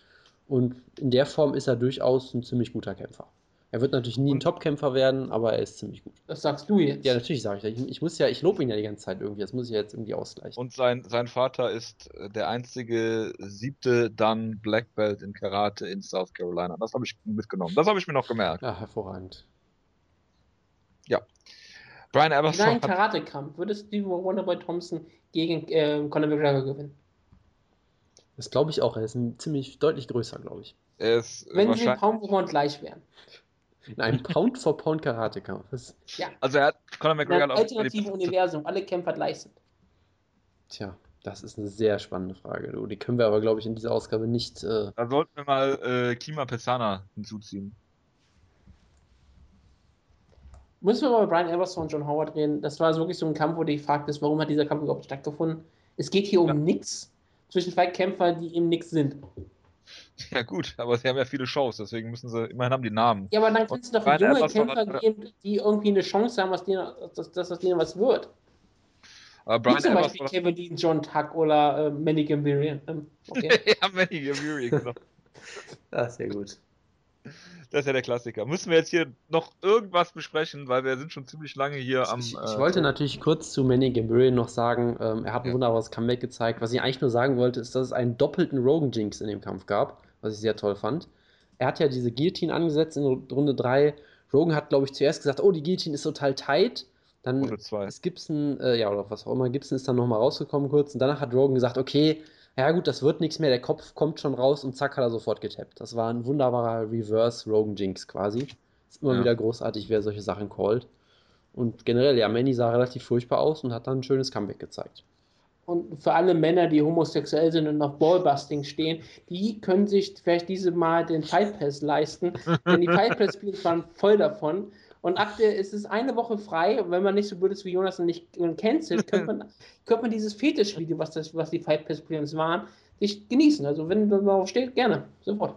Und in der Form ist er durchaus ein ziemlich guter Kämpfer. Er wird natürlich nie ein Top-Kämpfer werden, aber er ist ziemlich gut. Das sagst du jetzt. Ja, natürlich sage ich das. Ich, ich muss ja, ich lobe ihn ja die ganze Zeit irgendwie. Das muss ich ja jetzt irgendwie ausgleichen. Und sein, sein Vater ist äh, der einzige siebte dann Black Belt in Karate in South Carolina. Das habe ich mitgenommen. Das habe ich mir noch gemerkt. ja, hervorragend. Brian Nein, Everson hat, Karate-Kampf. Würdest du Wonderboy Thompson gegen äh, Conor McGregor gewinnen? Das glaube ich auch. Er ist ein ziemlich deutlich größer, glaube ich. er ist Wenn sie for Pound gleich wären. In einem Pound-for-Pound-Karate-Kampf. Das- also er hat Conor In McGregor einem hat auch alternativen Universum, alle Kämpfer gleich sind. Tja, das ist eine sehr spannende Frage. Du. Die können wir aber, glaube ich, in dieser Ausgabe nicht. Äh, Da sollten wir mal äh, Kima Pesana hinzuziehen. Müssen wir mal über Brian Everson und John Howard reden. Das war so wirklich so ein Kampf, wo du dich fragtest, warum hat dieser Kampf überhaupt stattgefunden? Es geht hier um Ja. nichts zwischen zwei Kämpfern, die eben nichts sind. Ja gut, aber sie haben ja viele Shows, deswegen müssen sie, immerhin haben die Namen. Ja, aber dann kannst du doch junge Kämpfer geben, die irgendwie eine Chance haben, dass, denen, dass, dass aus denen was wird. Aber Wie Brian zum Beispiel. Kevin Dean, John Tuck oder äh, Manny Gambirian. Ähm, okay. ja, Manny Gamuri, genau. ja, sehr gut. Das ist ja der Klassiker. Müssen wir jetzt hier noch irgendwas besprechen, weil wir sind schon ziemlich lange hier am. Ich, äh, ich wollte natürlich kurz zu Manny Gambarian noch sagen, ähm, er hat ein Ja. wunderbares Comeback gezeigt. Was ich eigentlich nur sagen wollte, ist, dass es einen doppelten Rogan-Jinx in dem Kampf gab, was ich sehr toll fand. Er hat ja diese Guillotine angesetzt in Runde 3. Rogan hat, glaube ich, zuerst gesagt, oh, die Guillotine ist total tight. Dann Runde zwei. ist Gibson, äh, ja, oder was auch immer, Gibson ist dann nochmal rausgekommen kurz. Und danach hat Rogan gesagt, okay, ja gut, das wird nichts mehr, der Kopf kommt schon raus und zack hat er sofort getappt. Das war ein wunderbarer Reverse-Rogan-Jinx quasi. Ist immer Ja. wieder großartig, wer solche Sachen callt. Und generell, ja, Manny sah relativ furchtbar aus und hat dann ein schönes Comeback gezeigt. Und für alle Männer, die homosexuell sind und auf Ballbusting stehen, die können sich vielleicht diese Mal den Fight Pass leisten. denn die Fight Pass Spiele waren voll davon. Und aktuell ist es eine Woche frei. Wenn man nicht so blöd ist wie Jonas und nicht cancelt, könnte man, könnte man dieses Fetisch-Video, was, das, was die Fight Pass Prelims waren, sich genießen. Also wenn man darauf steht, gerne. Sofort.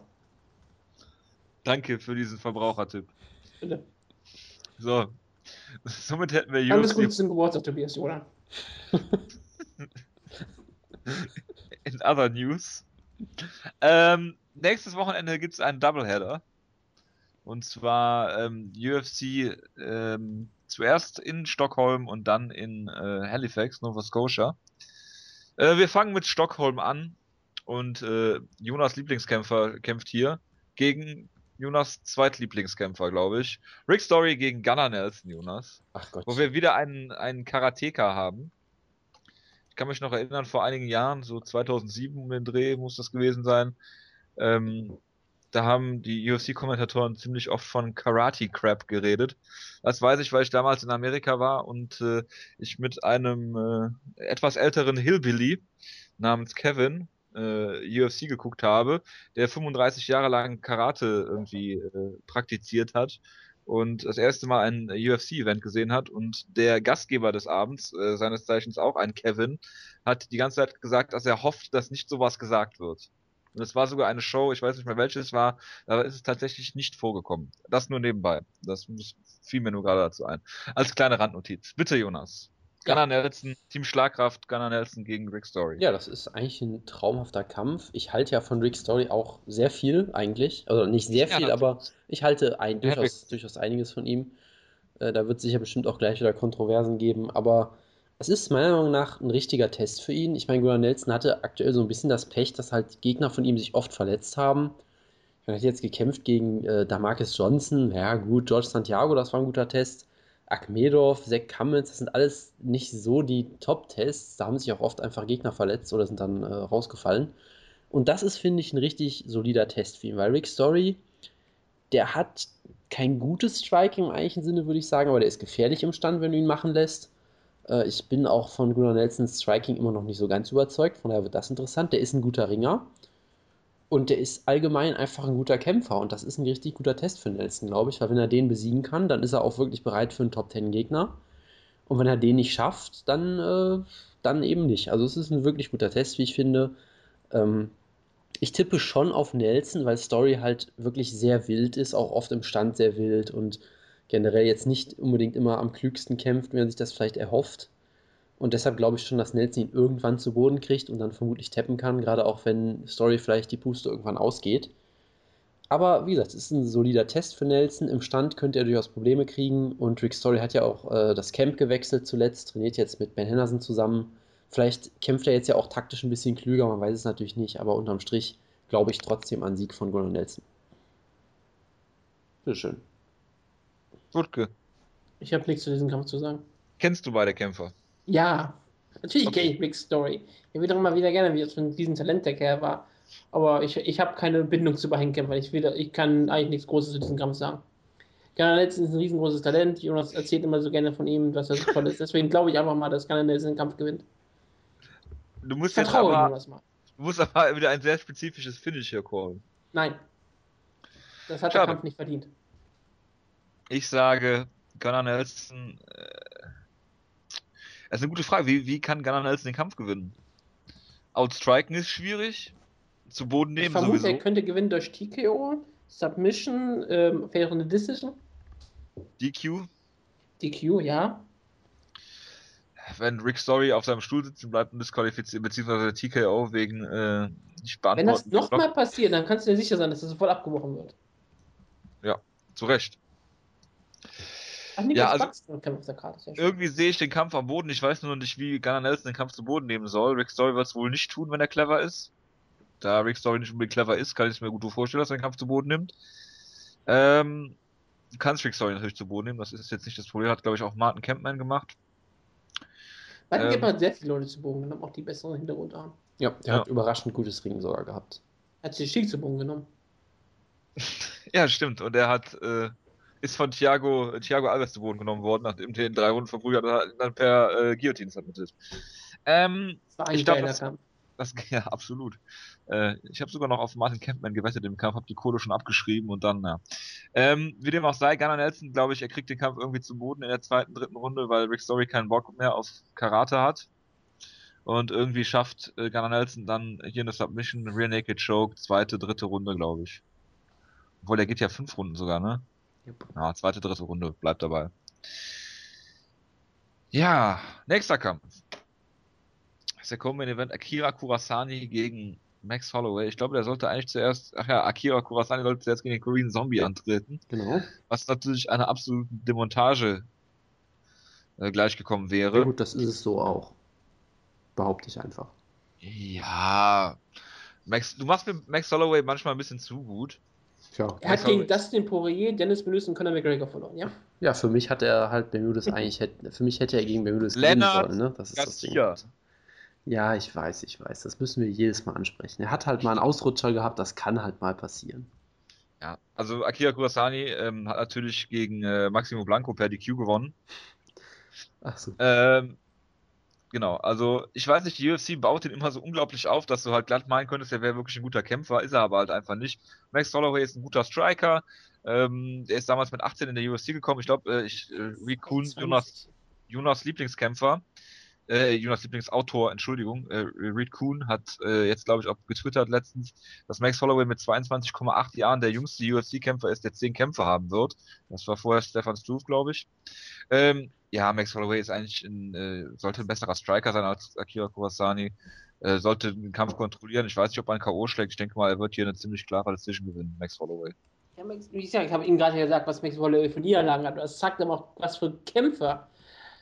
Danke für diesen Verbrauchertipp. Bitte. So. Somit hätten wir Alles UFC Gute zum Geburtstag, Tobias, oder? In other news. Ähm, nächstes Wochenende gibt es einen Doubleheader. Und zwar ähm, UFC ähm, zuerst in Stockholm und dann in äh, Halifax, Nova Scotia. Äh, wir fangen mit Stockholm an und äh, Jonas Lieblingskämpfer kämpft hier gegen Jonas Zweitlieblingskämpfer, glaube ich. Rick Story gegen Gunnar Nelson, Jonas. Ach Gott. Wo wir wieder einen, einen Karateka haben. Ich kann mich noch erinnern, vor einigen Jahren, so 2007 um den Dreh muss das gewesen sein, ähm, da haben die UFC-Kommentatoren ziemlich oft von Karate Crap geredet. Das weiß ich, weil ich damals in Amerika war und äh, ich mit einem äh, etwas älteren Hillbilly namens Kevin äh, UFC geguckt habe, der 35 Jahre lang Karate irgendwie äh, praktiziert hat und das erste Mal ein UFC-Event gesehen hat und der Gastgeber des Abends, äh, seines Zeichens auch ein Kevin, hat die ganze Zeit gesagt, dass er hofft, dass nicht sowas gesagt wird. Und es war sogar eine Show, ich weiß nicht mehr welche es war, aber ist es tatsächlich nicht vorgekommen. Das nur nebenbei. Das fiel mir nur gerade dazu ein. Als kleine Randnotiz. Bitte, Jonas. Gunnar Nelson, Team Schlagkraft, Gunnar Nelson gegen Rick Story. Ja, das ist eigentlich ein traumhafter Kampf. Ich halte ja von Rick Story auch sehr viel eigentlich. Also nicht sehr Ja, viel, aber ich halte ein, Ja, durchaus, durchaus einiges von ihm. Äh, da wird es sicher bestimmt auch gleich wieder Kontroversen geben, aber es ist meiner Meinung nach ein richtiger Test für ihn. Ich meine, Gunnar Nelson hatte aktuell so ein bisschen das Pech, dass halt Gegner von ihm sich oft verletzt haben. Er hat jetzt gekämpft gegen äh, Damarcus Johnson. Ja, gut, George Santiago, das war ein guter Test. Akmedov, Zach Cummins, das sind alles nicht so die Top-Tests. Da haben sich auch oft einfach Gegner verletzt oder sind dann äh, rausgefallen. Und das ist, finde ich, ein richtig solider Test für ihn, weil Rick Story, der hat kein gutes Striking im eigentlichen Sinne, würde ich sagen, aber der ist gefährlich im Stand, wenn du ihn machen lässt. Äh, ich bin auch von Gunnar Nelsons Striking immer noch nicht so ganz überzeugt, von daher wird das interessant. Der ist ein guter Ringer und der ist allgemein einfach ein guter Kämpfer und das ist ein richtig guter Test für Nelson, glaube ich, weil wenn er den besiegen kann, dann ist er auch wirklich bereit für einen Top-10-Gegner. Und wenn er den nicht schafft, dann, äh, dann eben nicht. Also es ist ein wirklich guter Test, wie ich finde. Ähm, ich tippe schon auf Nelson, weil Story halt wirklich sehr wild ist, auch oft im Stand sehr wild und generell jetzt nicht unbedingt immer am klügsten kämpft, wie man sich das vielleicht erhofft. Und deshalb glaube ich schon, dass Nelson ihn irgendwann zu Boden kriegt und dann vermutlich tappen kann, gerade auch wenn Story vielleicht die Puste irgendwann ausgeht. Aber wie gesagt, es ist ein solider Test für Nelson. Im Stand könnte er durchaus Probleme kriegen und Rick Story hat ja auch äh, das Camp gewechselt zuletzt, trainiert jetzt mit Ben Henderson zusammen. Vielleicht kämpft er jetzt ja auch taktisch ein bisschen klüger, man weiß es natürlich nicht, aber unterm Strich glaube ich trotzdem an Sieg von Gunnar Nelson. Bitteschön. Wutke, Ich habe nichts zu diesem Kampf zu sagen. kennst du beide Kämpfer? Ja, natürlich Okay. kenne ich Rick Story. Ich will doch immer wieder gerne, wie das von diesem Talent der Kerl war. Aber ich, ich habe keine Bindung zu beiden Kämpfern. Ich, will, ich kann eigentlich nichts Großes zu diesem Kampf sagen. Nelson ist ein riesengroßes Talent. Jonas erzählt immer so gerne von ihm, dass er so toll ist. Deswegen glaube ich einfach mal, dass Nelson den Kampf gewinnt. Du musst jetzt Vertraue aber, Jonas mal. du musst aber wieder ein sehr spezifisches Finish hier callen. Nein. Das hat Schade. der Kampf nicht verdient. Ich sage, Gunnar Nelson. Äh, das ist eine gute Frage. Wie, wie kann Gunnar Nelson den Kampf gewinnen? Outstriken ist schwierig. Zu Boden Ich nehmen vermute, sowieso. er könnte gewinnen durch TKO, Submission, ähm, eine Decision. DQ. DQ, ja. Wenn Rick Story auf seinem Stuhl sitzen bleibt und disqualifiziert, beziehungsweise TKO wegen äh, nicht Wenn das nochmal passiert, dann kannst du dir sicher sein, dass das sofort abgebrochen wird. Zu Recht. Ach, Ja, also- Karte. Irgendwie sehe ich den Kampf am Boden. Ich weiß nur nicht, wie Gunnar Nelson den Kampf zu Boden nehmen soll. Rick Story wird es wohl nicht tun, wenn er clever ist. Da Rick Story nicht unbedingt clever ist, kann ich es mir gut vorstellen, dass er den Kampf zu Boden nimmt. Ähm, du kannst Rick Story natürlich zu Boden nehmen, das ist jetzt nicht das Problem. Hat, glaube ich, auch Martin Campman gemacht. Martin ähm, Kemper hat sehr viele Leute zu Bogen genommen, auch die besseren Hintergrund haben. Ja, der Ja. hat überraschend gutes Ringen sogar gehabt. Hat sich Schick zu Bogen genommen. Ja, stimmt. Und er hat, äh, ist von Thiago, Thiago Alves zu Boden genommen worden, nachdem der in drei Runden verprügelt hat, und dann per äh, Guillotine submitted. Ähm, Das war ein Ich glaub, das- Kampf. Das, ja, absolut. Äh, ich habe sogar noch auf Martin Campman gewettet im Kampf, habe die Kohle schon abgeschrieben und dann, ja. Ähm, wie dem auch sei, Gunnar Nelson, glaube ich, er kriegt den Kampf irgendwie zu Boden in der zweiten, dritten Runde, weil Rick Story keinen Bock mehr auf Karate hat. Und irgendwie schafft äh, Gunnar Nelson dann hier eine Submission, Rear Naked Choke, zweite, dritte Runde, glaube ich. Obwohl, der geht ja fünf Runden sogar, ne? Ja, zweite, dritte Runde, bleibt dabei. Ja, nächster Kampf. Das ist der Common Event Akira Kurasani gegen Max Holloway. Ich glaube, der sollte eigentlich zuerst, ach ja, Akira Kurasani sollte zuerst gegen den Korean Zombie antreten. Genau. Was natürlich einer absoluten Demontage äh, gleichgekommen wäre. Ja, gut, das ist es so auch. Behaupte ich einfach. Ja, Max, du machst mit Max Holloway manchmal ein bisschen zu gut. Tja. Er hat gegen Dustin Poirier, Dennis Menüs und Conor McGregor verloren, ja? Ja, für mich hat er halt Bermudes eigentlich, für mich hätte er gegen Bermudes gewinnen sollen, ne? Das ist Garcia. das Ding. Ja, ich weiß, ich weiß. Das müssen wir jedes Mal ansprechen. Er hat halt mal einen Ausrutscher gehabt, das kann halt mal passieren. Ja, also Akira Kurasani ähm, hat natürlich gegen äh, Maximo Blanco per DQ gewonnen. Ach so. Ähm, genau, also ich weiß nicht, die UFC baut den immer so unglaublich auf, dass du halt glatt meinen könntest, er wäre wirklich ein guter Kämpfer, ist er aber halt einfach nicht. Max Holloway ist ein guter Striker, ähm, der ist damals mit 18 in der UFC gekommen, ich glaube, äh, ich, äh, Rick Kuhn, Jonas, Jonas Lieblingskämpfer, äh, Jonas Lieblingsautor, Entschuldigung, äh, Reed Kuhn hat äh, jetzt, glaube ich, auch getwittert letztens, dass Max Holloway mit 22,8 Jahren der jüngste UFC-Kämpfer ist, der 10 Kämpfe haben wird. Das war vorher Stefan Struve, glaube ich. Ähm, ja, Max Holloway ist eigentlich ein, äh, sollte ein besserer Striker sein als Akira Kurasani. Äh, sollte den Kampf kontrollieren. Ich weiß nicht, ob er ein K.O. schlägt. Ich denke mal, er wird hier eine ziemlich klare Decision gewinnen, Max Holloway. Ja, Max, wie gesagt, ich habe Ihnen gerade gesagt, was Max Holloway für Niederlagen hat. Das sagt aber auch, was für Kämpfer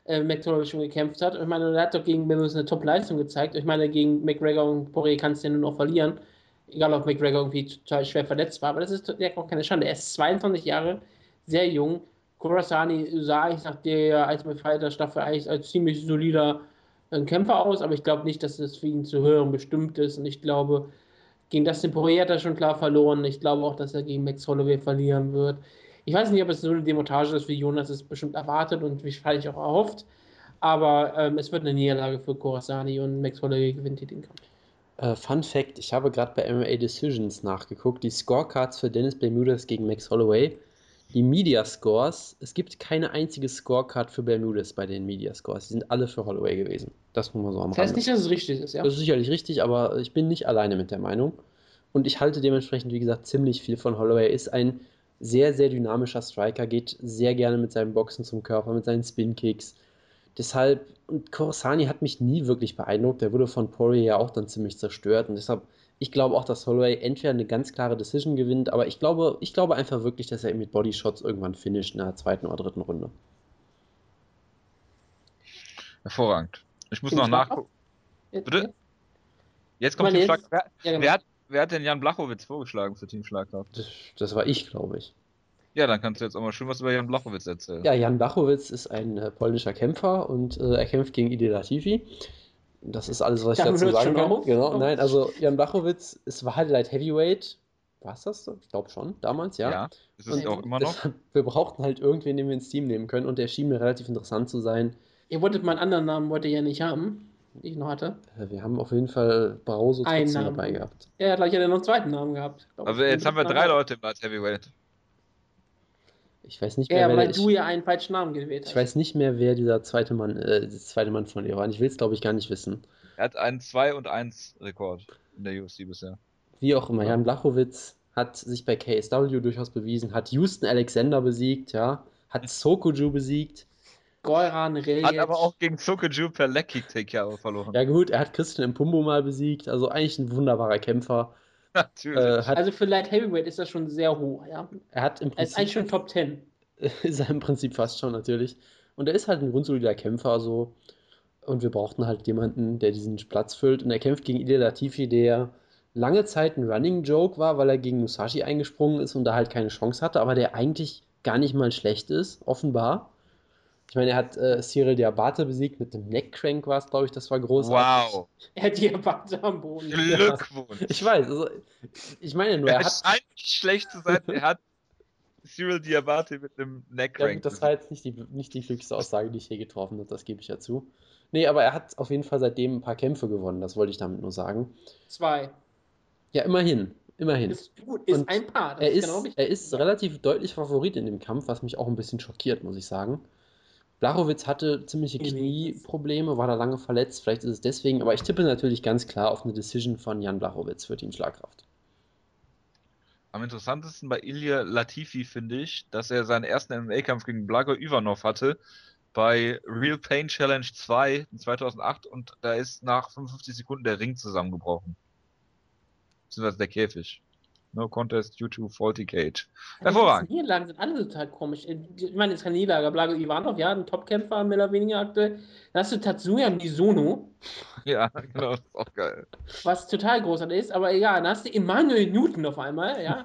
äh, Holloway schon gekämpft hat. Ich meine, er hat doch gegen Memphis eine Top-Leistung gezeigt. Ich meine, gegen McGregor und Poirier kannst du ja nur noch verlieren. Egal, ob McGregor irgendwie total schwer verletzt war. Aber das ist ja auch keine Schande. Er ist 22 Jahre, sehr jung Kurasani sah ich nach der Ultimate Fighter Staffel eigentlich als ziemlich solider äh, Kämpfer aus, aber ich glaube nicht, dass es für ihn zu hören bestimmt ist. Und ich glaube, gegen Dustin Poirier hat er schon klar verloren. Ich glaube auch, dass er gegen Max Holloway verlieren wird. Ich weiß nicht, ob es so eine Demontage ist, wie Jonas es bestimmt erwartet und wie vielleicht auch erhofft. Aber ähm, es wird eine Niederlage für Kurasani und Max Holloway gewinnt den Kampf. Uh, Fun Fact: Ich habe gerade bei MMA Decisions nachgeguckt. Die Scorecards für Dennis Bermudez gegen Max Holloway die Media Scores, es gibt keine einzige Scorecard für Bermudez bei den Media Scores. Die sind alle für Holloway gewesen. Das muss man so am Das heißt nicht, dass es richtig ist, ja? Das ist sicherlich richtig, aber ich bin nicht alleine mit der Meinung. Und ich halte dementsprechend, wie gesagt, ziemlich viel von Holloway. Ist ein sehr, sehr dynamischer Striker, geht sehr gerne mit seinen Boxen zum Körper, mit seinen Spin-Kicks. Deshalb, und Coruscani hat mich nie wirklich beeindruckt. Der wurde von Poirier ja auch dann ziemlich zerstört. Und deshalb ich glaube auch, dass Holloway entweder eine ganz klare Decision gewinnt, aber ich glaube, ich glaube einfach wirklich, dass er mit Bodyshots irgendwann finisht in der zweiten oder dritten Runde. Hervorragend. Ich muss noch nachgucken. Bitte? Jetzt kommt Team Schlag. Wer, ja, genau. wer, hat, wer, hat, denn Jan Blachowitz vorgeschlagen für Team Schlagkraft? Das, das war ich, glaube ich. Ja, dann kannst du jetzt auch mal schön was über Jan Blachowitz erzählen. Ja, Jan Blachowitz ist ein äh, polnischer Kämpfer und äh, er kämpft gegen Ide Latifi. Das ist alles, was ich ja, dazu sagen kann. Genau, nein, also Jan Blachowitz ist war halt Light Heavyweight. War es das? Ich glaube schon, damals, ja. Ja, ist es auch immer noch. Deshalb, wir brauchten halt irgendwen, den wir ins Team nehmen können und der schien mir relativ interessant zu sein. Ihr wolltet meinen anderen Namen, wollt ihr ja nicht haben, den ich noch hatte. Wir haben auf jeden Fall Brause trotzdem dabei gehabt. Ja, gleich hat er noch einen zweiten Namen gehabt. Also jetzt haben wir drei Leute im Light Heavyweight. Ich weiß nicht mehr, ja, wer weil ich, du ja einen falschen Namen gewählt hast. Ich weiß nicht mehr, wer dieser zweite Mann, äh, das zweite Mann von dir war. Ich will es, glaube ich, gar nicht wissen. Er hat einen 2 und 1 Rekord in der UFC bisher. Wie auch immer, Jan Blachowitz hat sich bei KSW durchaus bewiesen, hat Houston Alexander besiegt, ja, hat Sokoju besiegt. Goran Rejic. Hat aber auch gegen Sokoju per Leg Kick Take verloren. Ja gut, er hat Christian Impumbo mal besiegt, also eigentlich ein wunderbarer Kämpfer. Natürlich. Äh, hat, also für Light Heavyweight ist das schon sehr hoch, ja. Er hat im Prinzip. Er ist eigentlich schon Top 10. ist er im Prinzip fast schon natürlich. Und er ist halt ein grundsolider Kämpfer, so. Und wir brauchten halt jemanden, der diesen Platz füllt. Und er kämpft gegen Ilya Latifi, der lange Zeit ein Running Joke war, weil er gegen Musashi eingesprungen ist und da halt keine Chance hatte, aber der eigentlich gar nicht mal schlecht ist, offenbar. Ich meine, er hat äh, Cyril Diabate besiegt mit dem Neckcrank, war es, glaube ich, das war großartig. Wow. Er hat Diabate am Boden. Glückwunsch. Ich weiß, also, ich meine nur, er, er hat. scheint nicht schlecht zu sein, er hat Cyril Diabate mit einem Neckcrank. Ja, das war jetzt nicht die, nicht die glücklichste Aussage, die ich je getroffen habe, das gebe ich ja zu. Nee, aber er hat auf jeden Fall seitdem ein paar Kämpfe gewonnen, das wollte ich damit nur sagen. Zwei. Ja, immerhin. Immerhin. Ist gut, ist Und ein Paar. Er ist, genau er ist relativ deutlich Favorit in dem Kampf, was mich auch ein bisschen schockiert, muss ich sagen. Blachowitz hatte ziemliche Knieprobleme, war da lange verletzt, vielleicht ist es deswegen, aber ich tippe natürlich ganz klar auf eine Decision von Jan Blachowitz für Team Schlagkraft. Am interessantesten bei Ilya Latifi finde ich, dass er seinen ersten MMA-Kampf gegen Blago Ivanov hatte bei Real Pain Challenge 2 in 2008 und da ist nach 55 Sekunden der Ring zusammengebrochen. Beziehungsweise der Käfig. No contest due to faulty cage. Hervorragend. Die Niederlagen sind alle total komisch. Ich meine, es ist keine Niederlage. Blago Ivanov, ja, ein Topkämpfer, mehr oder weniger aktuell. Dann hast du Tatsuya Misono. Ja, genau, das ist auch geil. Was total großartig ist, aber egal. Dann hast du Emmanuel Newton auf einmal, ja.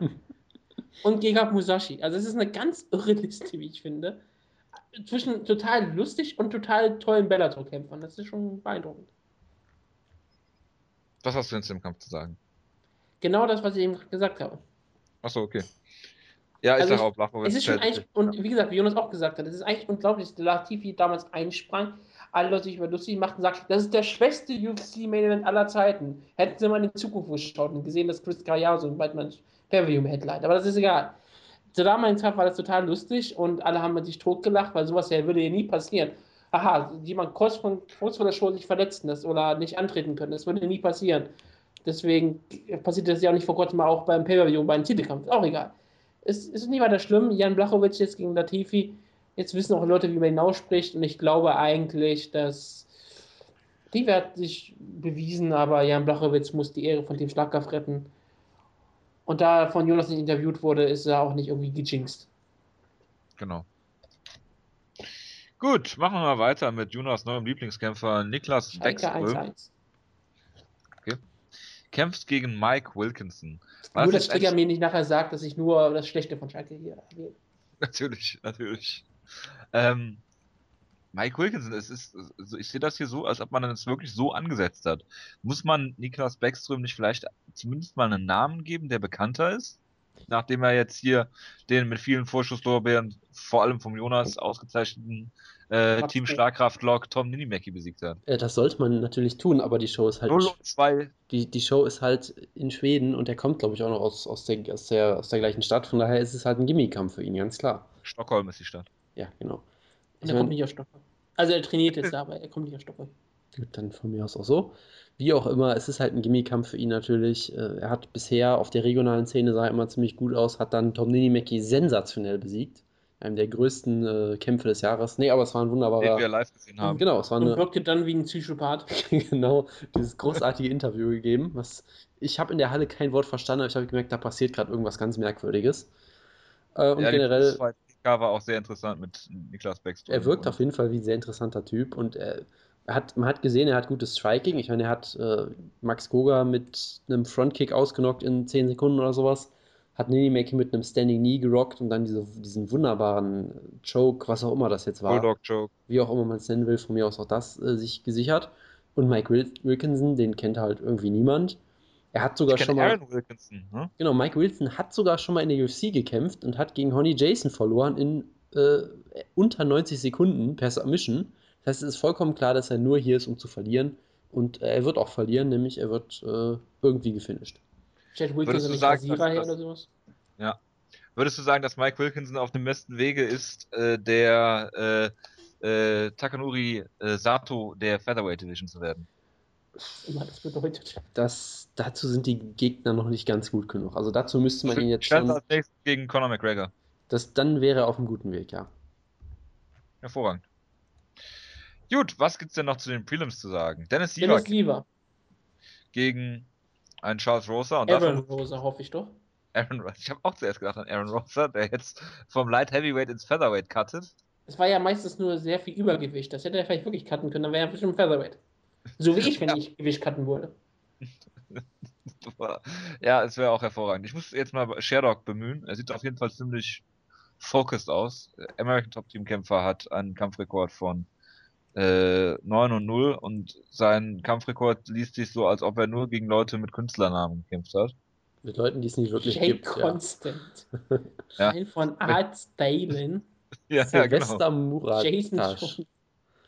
und Gegard Musashi. Also, es ist eine ganz irre Liste, wie ich finde. Zwischen total lustig und total tollen Bellator-Kämpfern. Das ist schon beeindruckend. Was hast du denn zu dem Kampf zu sagen? Genau das, was ich eben gesagt habe. Achso, okay. Ja, ich also sage auch Blachowitz. Es ist schon eigentlich, und wie gesagt, wie Jonas auch gesagt hat, es ist eigentlich unglaublich, dass Latifi damals einsprang, alle Leute sich über lustig machten und sagten, das ist der schwächste UFC-Main-Event aller Zeiten. Hätten sie mal in die Zukunft geschaut und gesehen, dass Chris Gallardo so bald man Pay-View-Headline. Aber das ist egal. Zu damaligen Zeit war das total lustig und alle haben sich totgelacht, weil sowas ja würde ja nie passieren. Aha, jemand kurz, von, kurz vor der Show sich verletzen ist oder nicht antreten können, das würde nie passieren. Deswegen passiert das ja auch nicht vor kurzem auch beim Pay-Per-View, beim Titelkampf. Auch egal. Es ist nicht weiter schlimm. Jan Blachowicz jetzt gegen Latifi. Jetzt wissen auch Leute, wie man ihn ausspricht. Und ich glaube eigentlich, dass die hat sich bewiesen, aber Jan Blachowicz muss die Ehre von dem Schlagkraft retten. Und da von Jonas nicht interviewt wurde, ist er auch nicht irgendwie gejinxt. Genau. Gut, machen wir mal weiter mit Jonas neuem Lieblingskämpfer Niklas Beckström kämpft gegen Mike Wilkinson. War nur, dass Trigger mir nicht nachher sagt, dass ich nur das Schlechte von Schalke hier erwähne. Natürlich, natürlich. Ähm, Mike Wilkinson, es ist, also ich sehe das hier so, als ob man es wirklich so angesetzt hat. Muss man Niklas Beckström nicht vielleicht zumindest mal einen Namen geben, der bekannter ist? Nachdem er jetzt hier den mit vielen Vorschusslorbeeren, vor allem vom Jonas ausgezeichneten äh, Team Schlagkraft-Log Tom Ninimaki besiegt hat. Ja, das sollte man natürlich tun, aber die Show ist halt. 0 Die, die Show ist halt in Schweden und der kommt, glaube ich, auch noch aus, aus, der, aus, der, aus der gleichen Stadt. Von daher ist es halt ein Gimmikampf für ihn, ganz klar. Stockholm ist die Stadt. Ja, genau. Und er kommt nicht aus Stockholm. Also er trainiert jetzt da, aber er kommt nicht aus Stockholm. Gut, dann von mir aus auch so. Wie auch immer, es ist halt ein Gimmikampf für ihn natürlich. Äh, er hat bisher auf der regionalen Szene sah er immer ziemlich gut aus, hat dann Tom Ninimaki sensationell besiegt einem der größten äh, Kämpfe des Jahres. Nee, aber es war ein wunderbarer. Den wir live gesehen haben. Genau, es war eine. Und wirkte dann wie ein Psychopath. genau, dieses großartige Interview gegeben. Was ich habe in der Halle kein Wort verstanden, aber ich habe gemerkt, da passiert gerade irgendwas ganz Merkwürdiges. Äh, und ja, generell. war auch sehr interessant mit Niklas Beckström. Er wirkt auf jeden Fall wie ein sehr interessanter Typ und er, er hat, man hat gesehen, er hat gutes Striking. Ich meine, er hat äh, Max Goga mit einem Frontkick ausgenockt in 10 Sekunden oder sowas hat Ninimaki mit einem Standing Knee gerockt und dann diese, diesen wunderbaren Choke, was auch immer das jetzt war. Bulldog Choke. Wie auch immer man es nennen will, von mir aus auch das äh, sich gesichert. Und Mike Wilkinson, den kennt halt irgendwie niemand. Er hat sogar schon mal. Aaron Wilkinson, ne? Genau, Mike Wilson hat sogar schon mal in der UFC gekämpft und hat gegen Honey Jason verloren in äh, unter 90 Sekunden per Submission. Das heißt, es ist vollkommen klar, dass er nur hier ist, um zu verlieren. Und äh, er wird auch verlieren, nämlich er wird äh, irgendwie gefinisht. Chad Wilkinson nicht sagen, Rasierer her oder sowas? Ja. Würdest du sagen, dass Mike Wilkinson auf dem besten Wege ist, äh, der äh, äh, Takanuri äh, Sato der Featherweight Division zu werden? Was immer das bedeutet. Das, dazu sind die Gegner noch nicht ganz gut genug. Also dazu müsste man ihn jetzt schon... als nächstes gegen Conor McGregor. Das, dann wäre er auf einem guten Weg, ja. Hervorragend. Gut, was gibt's denn noch zu den Prelims zu sagen? Dennis Siever. Dennis Lieber. Gegen ein Charles Rosa. Und Aaron Rosa, hoffe ich doch. Aaron Rosa. Ich habe auch zuerst gedacht an Aaron Rosa, der jetzt vom Light Heavyweight ins Featherweight cuttet. Es war ja meistens nur sehr viel Übergewicht. Das hätte er vielleicht wirklich cutten können, dann wäre er bestimmt Featherweight. So wie ich, wenn ja. ich Gewicht cutten würde. ja, es wäre auch hervorragend. Ich muss jetzt mal Sherdog bemühen. Er sieht auf jeden Fall ziemlich focused aus. American Top Team Kämpfer hat einen Kampfrekord von äh, 9 und 0 und sein Kampfrekord liest sich so, als ob er nur gegen Leute mit Künstlernamen gekämpft hat. Mit Leuten, die es nicht wirklich Jay gibt. Constant. Ja. Teil von Art Stalin. ja, Sylvester ja, genau. Murat. Jason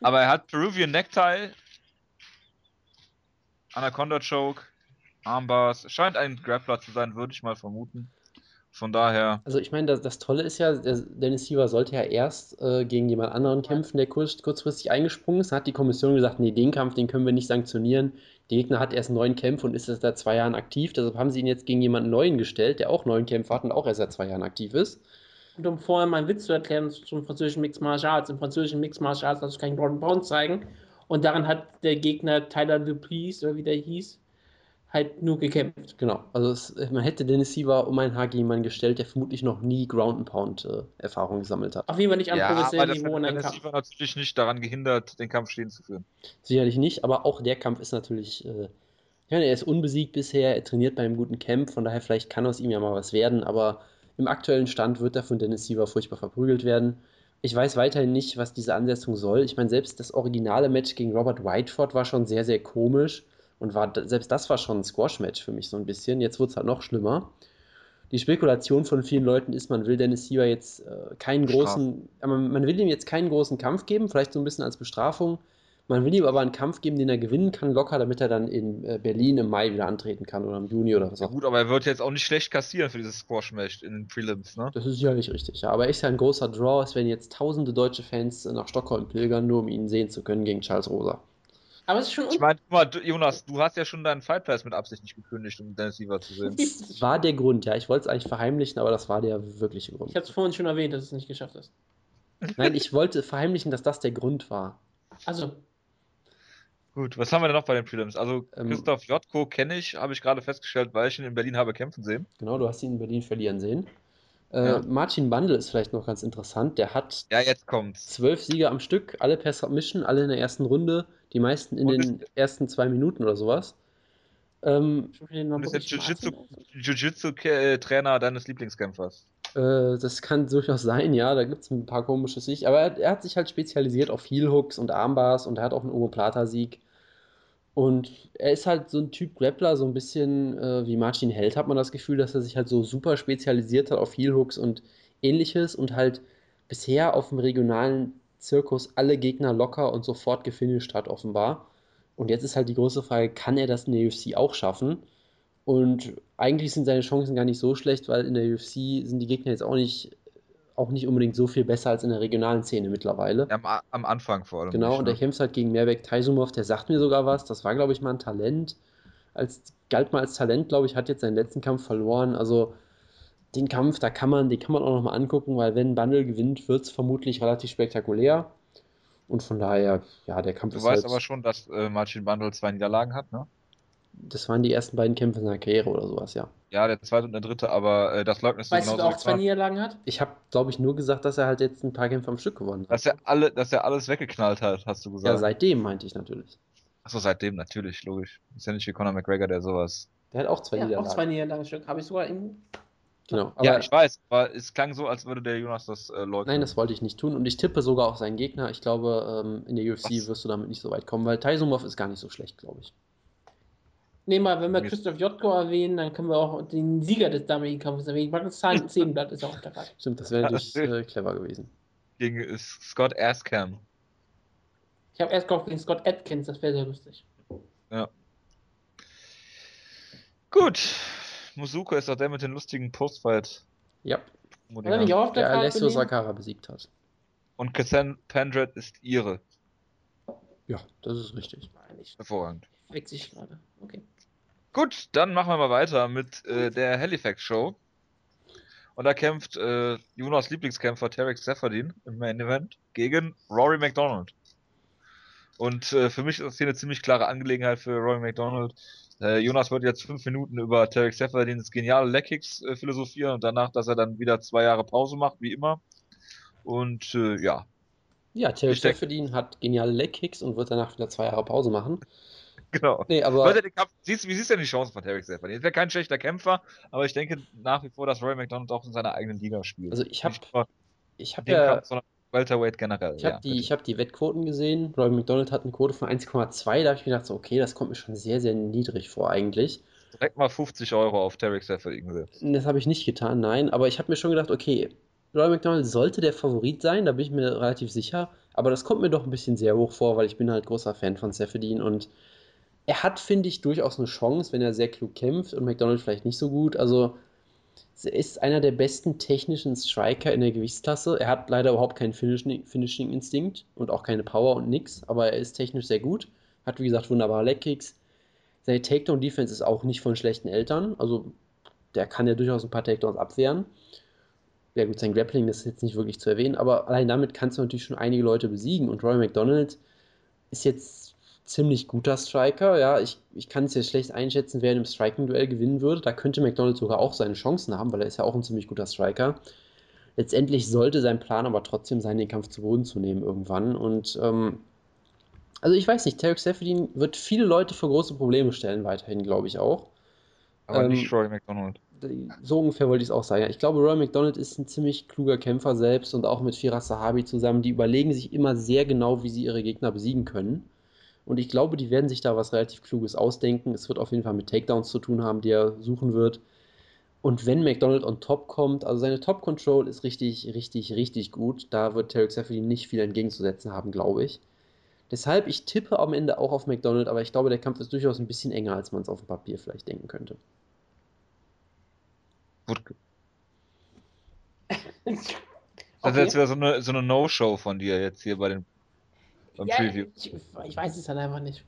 Aber er hat Peruvian Necktie, Anaconda Choke, Armbars. Scheint ein Grappler zu sein, würde ich mal vermuten. Von daher. Also ich meine, das, das Tolle ist ja, Dennis Siever sollte ja erst äh, gegen jemand anderen kämpfen, der kurz, kurzfristig eingesprungen ist. Da hat die Kommission gesagt, nee, den Kampf, den können wir nicht sanktionieren. Der Gegner hat erst neun Kämpfe und ist seit zwei Jahren aktiv. Deshalb haben sie ihn jetzt gegen jemanden neuen gestellt, der auch neun Kämpfe hat und auch erst seit zwei Jahren aktiv ist. Und um vorher mal einen Witz zu erklären zum französischen Mixed Martial Arts. Im französischen Mixed Martial Arts darf ich keinen Ground Pound zeigen. Und daran hat der Gegner Tyler Dupuis, oder wie der hieß, halt nur gekämpft. Genau, also es, man hätte Dennis Siever um einen Haar gegen gestellt, der vermutlich noch nie Ground and Pound äh, Erfahrung gesammelt hat. Auf jeden Fall nicht am Ja, das Niveau hat in einem Dennis Kampf. Siever natürlich nicht daran gehindert, den Kampf stehen zu führen. Sicherlich nicht, aber auch der Kampf ist natürlich, äh, ich meine, er ist unbesiegt bisher, er trainiert bei einem guten Camp, von daher vielleicht kann aus ihm ja mal was werden, aber im aktuellen Stand wird er von Dennis Siever furchtbar verprügelt werden. Ich weiß weiterhin nicht, was diese Ansetzung soll. Ich meine, selbst das originale Match gegen Robert Whiteford war schon sehr, sehr komisch und war, selbst das war schon ein Squash-Match für mich so ein bisschen. Jetzt wird es halt noch schlimmer. Die Spekulation von vielen Leuten ist, man will Dennis Siever jetzt äh, keinen großen, aber man will ihm jetzt keinen großen Kampf geben, vielleicht so ein bisschen als Bestrafung. Man will ihm aber einen Kampf geben, den er gewinnen kann, locker, damit er dann in äh, Berlin im Mai wieder antreten kann oder im Juni oder was Ja auch gut, aber er wird jetzt auch nicht schlecht kassieren für dieses Squash-Match in den Prelims, ne? Das ist sicherlich richtig, ja. Aber er ist ja ein großer Draw. Es werden jetzt tausende deutsche Fans äh, nach Stockholm pilgern, nur um ihn sehen zu können gegen Charles Rosa. Aber es ist schon Ich meine, guck mal, Jonas, du hast ja schon deinen Fight Pass mit Absicht nicht gekündigt, um Dennis Siever zu sehen. Das war der Grund, ja. Ich wollte es eigentlich verheimlichen, aber das war der wirkliche Grund. Ich habe es vorhin schon erwähnt, dass du es nicht geschafft hast. Nein, ich wollte verheimlichen, dass das der Grund war. Also, Gut, was haben wir denn noch bei den Prelims? Also Ähm, Christoph Jotko kenne ich, habe ich gerade festgestellt, weil ich ihn in Berlin habe kämpfen sehen. Genau, du hast ihn in Berlin verlieren sehen. Äh, Ja. Martin Bandel ist vielleicht noch ganz interessant. Der hat Ja, jetzt kommt's. zwölf Siege am Stück, alle per Submission, alle in der ersten Runde, die meisten in Und den ersten zwei Minuten oder sowas. Ähm, Und ist jetzt. Jiu-Jitsu-Trainer deines Lieblingskämpfers. Äh, das kann durchaus sein, ja, da gibt es ein paar komische Sicht, aber er, er hat sich halt spezialisiert auf Heel-Hooks und Armbars und er hat auch einen Omoplata-Sieg. Und er ist halt so ein Typ Grappler, so ein bisschen äh, wie Martin Held, hat man das Gefühl, dass er sich halt so super spezialisiert hat auf Heel-Hooks und ähnliches und halt bisher auf dem regionalen Zirkus alle Gegner locker und sofort gefinisht hat, offenbar. Und jetzt ist halt die große Frage, kann er das in der UFC auch schaffen? Und eigentlich sind seine Chancen gar nicht so schlecht, weil in der UFC sind die Gegner jetzt auch nicht, auch nicht unbedingt so viel besser als in der regionalen Szene mittlerweile. Am, am Anfang vor allem. Genau, nicht, und ne? der kämpft halt gegen Merbek Taisumov, der sagt mir sogar was. Das war, glaube ich, mal ein Talent. Als, galt mal als Talent, glaube ich, hat jetzt seinen letzten Kampf verloren. Also den Kampf, da kann man, den kann man auch nochmal angucken, weil wenn Bundle gewinnt, wird es vermutlich relativ spektakulär. Und von daher, ja, der Kampf Du ist weißt halt, aber schon, dass äh, Martin Bandel zwei Niederlagen hat, ne? Das waren die ersten beiden Kämpfe seiner Karriere oder sowas, ja. Ja, der zweite und der dritte, aber äh, das leugnest du Weißt du, auch zwei. Niederlagen hat? Ich habe, glaube ich, nur gesagt, dass er halt jetzt ein paar Kämpfe am Stück gewonnen hat. Dass er, alle, dass er alles weggeknallt hat, hast du Ja, gesagt. seitdem meinte ich natürlich. Achso, seitdem, natürlich, logisch. Ist ja nicht wie Conor McGregor, der sowas. Der hat auch zwei Ja, auch Niederlagen. zwei Niederlagen Stück. Habe ich sogar im. Genau. Aber ja, ich weiß, aber es klang so, als würde der Jonas das äh, leugnen. nein, das wollte ich nicht tun. Und ich tippe sogar auf seinen Gegner. Ich glaube, ähm, in der UFC Was? wirst du damit nicht so weit kommen, weil Taisumov ist gar nicht so schlecht, glaube ich. Nee, mal, wenn wir Christoph Jotko erwähnen, dann können wir auch den Sieger des damaligen Kampfes erwähnen. Magnus Zahn- Zehnblatt ist auch Karte. Stimmt, das wäre natürlich äh, clever gewesen. Gegen äh, Scott Askham. Ich habe erst gehofft gegen Scott Atkins, das wäre sehr lustig. Gut. Musuko ist doch der mit den lustigen Postfight. Ja, er nicht auch auf der Alessio? Sakara besiegt hat. Und Kassan Pandred ist ihre. Ja, das ist richtig. Hervorragend. wechselt sich gerade. Okay. Gut, dann machen wir mal weiter mit äh, der Halifax Show. Und da kämpft äh, Jonas Lieblingskämpfer Tarek Seferdin im Main Event gegen Rory McDonald. Und äh, für mich ist das hier eine ziemlich klare Angelegenheit für Rory McDonald. Äh, Jonas wird jetzt fünf Minuten über Tarek Seferdins geniale Leg-Kicks äh, philosophieren und danach, dass er dann wieder zwei Jahre Pause macht, wie immer. Und äh, ja, Ja, denk- Shefferdin hat geniale Leg-Kicks und wird danach wieder zwei Jahre Pause machen. genau. Nee, aber Kampf, siehst, wie siehst du denn die Chancen von Tarek Seferdin? Er wäre kein schlechter Kämpfer, aber ich denke nach wie vor, dass Rory McDonald auch in seiner eigenen Liga spielt. Also ich hab- Nicht nur ich habe ja, Kampf, sondern Welterweight generell. ich habe ja, die, ich hab die Wettquoten gesehen. Roy McDonald hat eine Quote von 1,2. Da habe ich mir gedacht, so, okay, das kommt mir schon sehr, sehr niedrig vor eigentlich. direkt mal 50 Euro auf Tarek Seferdin gesetzt. Das habe ich nicht getan, nein. Aber ich habe mir schon gedacht, okay, Roy McDonald sollte der Favorit sein, da bin ich mir relativ sicher. Aber das kommt mir doch ein bisschen sehr hoch vor, weil ich bin halt großer Fan von Seferdin und er hat, finde ich, durchaus eine Chance, wenn er sehr klug kämpft und McDonald vielleicht nicht so gut. Also er ist einer der besten technischen Striker in der Gewichtsklasse. Er hat leider überhaupt keinen Finishing- Finishing-Instinkt und auch keine Power und nix, aber er ist technisch sehr gut. Hat, wie gesagt, wunderbare Leg-Kicks. Seine Takedown-Defense ist auch nicht von schlechten Eltern. Also der kann ja durchaus ein paar Takedowns abwehren. Ja gut, sein Grappling ist jetzt nicht wirklich zu erwähnen, aber allein damit kannst du natürlich schon einige Leute besiegen und Roy McDonald ist jetzt ziemlich guter Striker. Ja, ich, ich kann es jetzt schlecht einschätzen, wer in einem Striking-Duell gewinnen würde. Da könnte McDonald sogar auch seine Chancen haben, weil er ist ja auch ein ziemlich guter Striker. Letztendlich sollte sein Plan aber trotzdem sein, den Kampf zu Boden zu nehmen irgendwann. Und ähm, also ich weiß nicht, Tarek Seferdin wird viele Leute vor große Probleme stellen, weiterhin, glaube ich auch. Aber Ähm, nicht Roy McDonald. So ungefähr wollte ich es auch sagen. Ich glaube, Roy McDonald ist ein ziemlich kluger Kämpfer selbst und auch mit Firas Sahabi zusammen. Die überlegen sich immer sehr genau, wie sie ihre Gegner besiegen können. Und ich glaube, die werden sich da was relativ Kluges ausdenken. Es wird auf jeden Fall mit Takedowns zu tun haben, die er suchen wird. Und wenn McDonald on top kommt, also seine Top Control ist richtig, richtig, richtig gut. Da wird Tarek Seferdin nicht viel entgegenzusetzen haben, glaube ich. Deshalb, ich tippe am Ende auch auf McDonald, aber ich glaube, der Kampf ist durchaus ein bisschen enger, als man es auf dem Papier vielleicht denken könnte. Wutke. Okay. Also jetzt wäre so eine, so eine No-Show von dir jetzt hier bei den Ja, Preview. ich, ich weiß es halt einfach nicht.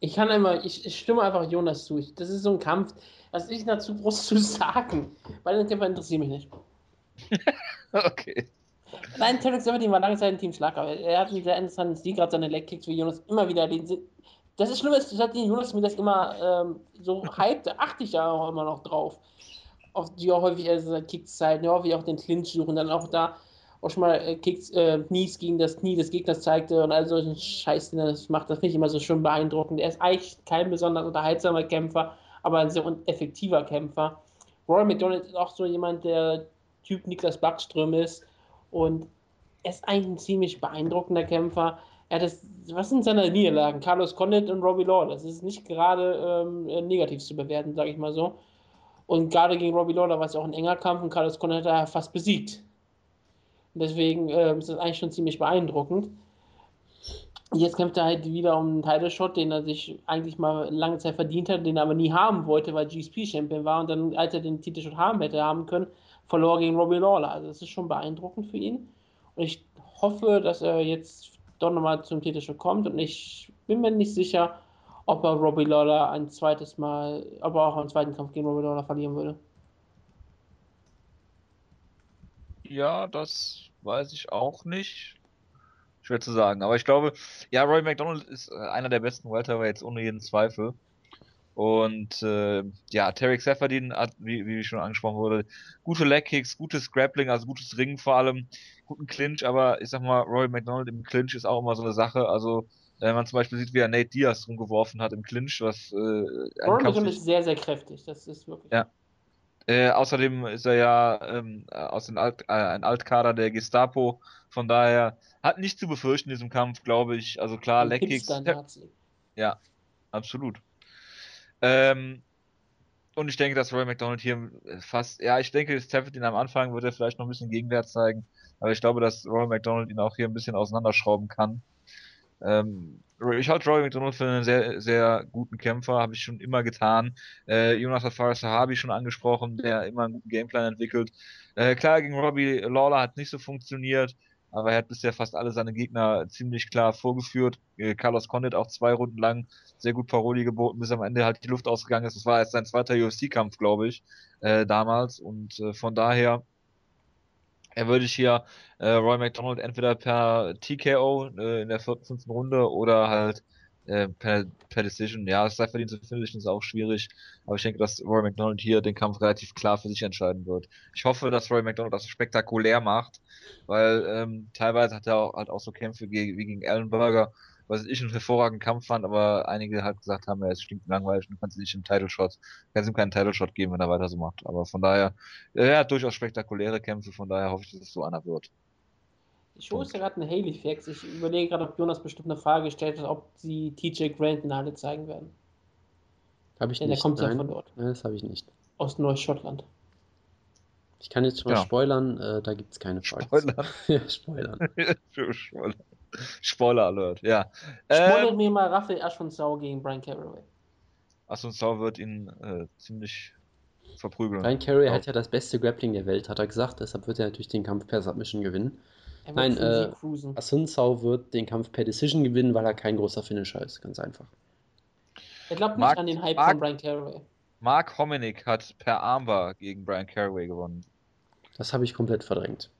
Ich kann immer, ich, ich stimme einfach Jonas zu. Ich, das ist so ein Kampf, was ist dazu groß zu sagen? Weil den Kämpfer interessiert mich nicht. Okay. Nein, Tarek Severin war lange Zeit ein Team Schlag, aber er hat einen sehr interessanten Stil, gerade seine Leg-Kicks, wie Jonas immer wieder den. Das ist schlimm, ist, seitdem Jonas mir das immer ähm, so hypt, da achte ich ja auch immer noch drauf. Auf die auch häufig also Kicks zeigen, ja, häufig auch den Clinch suchen, dann auch da auch schon mal äh, Kicks, äh, Knies gegen das Knie des Gegners zeigte und all solchen Scheiß, das macht, das ich immer so schön beeindruckend. Er ist eigentlich kein besonders unterhaltsamer Kämpfer, aber ein sehr effektiver Kämpfer. Roy McDonald ist auch so jemand, der Typ Niklas Backström ist und er ist eigentlich ein ziemlich beeindruckender Kämpfer. Er hat das, was sind seine Niederlagen? Carlos Condit und Robbie Law. Das ist nicht gerade ähm, äh, negativ zu bewerten, sage ich mal so. Und gerade gegen Robbie Lawler war es auch ein enger Kampf und Carlos Condit hat er fast besiegt. Deswegen ähm, ist das eigentlich schon ziemlich beeindruckend. Jetzt kämpft er halt wieder um einen Title Shot, den er sich eigentlich mal lange Zeit verdient hat, den er aber nie haben wollte, weil GSP Champion war und dann, als er den Titel Shot haben hätte haben können, verlor gegen Robbie Lawler. Also das ist schon beeindruckend für ihn. Und ich hoffe, dass er jetzt doch nochmal zum Titelshot kommt und ich bin mir nicht sicher, ob er Robbie Lawler ein zweites Mal, ob er auch einen zweiten Kampf gegen Robbie Lawler verlieren würde. Ja, das weiß ich auch nicht. Schwer zu sagen. Aber ich glaube, ja, Roy McDonald ist äh, einer der besten Welterweights ohne jeden Zweifel. Und äh, ja, Tarek Seferdin hat, wie, wie schon angesprochen wurde, gute Leg-Kicks, gutes Grappling, also gutes Ringen vor allem, guten Clinch, aber ich sag mal, Roy McDonald im Clinch ist auch immer so eine Sache. Also, wenn man zum Beispiel sieht, wie er Nate Diaz rumgeworfen hat im Clinch, was äh, Kampf McDonald ist sehr, sehr kräftig. Das ist wirklich. Ja. Äh, außerdem ist er ja ähm, äh, aus dem Alt, äh, ein Altkader der Gestapo, von daher hat nicht zu befürchten in diesem Kampf, glaube ich. Also klar, Leckkicks, ja, absolut. Ähm, und ich denke, dass Roy McDonald hier äh, fast, ja, ich denke, Stafford am Anfang wird er vielleicht noch ein bisschen Gegenwert zeigen, aber ich glaube, dass Roy McDonald ihn auch hier ein bisschen auseinanderschrauben kann. Ähm, ich halte Roy McDonald für einen sehr, sehr guten Kämpfer, habe ich schon immer getan. Äh, Jonas Fares Sahabi schon angesprochen, der immer einen guten Gameplan entwickelt. Äh, klar, gegen Robbie Lawler hat nicht so funktioniert, aber er hat bisher fast alle seine Gegner ziemlich klar vorgeführt. Äh, Carlos Condit auch zwei Runden lang sehr gut Paroli geboten, bis am Ende halt die Luft ausgegangen ist. Das war erst sein zweiter UFC-Kampf, glaube ich, äh, damals. Und äh, von daher er würde ich hier äh, Roy McDonald entweder per TKO äh, in der vierten, fünften Runde oder halt äh, per, per Decision. Ja, es sei verdient zu finishen, ist auch schwierig. Aber ich denke, dass Roy McDonald hier den Kampf relativ klar für sich entscheiden wird. Ich hoffe, dass Roy McDonald das spektakulär macht, weil ähm, teilweise hat er auch, halt auch so Kämpfe gegen, wie gegen Allen Burger, was ich einen hervorragenden Kampf fand, aber einige halt gesagt haben, er ist stinkt langweilig und du kannst nicht im Title Shot, kannst ihm keinen Title Shot geben, wenn er weiter so macht. Aber von daher, er hat durchaus spektakuläre Kämpfe, von daher hoffe ich, dass es so einer wird. Die Show ist ja gerade ein Haley-Fax. Ich überlege gerade, ob Jonas bestimmt eine Frage gestellt hat, ob sie TJ Grant in Halle zeigen werden. Habe ich Denn der nicht. kommt ja nein. von dort. Nein, das habe ich nicht. Aus Neuschottland. Ich kann jetzt schon mal Ja. spoilern, äh, da gibt es keine Frage. Spoiler. ja, spoilern. Spoiler. Spoiler Alert, ja. Spoilert Ähm, mir mal Raphael Aschonsau gegen Brian Caraway. Assunção wird ihn äh, ziemlich verprügeln. Ryan Carey Ja. hat ja das beste Grappling der Welt, hat er gesagt. Deshalb wird er natürlich den Kampf per Submission gewinnen. Er Nein, äh. Asunsao wird den Kampf per Decision gewinnen, weil er kein großer Finisher ist. Ganz einfach. Er glaubt nicht Mark- an den Hype Mark- von Brian Caraway. Mark Hominick hat per Armbar gegen Brian Caraway gewonnen. Das habe ich komplett verdrängt.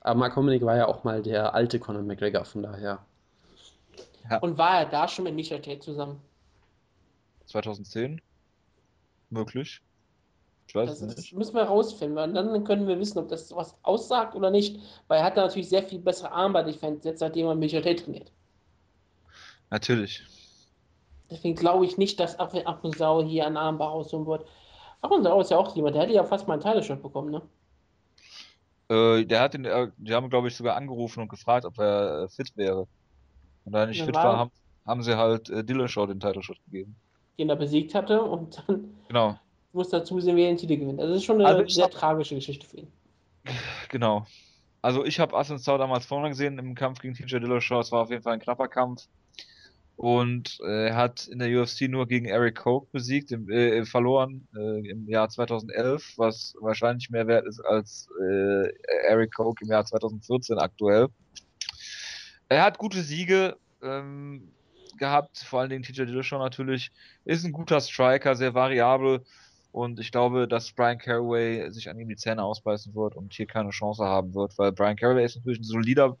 Aber Mark Hominick war ja auch mal der alte Conor McGregor, von daher. Ja. Und war er da schon mit Michael Tate zusammen? 2010? Möglich. Ich weiß das nicht. müssen wir rausfinden, weil dann können wir wissen, ob das was aussagt oder nicht. Weil er hat da natürlich sehr viel bessere Armband-Defense, jetzt seitdem er Michael Tate trainiert. Natürlich. Deswegen glaube ich nicht, dass Sau hier ein Armbar rausholen wird. Sau ist ja auch jemand, der hätte ja fast mal einen Teileshot bekommen, ne? Äh, der hat den, äh, die haben, glaube ich, sogar angerufen und gefragt, ob er äh, fit wäre. Und da er nicht ja, fit war, haben, haben sie halt äh, Dillashaw den Title Shot gegeben. Den er besiegt hatte und dann genau. muss dazu sehen, wer den Titel gewinnt. Also das ist schon eine also sehr hab... tragische Geschichte für ihn. Genau. Also ich habe Asensau damals vorne gesehen im Kampf gegen TJ Dillashaw. Es war auf jeden Fall ein knapper Kampf. Und äh, hat in der UFC nur gegen Eric Koch besiegt, im, äh, verloren äh, im Jahr 2011, was wahrscheinlich mehr wert ist als äh, Eric Koch im Jahr 2014 aktuell. Er hat gute Siege ähm, gehabt, vor allen Dingen TJ Dillashaw natürlich. Ist ein guter Striker, sehr variabel. Und ich glaube, dass Brian Caraway sich an ihm die Zähne ausbeißen wird und hier keine Chance haben wird, weil Brian Caraway ist natürlich ein solider,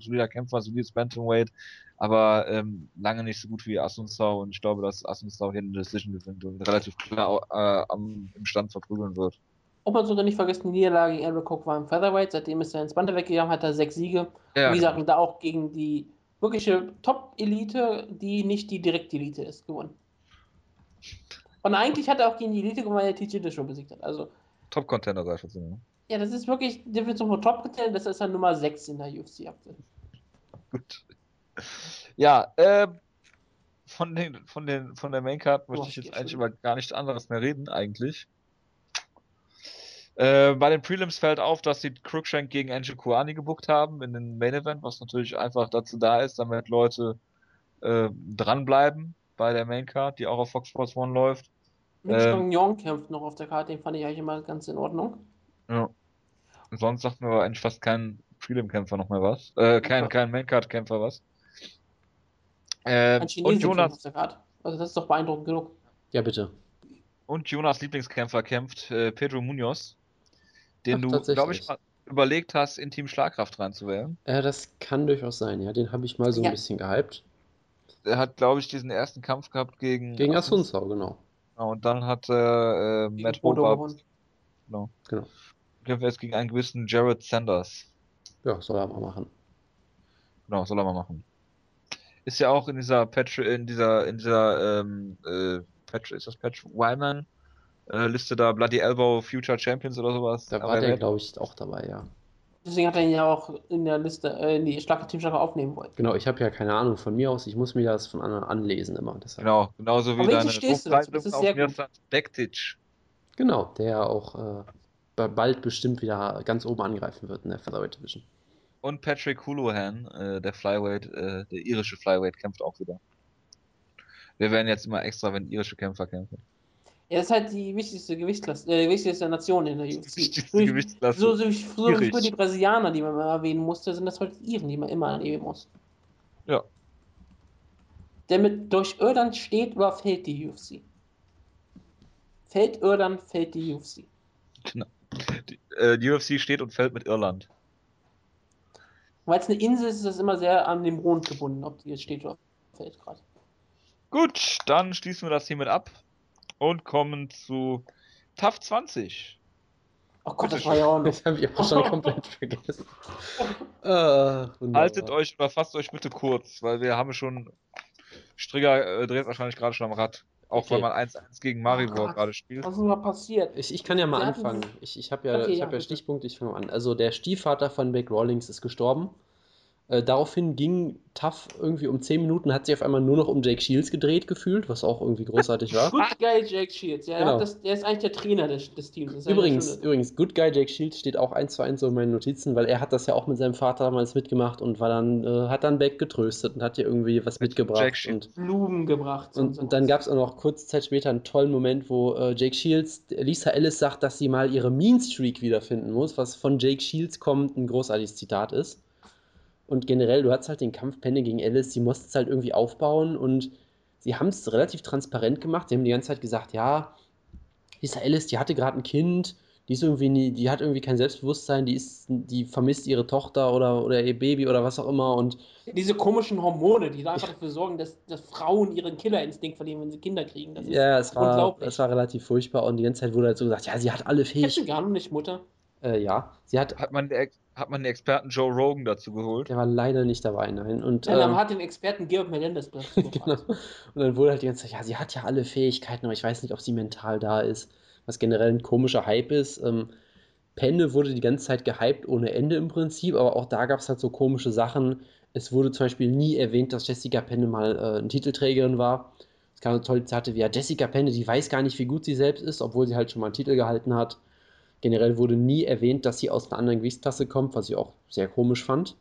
solider Kämpfer, solides Bantamweight, aber ähm, lange nicht so gut wie Asunsau und ich glaube, dass Asunsau hier eine Decision gewinnt und relativ klar äh, am, im Stand verprügeln wird. Und man sollte nicht vergessen, die Niederlage gegen Eric Cook war im Featherweight, seitdem ist er ins Bande weggegangen, hat er sechs Siege. Ja, wie gesagt, da auch gegen die wirkliche Top-Elite, die nicht die Direkt-Elite ist, gewonnen. Und eigentlich hat er auch gegen die Elite gewonnen, weil er TJ schon besiegt hat. Also, Top-Contender, sag ich jetzt mal. Ja, das ist wirklich Definition von Top-Contender, das ist dann Nummer 6 in der UFC aktuell. Gut. Ja, äh, von, den, von, den, von der Maincard möchte ich jetzt eigentlich über gar nichts anderes mehr reden, eigentlich. Äh, bei den Prelims fällt auf, dass sie Crookshank gegen Angel Kuani gebuckt haben in den Main Event, was natürlich einfach dazu da ist, damit Leute äh, dranbleiben bei der Maincard, die auch auf Fox Sports One läuft. Mitch ähm, kämpft noch auf der Karte, den fand ich eigentlich immer ganz in Ordnung. Ja. Sonst sagt mir aber eigentlich fast kein Prelim-Kämpfer noch mehr was. Äh, kein, kein Maincard-Kämpfer was. Ähm, und Jonas. Also das ist doch beeindruckend genug. Ja, bitte. Und Jonas Lieblingskämpfer kämpft äh, Pedro Munoz, den Ach, du, glaube ich, mal überlegt hast, in Team Schlagkraft reinzuwählen. Ja, das kann durchaus sein, ja. Den habe ich mal so ja. ein bisschen gehypt. Er hat, glaube ich, diesen ersten Kampf gehabt gegen. Gegen Asunsau, genau. genau. Und dann hat er äh, Matt Hope. Genau. genau. Kämpft jetzt gegen einen gewissen Jared Sanders. Ja, soll er mal machen. Genau, soll er mal machen ist ja auch in dieser Patch, in dieser, in dieser, ähm, äh, Patch, ist das Patch Wyman äh, Liste da, Bloody Elbow Future Champions oder sowas. Da war der, glaube ich, auch dabei, ja. Deswegen hat er ihn ja auch in der Liste, äh, in die starke Teamstärke aufnehmen wollen. Genau, ich habe ja keine Ahnung von mir aus, ich muss mir das von anderen anlesen immer. Deshalb. Genau, genauso wie Aber deine ist sehr gut. Backtage. Genau, der auch äh, bald bestimmt wieder ganz oben angreifen wird in der Featherweight Division. Und Patrick Houlihan, äh, der Flyweight, äh, der irische Flyweight, kämpft auch wieder. Wir werden jetzt immer extra, wenn irische Kämpfer kämpfen. Ja, das ist halt die wichtigste Gewichtsklasse, äh, wichtigste Nation in der UFC. Gewichtsklasse. So, so, so, so für die Brasilianer, die man mal erwähnen musste, sind das heute Iren, die man immer erwähnen muss. Ja. Der mit durch Irland steht oder fällt die UFC? Fällt Irland, fällt die UFC. Genau. Die, äh, die UFC steht und fällt mit Irland. Weil es eine Insel ist, ist das immer sehr an dem Mond gebunden, ob die jetzt steht oder fällt gerade. Gut, dann schließen wir das hiermit ab und kommen zu TAF 20. Oh Gott, das war ja auch noch. Das habe ich auch schon komplett vergessen. äh, Haltet euch oder fasst euch bitte kurz, weil wir haben schon. Strigger äh, dreht wahrscheinlich gerade schon am Rad. Auch okay. weil man 1-1 gegen Maribor oh gerade spielt. Was ist denn da passiert? Ich, ich kann ja mal anfangen. Ich, ich habe ja, okay, ich hab ja, ja Stichpunkte, ich fange an. Also der Stiefvater von Beck Rawlings ist gestorben. Äh, daraufhin ging Tough irgendwie um 10 Minuten, hat sich auf einmal nur noch um Jake Shields gedreht gefühlt, was auch irgendwie großartig war. Good Guy Jake Shields, ja, genau. das, der ist eigentlich der Trainer des, des Teams. Übrigens, übrigens, Good Guy Jake Shields steht auch eins zu eins so in meinen Notizen, weil er hat das ja auch mit seinem Vater damals mitgemacht und war dann, äh, hat dann Beck getröstet und hat hier irgendwie was mit mitgebracht. Und, Blumen gebracht. Und, und, und dann gab es auch noch kurze Zeit später einen tollen Moment, wo äh, Jake Shields, Lisa Ellis sagt, dass sie mal ihre Mean Streak wiederfinden muss, was von Jake Shields kommt, ein großartiges Zitat ist. Und generell, du hattest halt den Kampf Penny gegen Alice, sie mussten es halt irgendwie aufbauen und sie haben es relativ transparent gemacht. Sie haben die ganze Zeit gesagt, ja, Lisa Alice, die hatte gerade ein Kind, die ist irgendwie nie, die hat irgendwie kein Selbstbewusstsein, die ist, die vermisst ihre Tochter oder, oder ihr Baby oder was auch immer und Diese komischen Hormone, die da einfach dafür sorgen, dass, dass Frauen ihren Killerinstinkt verlieren, wenn sie Kinder kriegen. Das ist ja, es war, unglaublich. es war relativ furchtbar und die ganze Zeit wurde halt so gesagt, ja, sie hat alle Fähigkeiten. gar nicht Mutter? Äh, ja, sie hat, Hat man, Ex- hat man den Experten Joe Rogan dazu geholt? der war leider nicht dabei, nein. Und, Nein, ähm, man hat den Experten Georg Melendez Genau. gefragt. Und dann wurde halt die ganze Zeit, ja, sie hat ja alle Fähigkeiten, aber ich weiß nicht, ob sie mental da ist. Was generell ein komischer Hype ist. Ähm, Penne wurde die ganze Zeit gehypt ohne Ende im Prinzip, aber auch da gab es halt so komische Sachen. Es wurde zum Beispiel nie erwähnt, dass Jessica Penne mal äh, eine Titelträgerin war. Es gab so tolle Zitate wie, ja, Jessica Penne, die weiß gar nicht, wie gut sie selbst ist, obwohl sie halt schon mal einen Titel gehalten hat. Generell wurde nie erwähnt, dass sie aus einer anderen Gewichtsklasse kommt, was ich auch sehr komisch fand.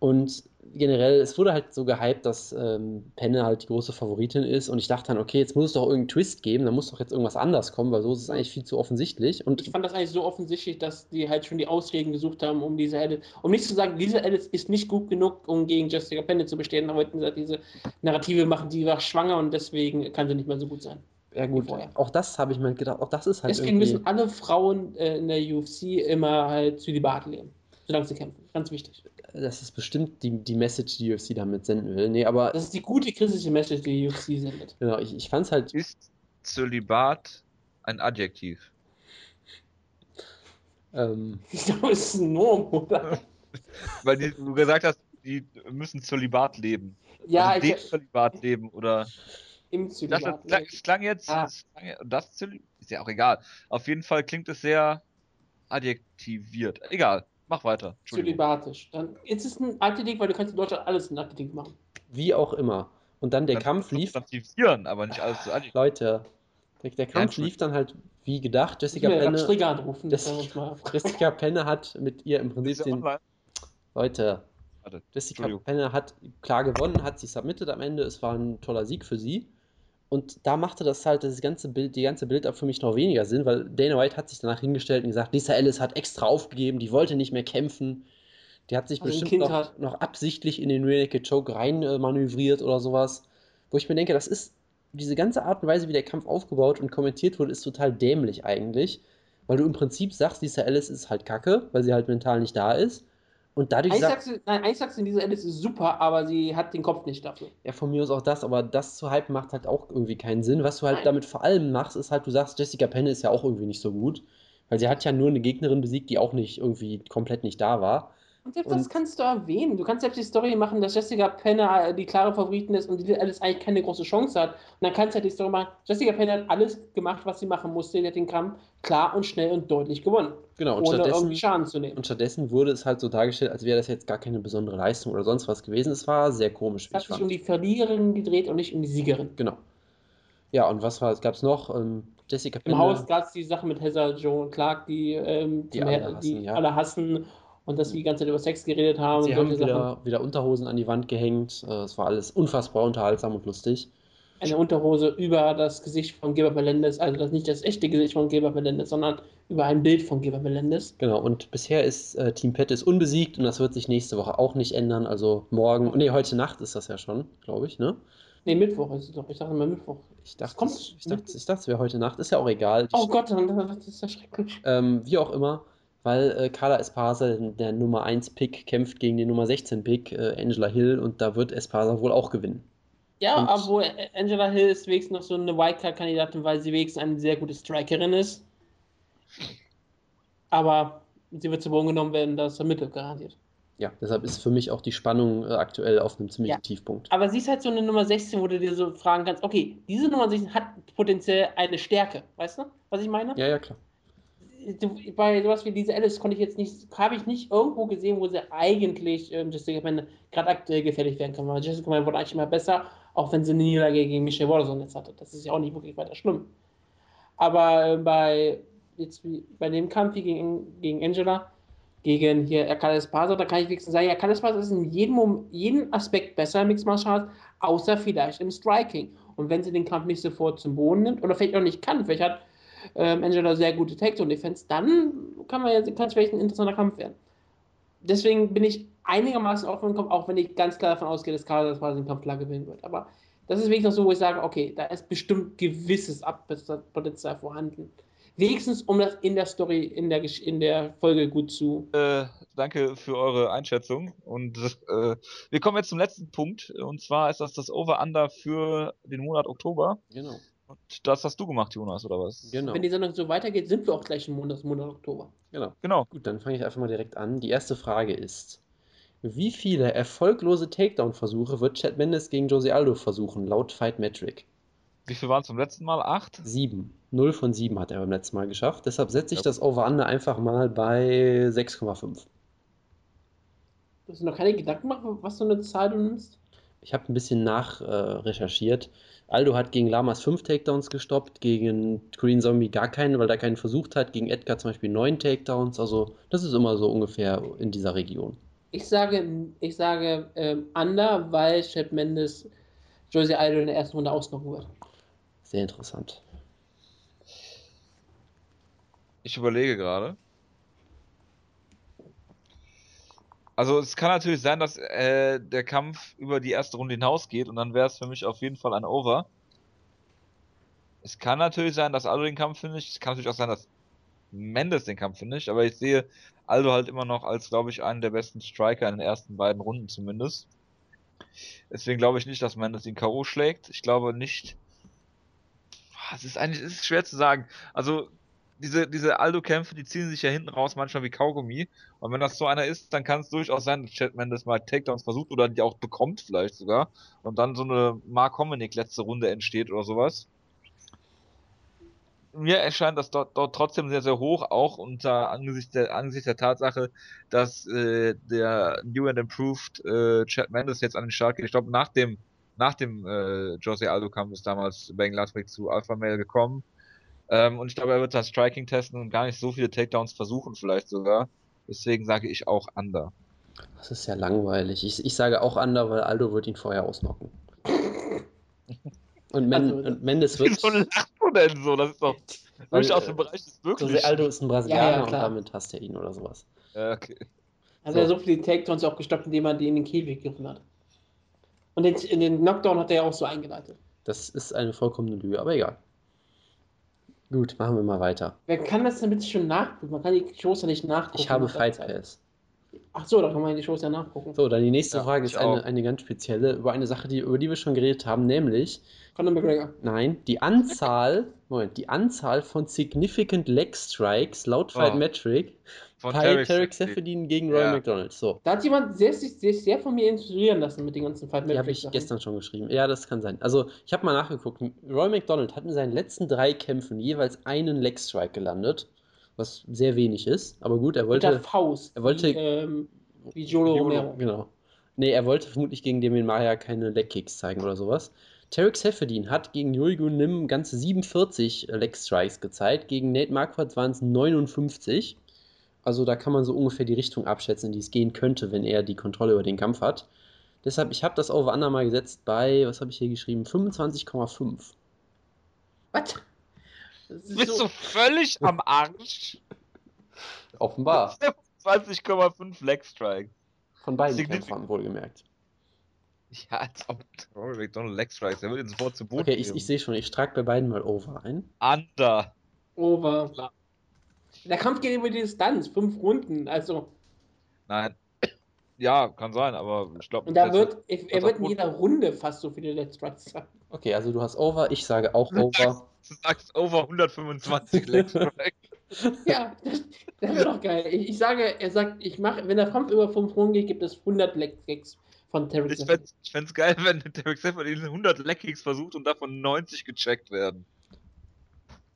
Und generell, es wurde halt so gehypt, dass ähm, Penne halt die große Favoritin ist. Und ich dachte dann, okay, jetzt muss es doch irgendeinen Twist geben, da muss doch jetzt irgendwas anders kommen, weil so ist es eigentlich viel zu offensichtlich. Und Ich fand das eigentlich so offensichtlich, dass die halt schon die Ausreden gesucht haben, um diese Alice, um nicht zu sagen, diese Alice ist nicht gut genug, um gegen Jessica Penne zu bestehen, aber wollten sie halt diese Narrative machen, die war schwanger und deswegen kann sie nicht mehr so gut sein. Ja gut, vorher. auch das habe ich mir gedacht, auch das ist halt Deswegen irgendwie. müssen alle Frauen äh, in der UFC immer halt Zölibat leben, solange sie kämpfen. Ganz wichtig. Das ist bestimmt die, die Message, die UFC damit senden will. Nee, aber Das ist die gute kritische Message, die die UFC sendet. genau, ich, ich fand es halt. Ist Zölibat ein Adjektiv? Ähm, Ich glaube, es ist ein Norm, oder? Weil die, du gesagt hast, die müssen Zölibat leben. Ja, also ich, Zölibat leben oder. Im Das, Zölibat. klang, es klang jetzt. Ah. das Zöli- ist ja auch egal. Auf jeden Fall klingt es sehr adjektiviert. Egal, mach weiter. Zölibatisch. Dann ist es ein Adjektiv, weil du kannst in Deutschland alles ein Adjektiv machen. wie auch immer. Und dann der Das Kampf lief. substantivieren, aber nicht alles zu adjektiv. Leute, der, der Kampf lief dann halt wie gedacht. Jessica Penne, anrufen. das- Das mal Jessica Penne hat mit ihr im Prinzip den. online? Leute, Warte, Jessica. Penne hat klar gewonnen, hat sie submitted am Ende. Es war ein toller Sieg für sie. Und da machte das halt das ganze Bild, die ganze Bild für mich noch weniger Sinn, weil Dana White hat sich danach hingestellt und gesagt, Lisa Ellis hat extra aufgegeben, die wollte nicht mehr kämpfen. Die hat sich Also bestimmt noch, noch absichtlich in den Naked Choke rein äh, manövriert oder sowas. Wo ich mir denke, das ist diese ganze Art und Weise, wie der Kampf aufgebaut und kommentiert wurde, ist total dämlich eigentlich. Weil du im Prinzip sagst, Lisa Ellis ist halt kacke, weil sie halt mental nicht da ist. Und dadurch du, nein, eigentlich sagst du, diese Alice ist super, aber sie hat den Kopf nicht dafür. Ja, von mir aus auch das, aber das zu hypen macht halt auch irgendwie keinen Sinn. Was du halt Nein. damit vor allem machst, ist halt, du sagst, Jessica Penne ist ja auch irgendwie nicht so gut, weil sie hat ja nur eine Gegnerin besiegt, die auch nicht irgendwie komplett nicht da war. Und selbst Und- das kannst du erwähnen. Du kannst selbst die Story machen, dass Jessica Penne äh, die klare Favoritin ist und die Alice eigentlich keine große Chance hat. Und dann kannst du halt die Story machen, Jessica Penne hat alles gemacht, was sie machen musste. Sie hat den Kampf klar und schnell und deutlich gewonnen. Genau, und ohne stattdessen, irgendwie Schaden zu nehmen. und stattdessen wurde es halt so dargestellt, als wäre das jetzt gar keine besondere Leistung oder sonst was gewesen. Es war sehr komisch, Es hat ich sich fand. um die Verliererin gedreht und nicht um die Siegerin. Genau. Ja, und was war, gab es noch? Ähm, Jessica Im Penne. Haus gab es die Sache mit Heather Joan Clark, die, ähm, Die alle hassen, die ja. alle hassen und dass sie die ganze Zeit über Sex geredet haben Sie und haben wieder, wieder Unterhosen an die Wand gehängt. Äh, Es war alles unfassbar unterhaltsam und lustig. Eine Unterhose über das Gesicht von Geber Melendez, also das nicht das echte Gesicht von Geber Melendez, sondern über ein Bild von Geber Melendez. Genau, und bisher ist äh, Team Pettis unbesiegt und das wird sich nächste Woche auch nicht ändern. Also morgen, nee, heute Nacht ist das ja schon, glaube ich, ne? Nee, Mittwoch ist es doch. Ich dachte mal Mittwoch. Ich dachte, kommt ich dachte, ich dachte, es wäre heute Nacht, ist ja auch egal. Oh Gott, das ist ja schrecklich. Ähm, wie auch immer, weil äh, Carla Esparza, der Nummer 1 Pick, kämpft gegen den Nummer 16 Pick, äh, Angela Hill, und da wird Esparza wohl auch gewinnen. Ja, Und- obwohl Angela Hill ist wenigstens noch so eine Wildcard-Kandidatin, weil sie wenigstens eine sehr gute Strikerin ist. Aber sie wird zu Boden genommen werden, das vermittelt garantiert. Ja, deshalb ist für mich auch die Spannung äh, aktuell auf einem ziemlichen Ja. Tiefpunkt. Aber sie ist halt so eine Nummer 16, wo du dir so fragen kannst, okay, diese Nummer 16 hat potenziell eine Stärke, weißt du, was ich meine? Ja, ja, klar. Bei sowas wie diese Alice konnte ich jetzt nicht, habe ich nicht irgendwo gesehen, wo sie eigentlich ähm, Jessica Penne gerade aktuell gefährlich werden kann, weil Jessica Penne wurde eigentlich immer besser, auch wenn sie eine Niederlage gegen Michelle Waterson jetzt hatte. Das ist ja auch nicht wirklich weiter schlimm. Aber äh, bei, jetzt wie, bei dem Kampf gegen, gegen Angela, gegen hier Akala Esparza, da kann ich wenigstens sagen, Akala Esparza ist in jedem, jedem Aspekt besser im Mixed Martial Arts, außer vielleicht im Striking. Und wenn sie den Kampf nicht sofort zum Boden nimmt, oder vielleicht auch nicht kann, vielleicht hat ähm, Angela sehr gute Takedown-Defense, dann kann man ja, kann es vielleicht ein interessanter Kampf werden. Deswegen bin ich einigermaßen offen Kampf, auch wenn ich ganz klar davon ausgehe, dass Carla quasi den Kampf klar gewinnen wird. Aber das ist wirklich noch so, wo ich sage, okay, da ist bestimmt gewisses Abpotenzial vorhanden. Wenigstens, um das in der Story, in der, in der Folge gut zu. Äh, danke für eure Einschätzung. Und äh, wir kommen jetzt zum letzten Punkt. Und zwar ist das das Over-Under für den Monat Oktober. Genau. Und das hast du gemacht, Jonas, oder was? Genau. Wenn die Sendung so weitergeht, sind wir auch gleich im Monat, Monat Oktober. Genau. Genau. Gut, dann fange ich einfach mal direkt an. Die erste Frage ist: Wie viele erfolglose Takedown-Versuche wird Chad Mendes gegen Jose Aldo versuchen, laut Fight Metric? Wie viel waren es beim letzten Mal? Acht? Sieben. Null von sieben hat er beim letzten Mal geschafft. Deshalb setze ich Ja. das Over-Under einfach mal bei 6,5. Du hast dir noch keine Gedanken gemacht, was so eine Zahl du nimmst? Ich habe ein bisschen nach äh, recherchiert. Aldo hat gegen Lamas fünf Takedowns gestoppt, gegen Green Zombie gar keinen, weil er keinen versucht hat. Gegen Edgar zum Beispiel neun Takedowns. Also, das ist immer so ungefähr in dieser Region. Ich sage, ich sage ähm, Under, weil Chad Mendes Josie Idol in der ersten Runde ausnocken wird. Sehr interessant. Ich überlege gerade. Also es kann natürlich sein, dass äh, der Kampf über die erste Runde hinausgeht und dann wäre es für mich auf jeden Fall ein Over. Es kann natürlich sein, dass Aldo den Kampf finisht. Es kann natürlich auch sein, dass Mendes den Kampf finisht. Aber ich sehe Aldo halt immer noch als, glaube ich, einen der besten Striker in den ersten beiden Runden zumindest. Deswegen glaube ich nicht, dass Mendes ihn K.O. schlägt. Ich glaube nicht. Boah, Es ist eigentlich es ist schwer zu sagen. Also diese, diese Aldo-Kämpfe, die ziehen sich ja hinten raus manchmal wie Kaugummi. Und wenn das so einer ist, dann kann es durchaus sein, dass Chad Mendes mal Takedowns versucht oder die auch bekommt vielleicht sogar. Und dann so eine Mark Hominick letzte Runde entsteht oder sowas. Mir erscheint das dort, dort trotzdem sehr, sehr hoch, auch unter angesichts der, angesichts der Tatsache, dass äh, der New and Improved äh, Chad Mendes jetzt an den Start geht. Ich glaube, nach dem, nach dem äh, Jose Aldo-Kampf ist damals Ben Gladwick zu Alpha Male gekommen. Ähm, und ich glaube, er wird das Striking testen und gar nicht so viele Takedowns versuchen, vielleicht sogar. Deswegen sage ich auch Under. Das ist ja langweilig. Ich, ich sage auch Under, weil Aldo wird ihn vorher ausnocken. Und, Men Also, und Mendes wird. Wieso lachst du denn so? Das ist doch Weil, durchaus äh, im Bereich des Möglichen. Aldo ist ein Brasilianer Ja, ja, und damit hasst er ihn oder sowas. Ja, okay. Hat So. er so viele Takedowns auch gestoppt, indem er die in den Käfig gegriffen hat. Und den, in den Knockdown hat er ja auch so eingeleitet. Das ist eine vollkommene Lüge, aber egal. Gut, machen wir mal weiter. Wer kann das denn bitte schon nachprüfen? Man kann die Shows ja nicht nachgucken. Ich habe Fight. Pass. Ach so, da kann man die Shows ja nachgucken. So, dann die nächste Ja, Frage ist eine, eine ganz spezielle, über eine Sache, die, über die wir schon geredet haben, nämlich, Conor McGregor. nein, die Anzahl, Moment, die Anzahl von Significant Leg Strikes laut Fight Oh. Metric Von bei Tarek Seferdin. Gegen Roy Ja. McDonald. So, Da hat jemand sehr, sich sehr, sehr von mir inspirieren lassen mit den ganzen Fight die habe ich gestern schon geschrieben. Ja, das kann sein. Also, ich habe mal nachgeguckt. Roy McDonald hat in seinen letzten drei Kämpfen jeweils einen Leg Strike gelandet, was sehr wenig ist. Aber gut, er Mit der wollte. Faust. er wollte- Wie, ähm, wie Jolo Romero. Genau. Nee, er wollte vermutlich gegen Damien Maya keine Leg-Kicks zeigen oder sowas. Tarek Seferdin hat gegen Yurigu Nim ganze 47 Leg-Strikes gezeigt. Gegen Nate Marquardt waren es 59. Also da kann man so ungefähr die Richtung abschätzen, in die es gehen könnte, wenn er die Kontrolle über den Kampf hat. Deshalb, ich habe das over under mal gesetzt bei, was habe ich hier geschrieben, 25,5. Was? Bist so, du völlig am Arsch? Offenbar. 20,5 Leg Strikes. Von beiden Significant- Kämpfern wohlgemerkt. Ja, als ob Rory McDonald Leg Strikes, der würde ihn sofort zu Boden Okay, ich, ich sehe schon, ich trage bei beiden mal over ein. Under. over. Der Kampf geht über die Distanz, fünf Runden. Also, Nein. Ja, kann sein, aber ich glaube. und da wird, er, er wird in jeder Runde fast so viele Let's Strikes haben. Okay, also du hast over, ich sage auch over. Du sagst over 125 Leg Strikes. Ja, das, das wäre doch geil. Ich, ich sage, er sagt, ich mache, wenn der Kampf über fünf Runden geht, gibt es 100 Leg Kicks von Terry Ich ich fänd's geil, wenn Derek Seferdin 100 Leg Kicks versucht und davon 90 gecheckt werden.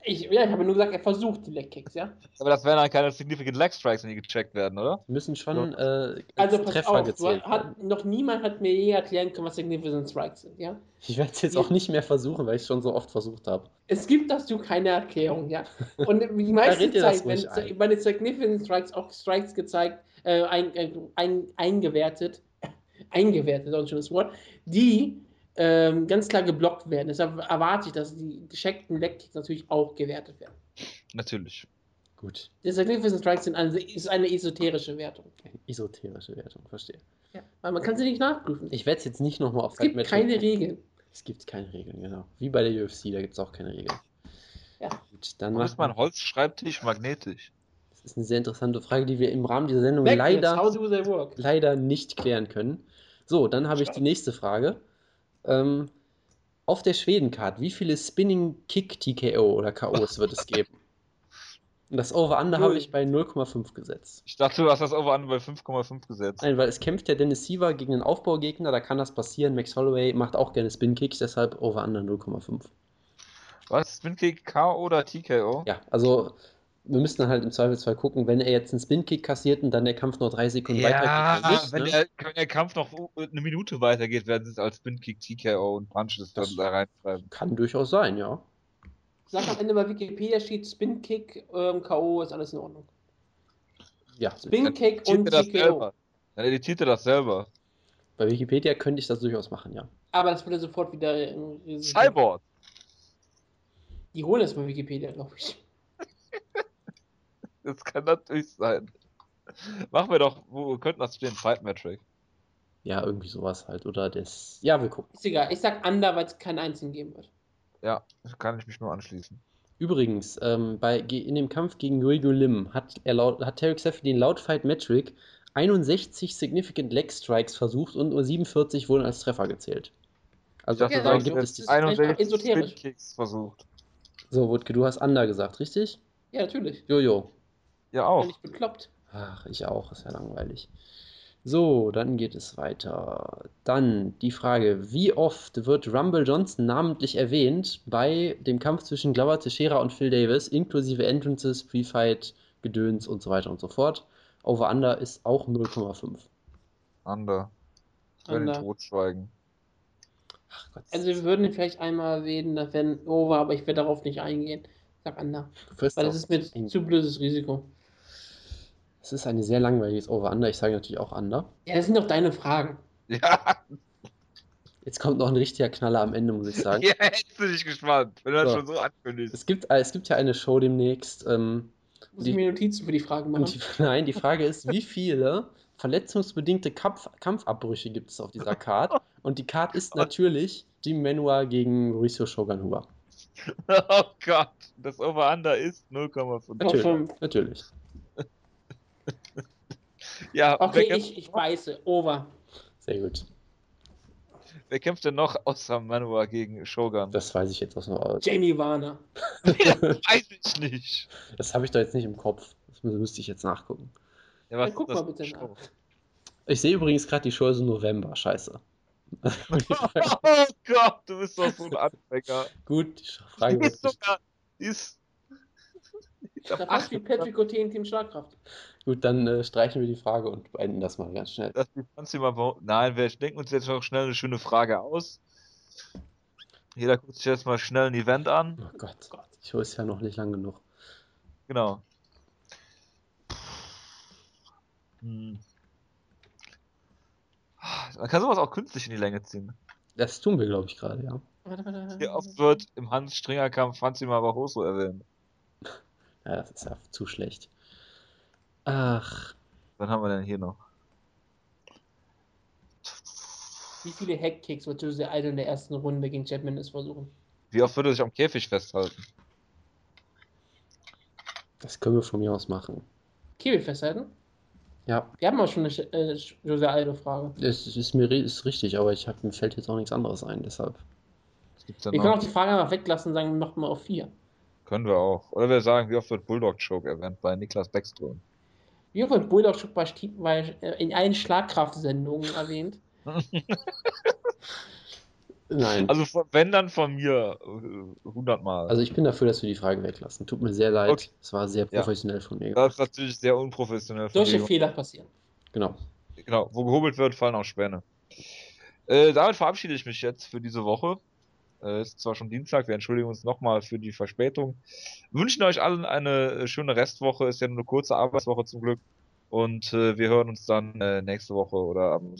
Ich, ja, ich habe nur gesagt, er versucht die Leg Kicks, ja. Aber das wären dann keine Significant Leg Strikes, wenn die gecheckt werden, oder? Müssen schon äh, als Also pass Treffer auf, gezählt werden. hat, noch niemand hat mir je erklären können, was Significant Strikes sind, ja. Ich werde es jetzt auch nicht mehr versuchen, weil ich es schon so oft versucht habe. Es gibt dazu keine Erklärung, ja. Und die meiste Zeit, wenn ein. bei den Significant Strikes auch Strikes gezeigt, äh, ein, äh, ein, eingewertet, eingewertet, ist auch ein schönes Wort, die ähm, ganz klar geblockt werden. Deshalb erwarte ich, dass die gescheckten Leg Kicks natürlich auch gewertet werden. Natürlich. Gut, Die Significant Strikes sind eine, ist eine esoterische Wertung. esoterische Wertung, verstehe. Ja. Weil man kann sie nicht nachprüfen. Ich werde es jetzt nicht nochmal auf es gibt keine Regeln. Es gibt keine Regeln, genau. Wie bei der UFC, da gibt es auch keine Regeln. Ja. Gut. Dann ist mein Holzschreibtisch magnetisch? Das ist eine sehr interessante Frage, die wir im Rahmen dieser Sendung leider, leider nicht klären können. So, dann habe ich die nächste Frage. Ähm, auf der Schweden-Card, wie viele Spinning Kick TKO oder KOs wird es geben? Und das Over-Under habe ich bei 0,5 gesetzt. Ich dachte, du hast das over an bei 5,5 gesetzt. Nein, weil es kämpft ja Dennis Siever gegen einen Aufbaugegner, da kann das passieren. Max Holloway macht auch gerne Spin-Kicks, deshalb Over-Under 0,5. Was? Spin-Kick K oder TKO? Ja, also wir müssten dann halt im Zweifelsfall gucken, wenn er jetzt einen Spin-Kick kassiert und dann der Kampf nur drei Sekunden weitergeht. dann nicht, wenn, ne? der, wenn der Kampf noch eine Minute weitergegeht, werden sie es als Spin-Kick TKO und Punch das dann Das- da reinschreiben. Kann durchaus sein, ja. Sag am Ende bei Wikipedia steht Spin Kick, ähm, K.O. ist alles in Ordnung. Ja, Spin Kick Editiert und er das TKO. selber. Dann editiert er das selber. bei Wikipedia könnte ich das durchaus machen, ja. Aber das würde sofort wieder. Cyborg! Die holen das bei Wikipedia, glaube ich. Das kann natürlich sein. Machen wir doch, wo könnten das stehen? Fight Metric. Ja, irgendwie sowas halt. Oder das. Ja, wir gucken. Ist egal. Ich sag Under, weil es keinen einzigen geben wird. Ja, kann ich mich nur anschließen. Übrigens, ähm, bei, in dem Kampf gegen Yuigo Lim hat, er laut, hat Tarek Seferdin laut Fight Metric 61 Significant Leg Strikes versucht und nur 47 wurden als Treffer gezählt. Also Ja, da gibt es das die. ist einfach 61 esoterisch. Spin-Kicks versucht. So, Wutke, du hast Under gesagt, richtig? Ja, natürlich. Jojo. Ja, Bin auch. ich bekloppt. Ach, ich auch, ist ja langweilig. So, dann geht es weiter. Dann die Frage, wie oft wird Rumble Johnson namentlich erwähnt bei dem Kampf zwischen Glover Teixeira und Phil Davis, inklusive Entrances, Pre-Fight, Gedöns und so weiter und so fort. Over-Under ist auch 0,5. Under. Ich werde ihn Under. totschweigen. Ach Gott, Also wir würden ihn vielleicht einmal erwähnen, das wäre ein Over, aber ich werde darauf nicht eingehen. Ich sag Under. Weil das ist mir zu blödes Risiko. Es ist ein sehr langweiliges Over-Under, ich sage natürlich auch Under. Ja, das sind doch deine Fragen. Ja, Jetzt kommt noch ein richtiger Knaller am Ende, muss ich sagen. ja hättest du dich gespannt, wenn du das So. schon so ankündigst. Es gibt, äh, es gibt ja eine Show demnächst, ähm, Muss Die- ich mir Notizen für die Fragen machen? Die, nein, die Frage ist, wie viele verletzungsbedingte Kampf, Kampfabbrüche gibt es auf dieser Card? Und die Card ist natürlich Jim Manua gegen Mauricio Shogun Huber. Oh Gott, das Over-Under ist 0,5. Natürlich. fünf. Natürlich. Ja, Okay, wer, ich, kämpft, ich beiße. Over. Sehr gut. wer kämpft denn noch außer Manua gegen Shogun? Das weiß ich jetzt aus noch. Jamie Warner. weiß ich nicht. Das habe ich doch jetzt nicht im Kopf. Das mü- müsste ich jetzt nachgucken. Ja, was Ja, guck mal bitte nach. Ich sehe übrigens gerade die Show ist im November. Scheiße. Oh Gott, du bist doch so ein Anfänger. gut, die Frage Die ist sogar. Die ist. Da passt wie Patrick O'T in Team Schlagkraft. Gut, dann äh, streichen wir die Frage und beenden das mal ganz schnell. Das die Franzi mal Nein, wir denken uns jetzt noch schnell eine schöne Frage aus. Jeder guckt sich jetzt mal schnell ein Event an. Oh Gott, die Show ist ja noch nicht lang genug. Genau. Hm. Man kann sowas auch künstlich in die Länge ziehen. Das tun wir, glaube ich, gerade, ja. Wie oft wird im Hans-Stringer-Kampf Franzi Barroso erwähnt? Ja, das ist ja zu schlecht. Ach, Wann haben wir denn hier noch? Wie viele Hackkicks wird Jose Aldo in der ersten Runde gegen Chad Mendes versuchen? Wie oft würde er sich am Käfig festhalten? das können wir von mir aus machen. Kiwi festhalten? Ja, Wir haben auch schon eine äh, Jose Aldo-Frage. es ist mir ist richtig, aber ich hab, mir fällt jetzt auch nichts anderes ein, deshalb. Was Wir können auch die Frage einfach weglassen und sagen, wir machen mal auf vier. Können wir auch. Oder wir sagen, wie oft wird Bulldog Choke erwähnt bei Niklas Beckström? Wie oft wird Bulldog schon bei, bei, äh, in allen Schlagkraftsendungen erwähnt? Nein. Also wenn dann von mir äh, 100 Mal. Also ich bin dafür, dass wir die Frage weglassen. Tut mir sehr leid. Okay. Es war sehr Ja. professionell von mir das ist natürlich sehr unprofessionell von Solche dir. Fehler passieren. Genau. Genau, wo gehobelt wird, fallen auch Späne. Äh, damit verabschiede ich mich jetzt für diese Woche. Äh, ist zwar schon Dienstag, wir entschuldigen uns nochmal für die Verspätung. Wünschen euch allen eine äh, schöne Restwoche, ist ja nur eine kurze Arbeitswoche zum Glück. Und äh, wir hören uns dann äh, nächste Woche oder am